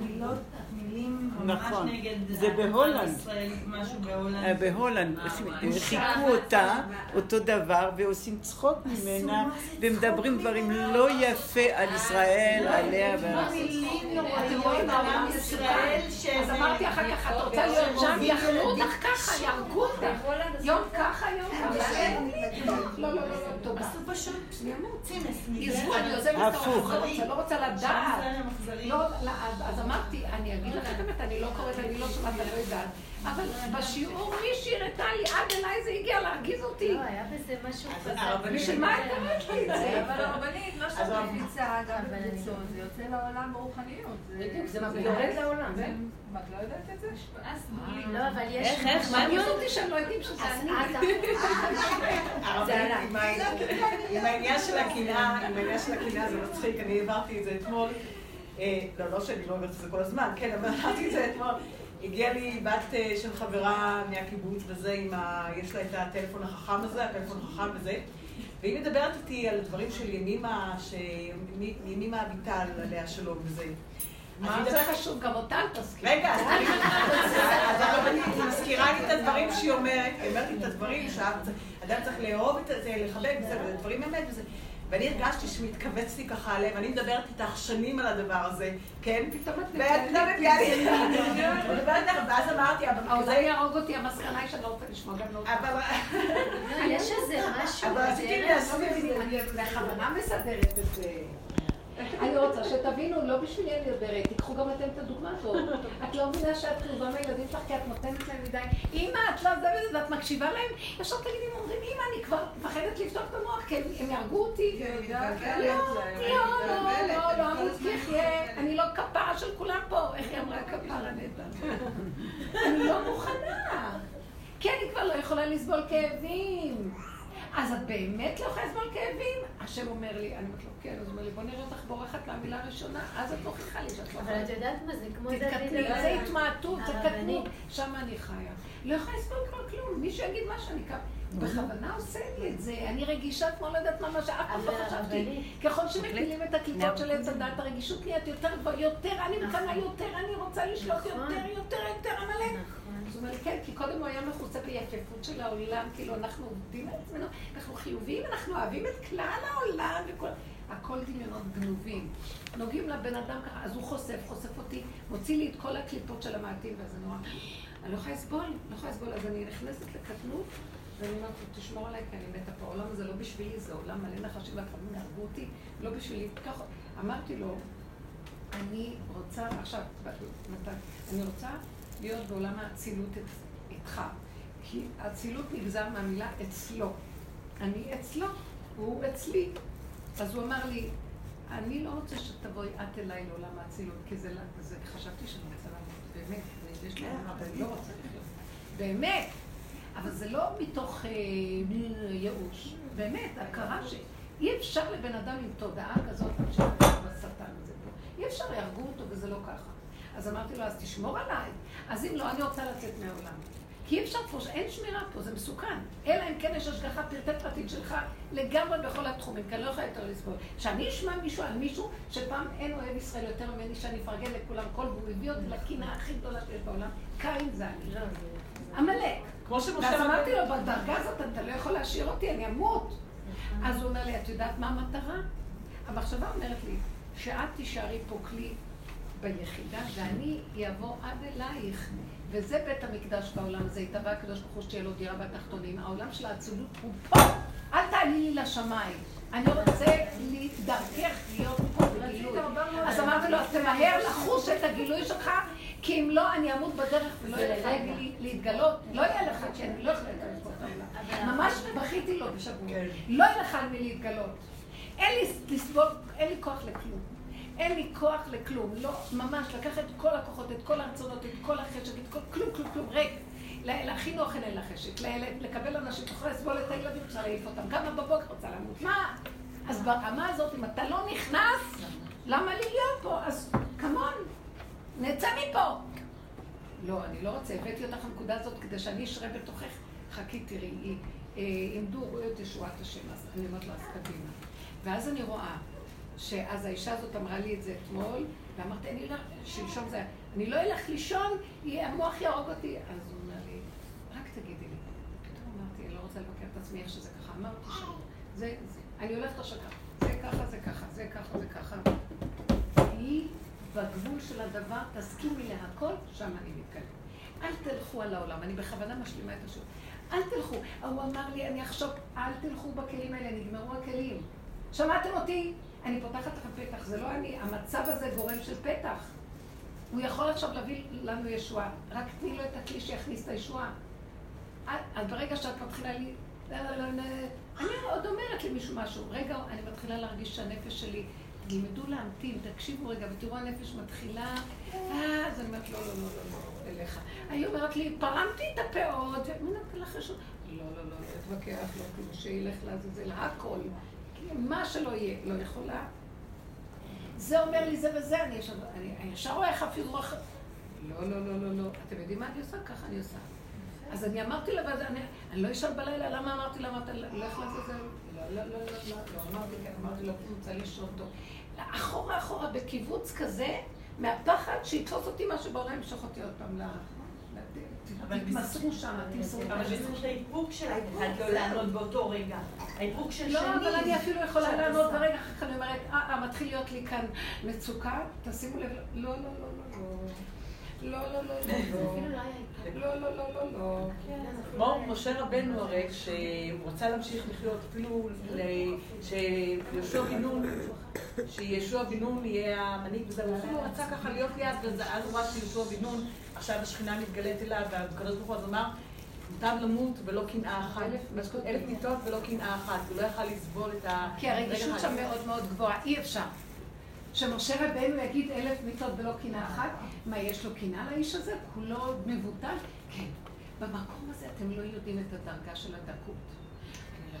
מילות מילים ממש נכון. נגד זה בהולנד. משהו בהולנד. אה, בהולנד, חיכו אותה, אותו דבר, ועושים צחוק ממנה, ומדברים דברים לא יפה על ישראל, עליה ועל... אתם רואים העולם ישראל אז אמרתי אחר כך, את רוצה להיות שם, יאכלו אותך ככה, יהרגו אותך. יום ככה, יום ככה. לא, לא, לא, לא, טוב. עשו פשוט צינס. את הפוך. לא רוצה לדעת. לא, לא, אז- אמרתי, אני אגיד לך את האמת, אני לא קוראת, אני לא שומעת, אני לא יודעת. אבל בשיעור מישהי הראתה לי, עד אליי זה הגיע להרגיז אותי. לא, היה בזה משהו חזק. בשביל מה את אומרת לי את זה? אבל הרבנית, לא שאת מפיצה גם בקבוצות, זה יוצא לעולם ברוחניות. בדיוק, זה יורד לעולם. את לא יודעת את זה? לא, אבל יש... איך, איך, מה מעניין אותי שהם לא יודעים שזה אז אני. את הרבנית, עם העניין של הקנאה, עם העניין של הקנאה זה מצחיק, אני העברתי את זה אתמול. אה, לא, לא שאני לא אומרת את זה כל הזמן, כן, אבל אמרתי את זה אתמול. הגיעה לי בת אה, של חברה מהקיבוץ וזה, עם ה... יש לה את הטלפון החכם הזה, הטלפון החכם וזה. והיא מדברת איתי על דברים של ימימה, ש... ימימה אביטל, עליה שלום וזה. מה זה חשוב? גם אותה אל תזכיר. רגע, אז אני- מזכירה לי את הדברים שהיא אומרת, היא אומרת לי את הדברים שאדם צריך לאהוב את זה, לחבק וזה דברים אמת וזה. ואני הרגשתי שמתכווץ לי ככה עליהם, אני מדברת איתך שנים על הדבר הזה, כן? פתאום את מביאה לי... אני מדברת איתך, ואז אמרתי, אבל העולם. יהרוג אותי, המסקנה היא שאני לא רוצה לשמוע גם לא. אבל... יש איזה משהו אבל רציתי בדרך. להסביר לי... אני בכוונה מסדרת את זה. אני רוצה שתבינו, לא בשבילי אני מדברת, תיקחו גם אתם את הדוגמה הזאת. את לא מבינה שאת קרובה מהילדים שלך כי את נותנת להם מדי, אמא, את לא זה וזה, ואת מקשיבה להם, ישר תגידי, הם אומרים, אמא, אני כבר מפחדת לפתוח את המוח, כי הם יהרגו אותי. לא, לא, לא, לא, לא, אמרו תחיה, אני לא כפרה של כולם פה, איך היא אמרה כפרה נטע? אני לא מוכנה. כי אני כבר לא יכולה לסבול כאבים. אז את באמת לא יכולה לסבול כאבים? השם אומר לי, אני אומרת לו, כן, אז הוא אומר לי, בוא נראה אותך בורחת מהמילה הראשונה, אז את מוכיחה לי שאת לא אבל את יודעת מה זה? כמו דוד תתקטני, זה. התמעטות, זה הרבנית. קטנות, שם אני חיה. לא יכולה לסבול כבר כלום, מישהו יגיד משהו, אני קם... בכוונה עושה לי את זה, אני רגישה כמו לא יודעת מה, מה שאף פעם לא חשבתי. ככל שמפילים את הקליפות של עץ הדת, הרגישות נהיית יותר יותר, אני מקנאה יותר, אני רוצה לשלוט נכון. יותר, יותר, יותר, המלא. אז הוא אומר כן, כי קודם הוא היה מכוסה ביפפות של העולם, כאילו אנחנו עובדים על עצמנו, אנחנו חיוביים, אנחנו אוהבים את כלל העולם וכל... הכל דמיונות גנובים. נוגעים לבן אדם ככה, אז הוא חושף, חושף אותי, מוציא לי את כל הקליפות של המעטים, וזה נורא... אני לא יכולה לסבול, לא יכולה לסבול, אז אני נכנסת לקטנות, ואני אומרת תשמור עליי, כי אני מתה פה. העולם הזה לא בשבילי, זה עולם מלא נחשים והקרבים יהרגו אותי, לא בשבילי. ככה, אמרתי לו, אני רוצה, עכשיו, מתי? אני רוצה להיות בעולם האצילות איתך. כי האצילות נגזר מהמילה אצלו. אני אצלו, והוא אצלי. אז הוא אמר לי, אני לא רוצה שתבואי את אליי לעולם האצילות, כי זה, זה חשבתי שאני רוצה לעמוד, באמת, יש לי אמרה, אבל אני לא רוצה לחיות. באמת. אבל זה לא מתוך אה, ייאוש. באמת, הכרה שאי אפשר לבן אדם עם תודעה כזאת, בשטן הזה. אי אפשר, יהרגו אותו וזה לא ככה. אז אמרתי לו, אז תשמור עליי. אז אם לא, אני רוצה לצאת מהעולם. כי אי אפשר פה, אין שמירה פה, זה מסוכן. אלא אם כן יש השגחה פרטי פרטית שלך לגמרי בכל התחומים, כי אני לא יכולה יותר לסבול. שאני אשמע מישהו על מישהו שפעם אין אוהב ישראל יותר ממני, שאני אפרגן לכולם כל, והוא הביא אותי לקינה הכי גדולה שיש בעולם, קין זה אני. עמלק. כמו שמשה... ואז אמרתי לו, בדרגה הזאת אתה לא יכול להשאיר אותי, אני אמות. אז הוא אומר לי, את יודעת מה המטרה? המחשבה אומרת לי, שאת תישארי פה כלי ביחידה, ואני אעבור עד אלייך. וזה בית המקדש בעולם הזה, התהווה הקדוש ברוך הוא שתהיה לו דירה בתחתונים. העולם של האצילות הוא פה, אל תעלי לי לשמיים. אני רוצה דרכך להיות פה בגילוי. אז אמרתי לו, אז תמהר לחוש את הגילוי שלך, כי אם לא, אני אמות בדרך ולא יהיה לך להתגלות. לא יהיה לך, כי אני לא יכולה פה העולם. ממש בכיתי לו בשבוע. כן. לא יהיה לך על מי להתגלות. אין לי כוח לכלום. אין לי כוח לכלום, לא, ממש, לקחת את כל הכוחות, את כל הרצונות, את כל החשק, את כל, כלום, כלום, כלום, ריק. להכין אוכל אין לה חשק, לקבל אנשים, יכולה לסבול את הילדים, רוצה להעיף אותם, כמה בבוקר רוצה למות, מה? אז ברמה הזאת, אם אתה לא נכנס, למה להיות פה? אז כמון, נצא מפה. לא, אני לא רוצה, הבאתי אותך לנקודה הזאת כדי שאני אשרה בתוכך. חכי, תראי, עמדו, רואה את ישועת השם, אז אני אומרת לו, אז קדימה. ואז אני רואה שאז האישה הזאת אמרה לי את זה אתמול, ואמרתי, אני לא, שלשום זה היה, אני לא אלך לישון, המוח יהרוג אותי. אז הוא אומר לי, רק תגידי לי. פתאום אמרתי, אני לא רוצה לבקר את עצמי איך שזה ככה. אמרתי שם, זה, זה, אני הולכת עכשיו ככה, זה ככה, זה ככה, זה ככה, זה ככה. היא בגבול של הדבר, תסכימי להכל, שם אני מתקדם. אל תלכו על העולם, אני בכוונה משלימה את השוק. אל תלכו. הוא אמר לי, אני אחשוב, אל תלכו בכלים האלה, נגמרו הכלים. שמעתם אותי? אני פותחת לך פתח, זה לא אני, המצב הזה גורם של פתח. הוא יכול עכשיו להביא לנו ישועה, רק תני לו את הכלי שיכניס את הישועה. אז ברגע שאת מתחילה לי... אני עוד אומרת למישהו משהו, רגע, אני מתחילה להרגיש שהנפש שלי, תלמדו להמתין, תקשיבו רגע, ותראו הנפש מתחילה, אה, אז אני אומרת, לא, לא, לא, לא, לא, אליך. היא אומרת לי, פרמתי את הפאות, ומי נתן לך? לא, לא, לא, לא אתווכח, לא, כאילו שילך לעזאזל, הכל. מה שלא יהיה, לא יכולה. זה אומר לי זה וזה, אני ישר, אני ישר רואה איך אפילו. לא, לא, לא, לא, לא. אתם יודעים מה אני עושה? ככה אני עושה. אז אני אמרתי לה, אני, אני לא אשאל בלילה, למה אמרתי לה, אמרת, לך לעזאזל? לא, לא, לא, לא, לא, לא, אמרתי, כן, אמרתי לו, אני רוצה לישון טוב. אחורה, אחורה, בקיבוץ כזה, מהפחד שיתפוס אותי משהו בעולם, ימשוך אותי עוד פעם ל... תתמסרו שם, תמסרו. אבל בזכות האיפוק שלך, את לא לענות באותו רגע. האיפוק של שני... לא, אבל אני אפילו יכולה לענות ברגע אחר כך, אני אומרת, אה, מתחיל להיות לי כאן מצוקה, תשימו לב, לא, לא, לא, לא. לא, לא, לא, לא, לא, לא, לא, לא. כמו משה רבנו הרי, שהוא רצה להמשיך לחיות, אפילו שיהושע בן נון, שיהושע בן נון יהיה המנהיג וזה, הוא אפילו רצה ככה להיות ליד, ואז הוא ראה שיהושע בן נון, עכשיו השכינה מתגלית אליו, והקדוש ברוך הוא אז אמר, מוטב למות ולא קנאה אחת. אלף מיטות ולא קנאה אחת. הוא לא יכל לסבול את ה... כי הרגישות שם מאוד מאוד גבוהה, אי אפשר. שמשה רבנו יגיד אלף מיטות ולא קנאה אחת, מה, יש לו קנאה לאיש הזה? כולו מבוטל? כן. במקום הזה אתם לא יודעים את הדרגה של הדקות.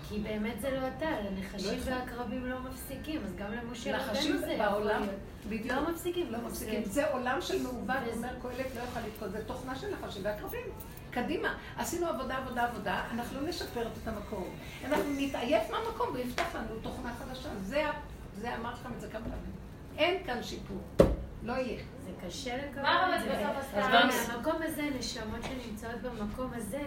כי באמת זה לא אתה, הנחשים והעקרבים לא מפסיקים, אז גם למשה רבנו זה בעולם, בדיוק. לא מפסיקים. לא מפסיקים. זה עולם של מעוות, אומר קהלת לא יכול לתקול, זה תוכנה של נחשים ועקרבים. קדימה, עשינו עבודה, עבודה, עבודה, אנחנו לא נשפר את המקום. אנחנו נתעייף מהמקום ויפתח לנו תוכנה חדשה. זה, אמרתי לכם את זה כמה פעמים. אין כאן שיפור. לא יהיה. זה קשה לקבל את זה. אבל מהמקום הזה הנשמות שנמצאות במקום הזה,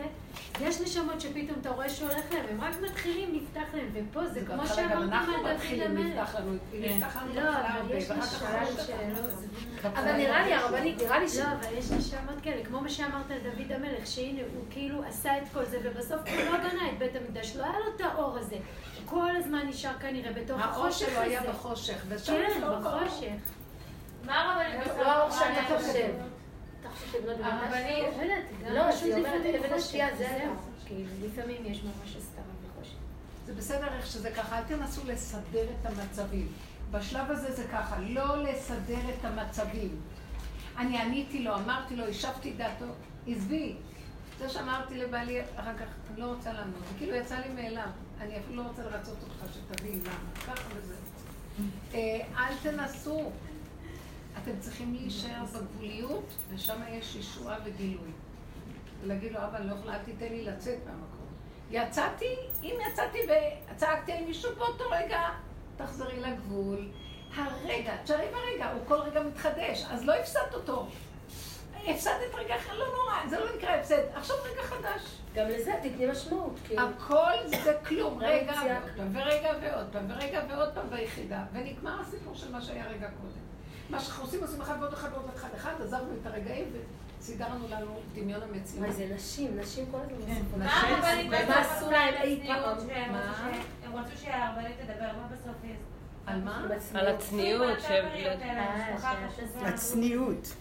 יש נשמות שפתאום אתה רואה שהולך להם, הם רק מתחילים, נפתח להם, ופה זה כמו שאמרתם אנחנו על דוד מתחילים, המלך. נפתח לנו, נפתח לנו לא, אבל הרבה, יש ואחר כך נשמות שלא... אבל נראה לי, הרבנית, נראה לי ש... לא, אבל יש נשמות כאלה, כמו מה שאמרת על דוד המלך, שהנה, הוא כאילו עשה את כל זה, ובסוף הוא לא בנה את בית המקדש, לא היה לו את האור הזה. כל הזמן נשאר כנראה בתוך האור החושך שלו היה הזה. בחושך, כן. בחושך. מה הרבנית לא האור שאתה? חושב. הרבנית, לא לא, אומרת, אבן השתייה זה וזהו. היה. כאילו, לפעמים יש ממש הסתרה וחושך. זה בסדר איך שזה ככה, אל תנסו לסדר את המצבים. בשלב הזה זה ככה, לא לסדר את המצבים. אני עניתי לו, אמרתי לו, השבתי דעתו, עזבי. זה שאמרתי לבעלי, אחר כך, אני לא רוצה לענות. זה כאילו יצא לי מאליו. אני אפילו לא רוצה לרצות אותך, שתבין למה. ככה וזה. אה, אל תנסו. אתם צריכים להישאר בגבוליות, ושם יש ישועה וגילוי. ולהגיד לו, אבא, לא יכולה, אל תיתן לי לצאת מהמקום. יצאתי, אם יצאתי וצעקתי על מישהו באותו רגע, תחזרי לגבול. הרגע, תשארי ברגע, הוא כל רגע מתחדש, אז לא הפסדת אותו. הפסדת רגע אחר, לא נורא, זה לא נקרא הפסד. עכשיו רגע חדש. גם לזה תתני משמעות, כאילו. הכל זה כלום, גם רגע. ועוד פעם, ורגע ועוד פעם, ורגע ועוד פעם ביחידה, ונגמר הסיפור של מה שהיה רגע קודם. מה שאנחנו עושים, עושים אחד ועוד אחד ועוד אחד, אחד, עזבנו את הרגעים וסידרנו לנו דמיון המציאות. וואי, זה נשים, נשים כל הזמן כן, מוסיפות. מה הרבנית בסוף עשו עשו להם אי פעם? מה? הם רצו שהרבנית תדבר, מה בסוף על מה? על הצניעות. אה, הצניעות.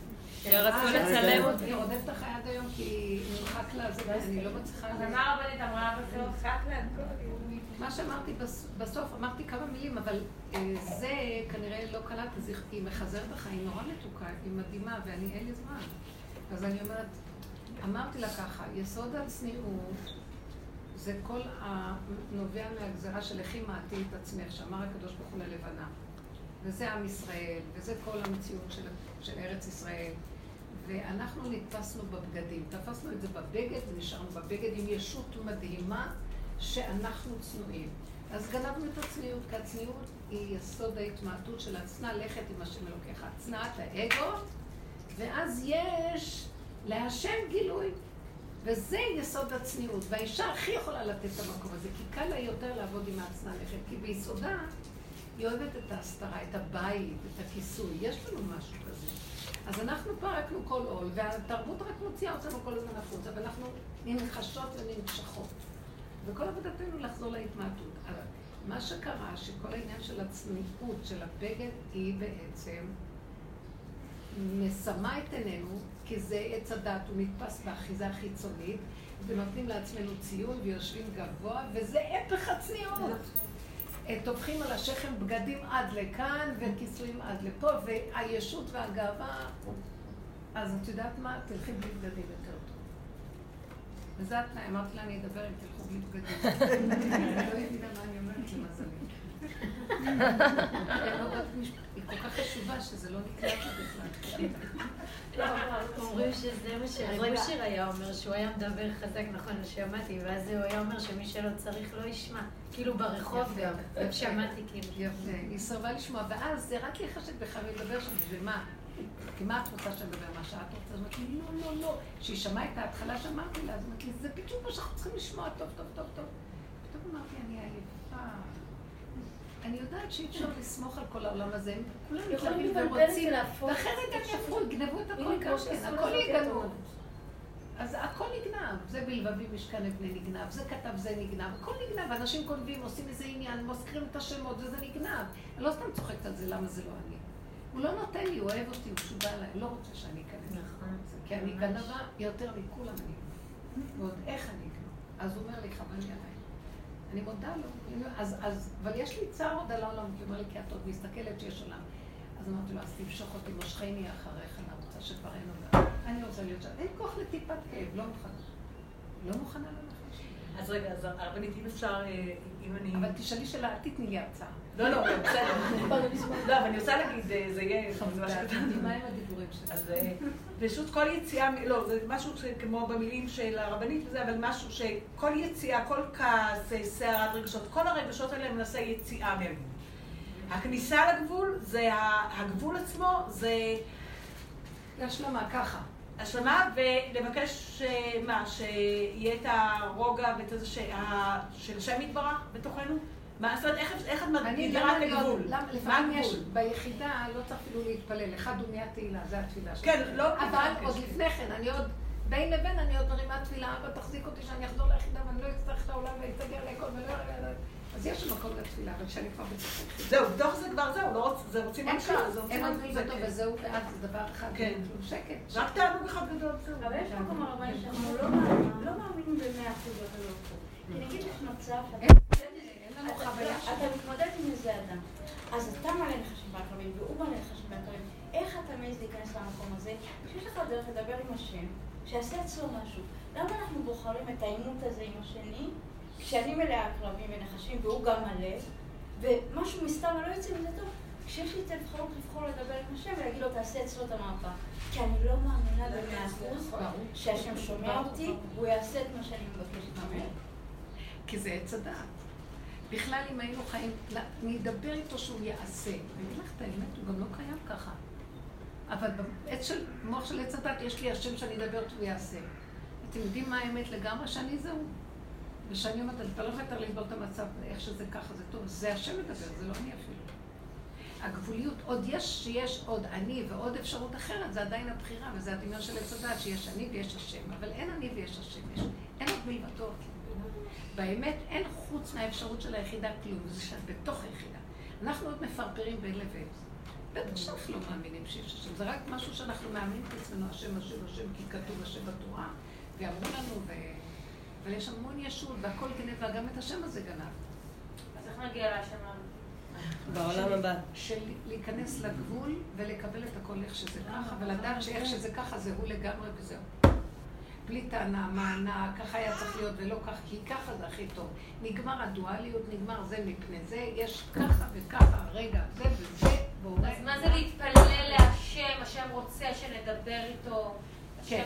שרצו אה, לצלם זה- היא רודפת אחרי עד היום כי נמחק לה זה, ואני לא מצליחה... אז מה הרבנית אמרה בסוף? מה שאמרתי בס- בסוף, אמרתי כמה מילים, אבל אה, זה כנראה לא קלט, אז היא- היא מחזרת לך, היא נורא מתוקה, היא מדהימה, ואני, אין לי זמן. אז אני אומרת, אמרתי לה ככה, יסוד הצניעות זה כל הנובע מהגזרה של לכי מעטי את עצמך, שאמר הקדוש ברוך הוא ללבנה. וזה עם ישראל, וזה כל המציאות של, של ארץ ישראל. ואנחנו נתפסנו בבגדים. תפסנו את זה בבגד, ונשארנו בבגד עם ישות מדהימה שאנחנו צנועים. אז גנבנו את הצניעות, כי הצניעות היא יסוד ההתמעטות של הצנע לכת עם השם אלוקיך. צנעת האגו, ואז יש להשם גילוי. וזה יסוד הצניעות. והאישה הכי יכולה לתת את המקום הזה, כי קל לה יותר לעבוד עם ההצנע לכת, כי ביסודה היא אוהבת את ההסתרה, את הבית, את הכיסוי. יש לנו משהו. אז אנחנו פרקנו כל עול, והתרבות רק מוציאה אותנו כל הזמן החוצה, ואנחנו ננחשות וננשכות. וכל עבודתנו לחזור להתמעטות. מה שקרה, שכל העניין של הצניעות של הבגד, היא בעצם מסמה את עינינו, כי זה עץ הדת, הוא נתפס באחיזה חיצונית, ונותנים לעצמנו ציון ויושבים גבוה, וזה הפך הצניעות. טופחים על השכם בגדים עד לכאן וכיסויים עד לפה, והישות והגאווה. אז את יודעת מה? תלכי בלי בגדים יותר טוב. וזה התנאי, אמרתי לה, אני אדבר אם תלכו בלי בגדים. אני לא הבינה מה אני אומרת למזלי. היא כל כך חשובה שזה לא נקלט בכלל. אומרים שזה מה שרב שיר היה אומר, שהוא היה מדבר חזק, נכון, שמעתי, ואז הוא היה אומר שמי שלא צריך לא ישמע. כאילו ברחוב גם, שמעתי כאילו. יפה, היא סירבה לשמוע, ואז זה רק יחשק בך ולדבר שם, בשביל מה? כי מה את רוצה שאני אדבר? מה שאת רוצה? אז אמרתי לא, לא, לא. כשהיא שמעה את ההתחלה שאמרתי לה, אז אמרתי זה בדיוק מה שאנחנו צריכים לשמוע, טוב, טוב, טוב, טוב. פתאום אמרתי, אני עייפה. אני יודעת שאי אפשר לסמוך על כל העולם הזה, הם כולם יכולים מתלהבים ורוצים, זה גם יפרו, יגנבו את הכל גם כן, הכל לזאת יגנבו. אז הכל נגנב, זה בלבבי משכן אבני נגנב, זה כתב זה נגנב, הכל נגנב, אנשים גונבים, עושים איזה עניין, מזכירים את השמות וזה נגנב. אני לא סתם צוחקת על זה, למה זה לא אני. הוא לא נותן לי, הוא אוהב אותי, הוא משוגע עליי, לא רוצה שאני אכנס. נכון. כי אני גנבה יותר מכולם אני. ועוד איך אני גנבה. אז הוא אומר לי, חבל לי עליי. אני מודה לו. אז, אז, אבל יש לי צער עוד על העולם, כי הוא אומר לי, כי את עוד מסתכלת שיש עולם. אז אמרתי לו, אז תמשוך אותי, מושכני אחריך, אני רוצה שכבר אין עולם. אני רוצה להיות שם. אין כוח לטיפת כאב, לא מוכנה. לא מוכנה ללכת שלי. אז רגע, אז הרבנית, אם אפשר, אה, אם אני... אבל תשאלי שאלה, אל תתני לי הרצאה. לא, לא, בסדר. לא, אבל אני רוצה להגיד, אה, זה יהיה... זה מה שכתבתי. מה עם הדיבורים שלך? אז אה, פשוט כל יציאה, לא, זה משהו כמו במילים של הרבנית וזה, אבל משהו שכל יציאה, כל כעס, סערת רגשות, כל הרגשות האלה הם מנסה יציאה מהגבול. הכניסה לגבול, זה הגבול עצמו, זה... להשלמה, ככה. השלמה ולבקש, אה, מה, שיהיה את הרוגע ואת זה שה- של השם יתברך בתוכנו? מה, זאת אומרת, איך- את מגדירה את הגבול? לפעמים יש? ביחידה לא צריך אפילו להתפלל, אחד הוא נהיה תהילה, זה התפילה שלי. כן, לא... אבל עוד לפני כן, אני עוד, בין לבין אני עוד מרימה תפילה, אבא תחזיק אותי שאני אחזור ליחידה ואני לא אצטרך את העולם ואצטגר לכל ולא... אז יש שם מקום לתפילה, אבל כשאני כבר היחידה. זהו, בתוך זה כבר זהו, לא רוצ- זה רוצים כלום, זה רוצים אין עוד ממשיך, מלבדו, כן. וזהו ואז זה דבר אחד, כן. כלום שקט. רק תענוג אחד גדול, זהו. אבל יש מקום הרבנים שאנחנו לא מאמינים- לא מאמינים במאה אחוז בקדוש ברוך הוא. כי נגיד יש מצב אתה- אתה מתמודד עם איזה אדם, אז אתה מלא נחשים בעקבים והוא מלא נחשים בעקבים. איך אתה מעז להיכנס למקום הזה? שיש לך דרך לדבר עם השם, שיעשה אצלו משהו. למה אנחנו בוחרים את העימות הזה עם השני, כשאני מלאה עקרבים ונחשים והוא גם מלא, ומשהו מסתם לא יוצא מזה טוב? כשיש לי את האפשרות לבחור לדבר עם השם ולהגיד לו תעשה אצלו את המהפך. כי אני לא מאמינה במאה אחוז שהשם שומע אותי, והוא יעשה את מה שאני מבקשת ממנו. כי זה עץ הדעת. בכלל, אם היינו חיים, לא, נדבר איתו שהוא יעשה. אני אגיד לך את האמת, הוא גם לא קיים ככה. אבל בעץ של, מוח של עץ הדת, יש לי השם שאני אדבר אותו ויעשה. אתם יודעים מה האמת לגמרי? שאני זהו. ושאני אומרת, אתה לא יכול יותר לסבול את המצב, איך שזה ככה, זה טוב. זה השם מדבר, זה לא אני אפילו. הגבוליות, עוד יש, שיש עוד אני ועוד אפשרות אחרת, זה עדיין הבחירה, וזה הדמיון של עץ הדת, שיש אני ויש השם. אבל אין אני ויש השם, יש, אין עוד מלבדו. באמת אין חוץ מהאפשרות של היחידה כלום, זה שאת בתוך היחידה. אנחנו עוד מפרפרים בין לבין. בטח שאנחנו לא מאמינים שיש השם, זה רק משהו שאנחנו מאמינים את עצמנו, השם, השם, השם, כי כתוב השם בתורה, ואמרו לנו, ו... אבל יש המון ישות, והכל גנבה, גם את השם הזה גנב. אז איך נגיע להשם בעולם הבא. של להיכנס לגבול ולקבל את הכל איך שזה ככה, ולדעת שאיך שזה ככה זה הוא לגמרי וזהו. בלי טענה, מענה, ככה היה צריך להיות ולא כך, כי ככה זה הכי טוב. נגמר הדואליות, נגמר זה מפני זה, יש ככה וככה, רגע, זה וזה, והוא אז מה זה להתפלל להשם, השם רוצה שנדבר איתו, כן,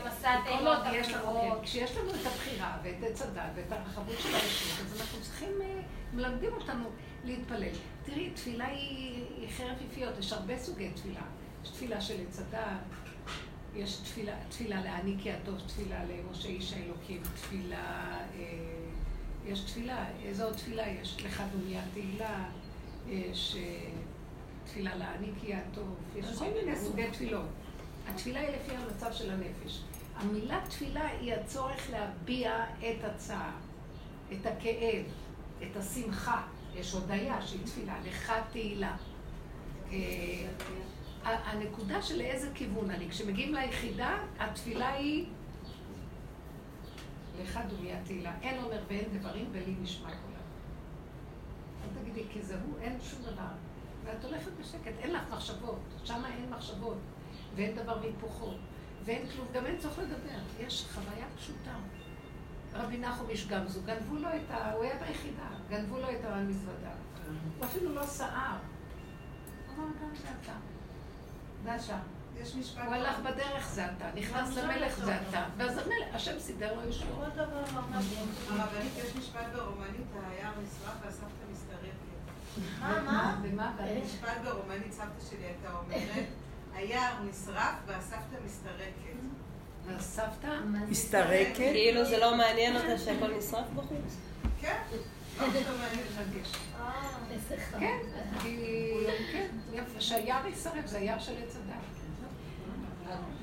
אחרות. כן, כשיש לנו את הבחירה ואת עץ הדת ואת הרחבות של הישות, אז אנחנו צריכים, אה, מלמדים אותנו להתפלל. תראי, תפילה היא, חרב יפיות, יש הרבה סוגי תפילה. יש תפילה של עץ הדת, יש תפילה, תפילה להעניק כי הטוב, תפילה למשה איש האלוקים, תפילה, אה, יש תפילה, איזו עוד תפילה יש? לך דומיה תהילה, יש אה, תפילה להעניק כי הטוב, יש כל מיני סוגי תפילות. התפילה היא לפי המצב של הנפש. המילה תפילה היא הצורך להביע את הצער, את הכאב, את השמחה. יש הודיה שהיא תפילה, לך תהילה. אה, הנקודה של לאיזה כיוון אני, כשמגיעים ליחידה, התפילה היא לך דומיה תהילה. אין אומר ואין דברים ולי נשמע קולם. אל תגידי, כי זה הוא, אין שום דבר. ואת הולכת בשקט, אין לך מחשבות, שמה אין מחשבות, ואין דבר והיפוכו, ואין כלום, גם אין צורך לדבר, יש חוויה פשוטה. רבי נחום איש גמזו, גנבו לו את ה... הוא היה ביחידה, גנבו לו את המזוודה. הוא אפילו לא סער. הוא אמר, גם זה אתה. זה אתה. יש משפט... הוא הלך בדרך זה אתה, נכנס למלך זה אתה. ואז המלך, השם סידר לו ישועות. הרבנית, יש משפט ברומנית, היה נשרף והסבתא מסתרקת. מה, מה? ומה? משפט ברומנית, סבתא שלי הייתה אומרת, היער נשרף והסבתא מסתרקת. והסבתא? מסתרקת? כאילו זה לא מעניין אותה שהכל נשרף בחוץ? כן. כן, כי... כן, יפה, שהיער יישרף, זה היער של עץ הדת.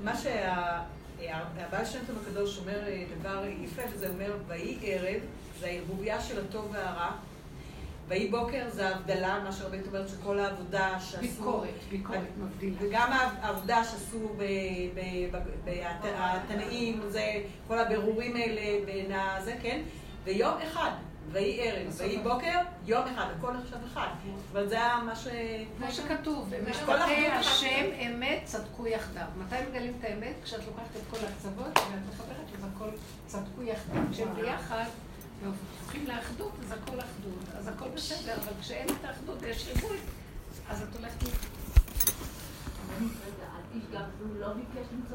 מה שהבעל שם טוב הקדוש אומר אה, דבר יפה, וזה אומר, ויהי ערב, זה הערבוביה של הטוב והרע. ויהי בוקר זה ההבדלה, מה שהרבנית אומרת, שכל העבודה שעשו... ביקורת, ביקורת מבדילה. וגם העבודה שעשו בתנאים, זה כל הבירורים האלה בין הזה, כן? ויום אחד, ויהי ערב, ויהי בוקר, יום אחד, הכל עכשיו אחד. אבל זה מה ש... כמו שכתוב, אחת. השם אמת צדקו יחדיו. מתי מגלים את האמת? כשאת לוקחת את כל הקצוות ואת מחברת, אז הכל צדקו יחדיו. כשהם ביחד והופכים לאחדות, אז הכל אחדות. אז הכל בסדר, אבל כשאין את האחדות ויש ריבוי, אז את הולכת... רגע,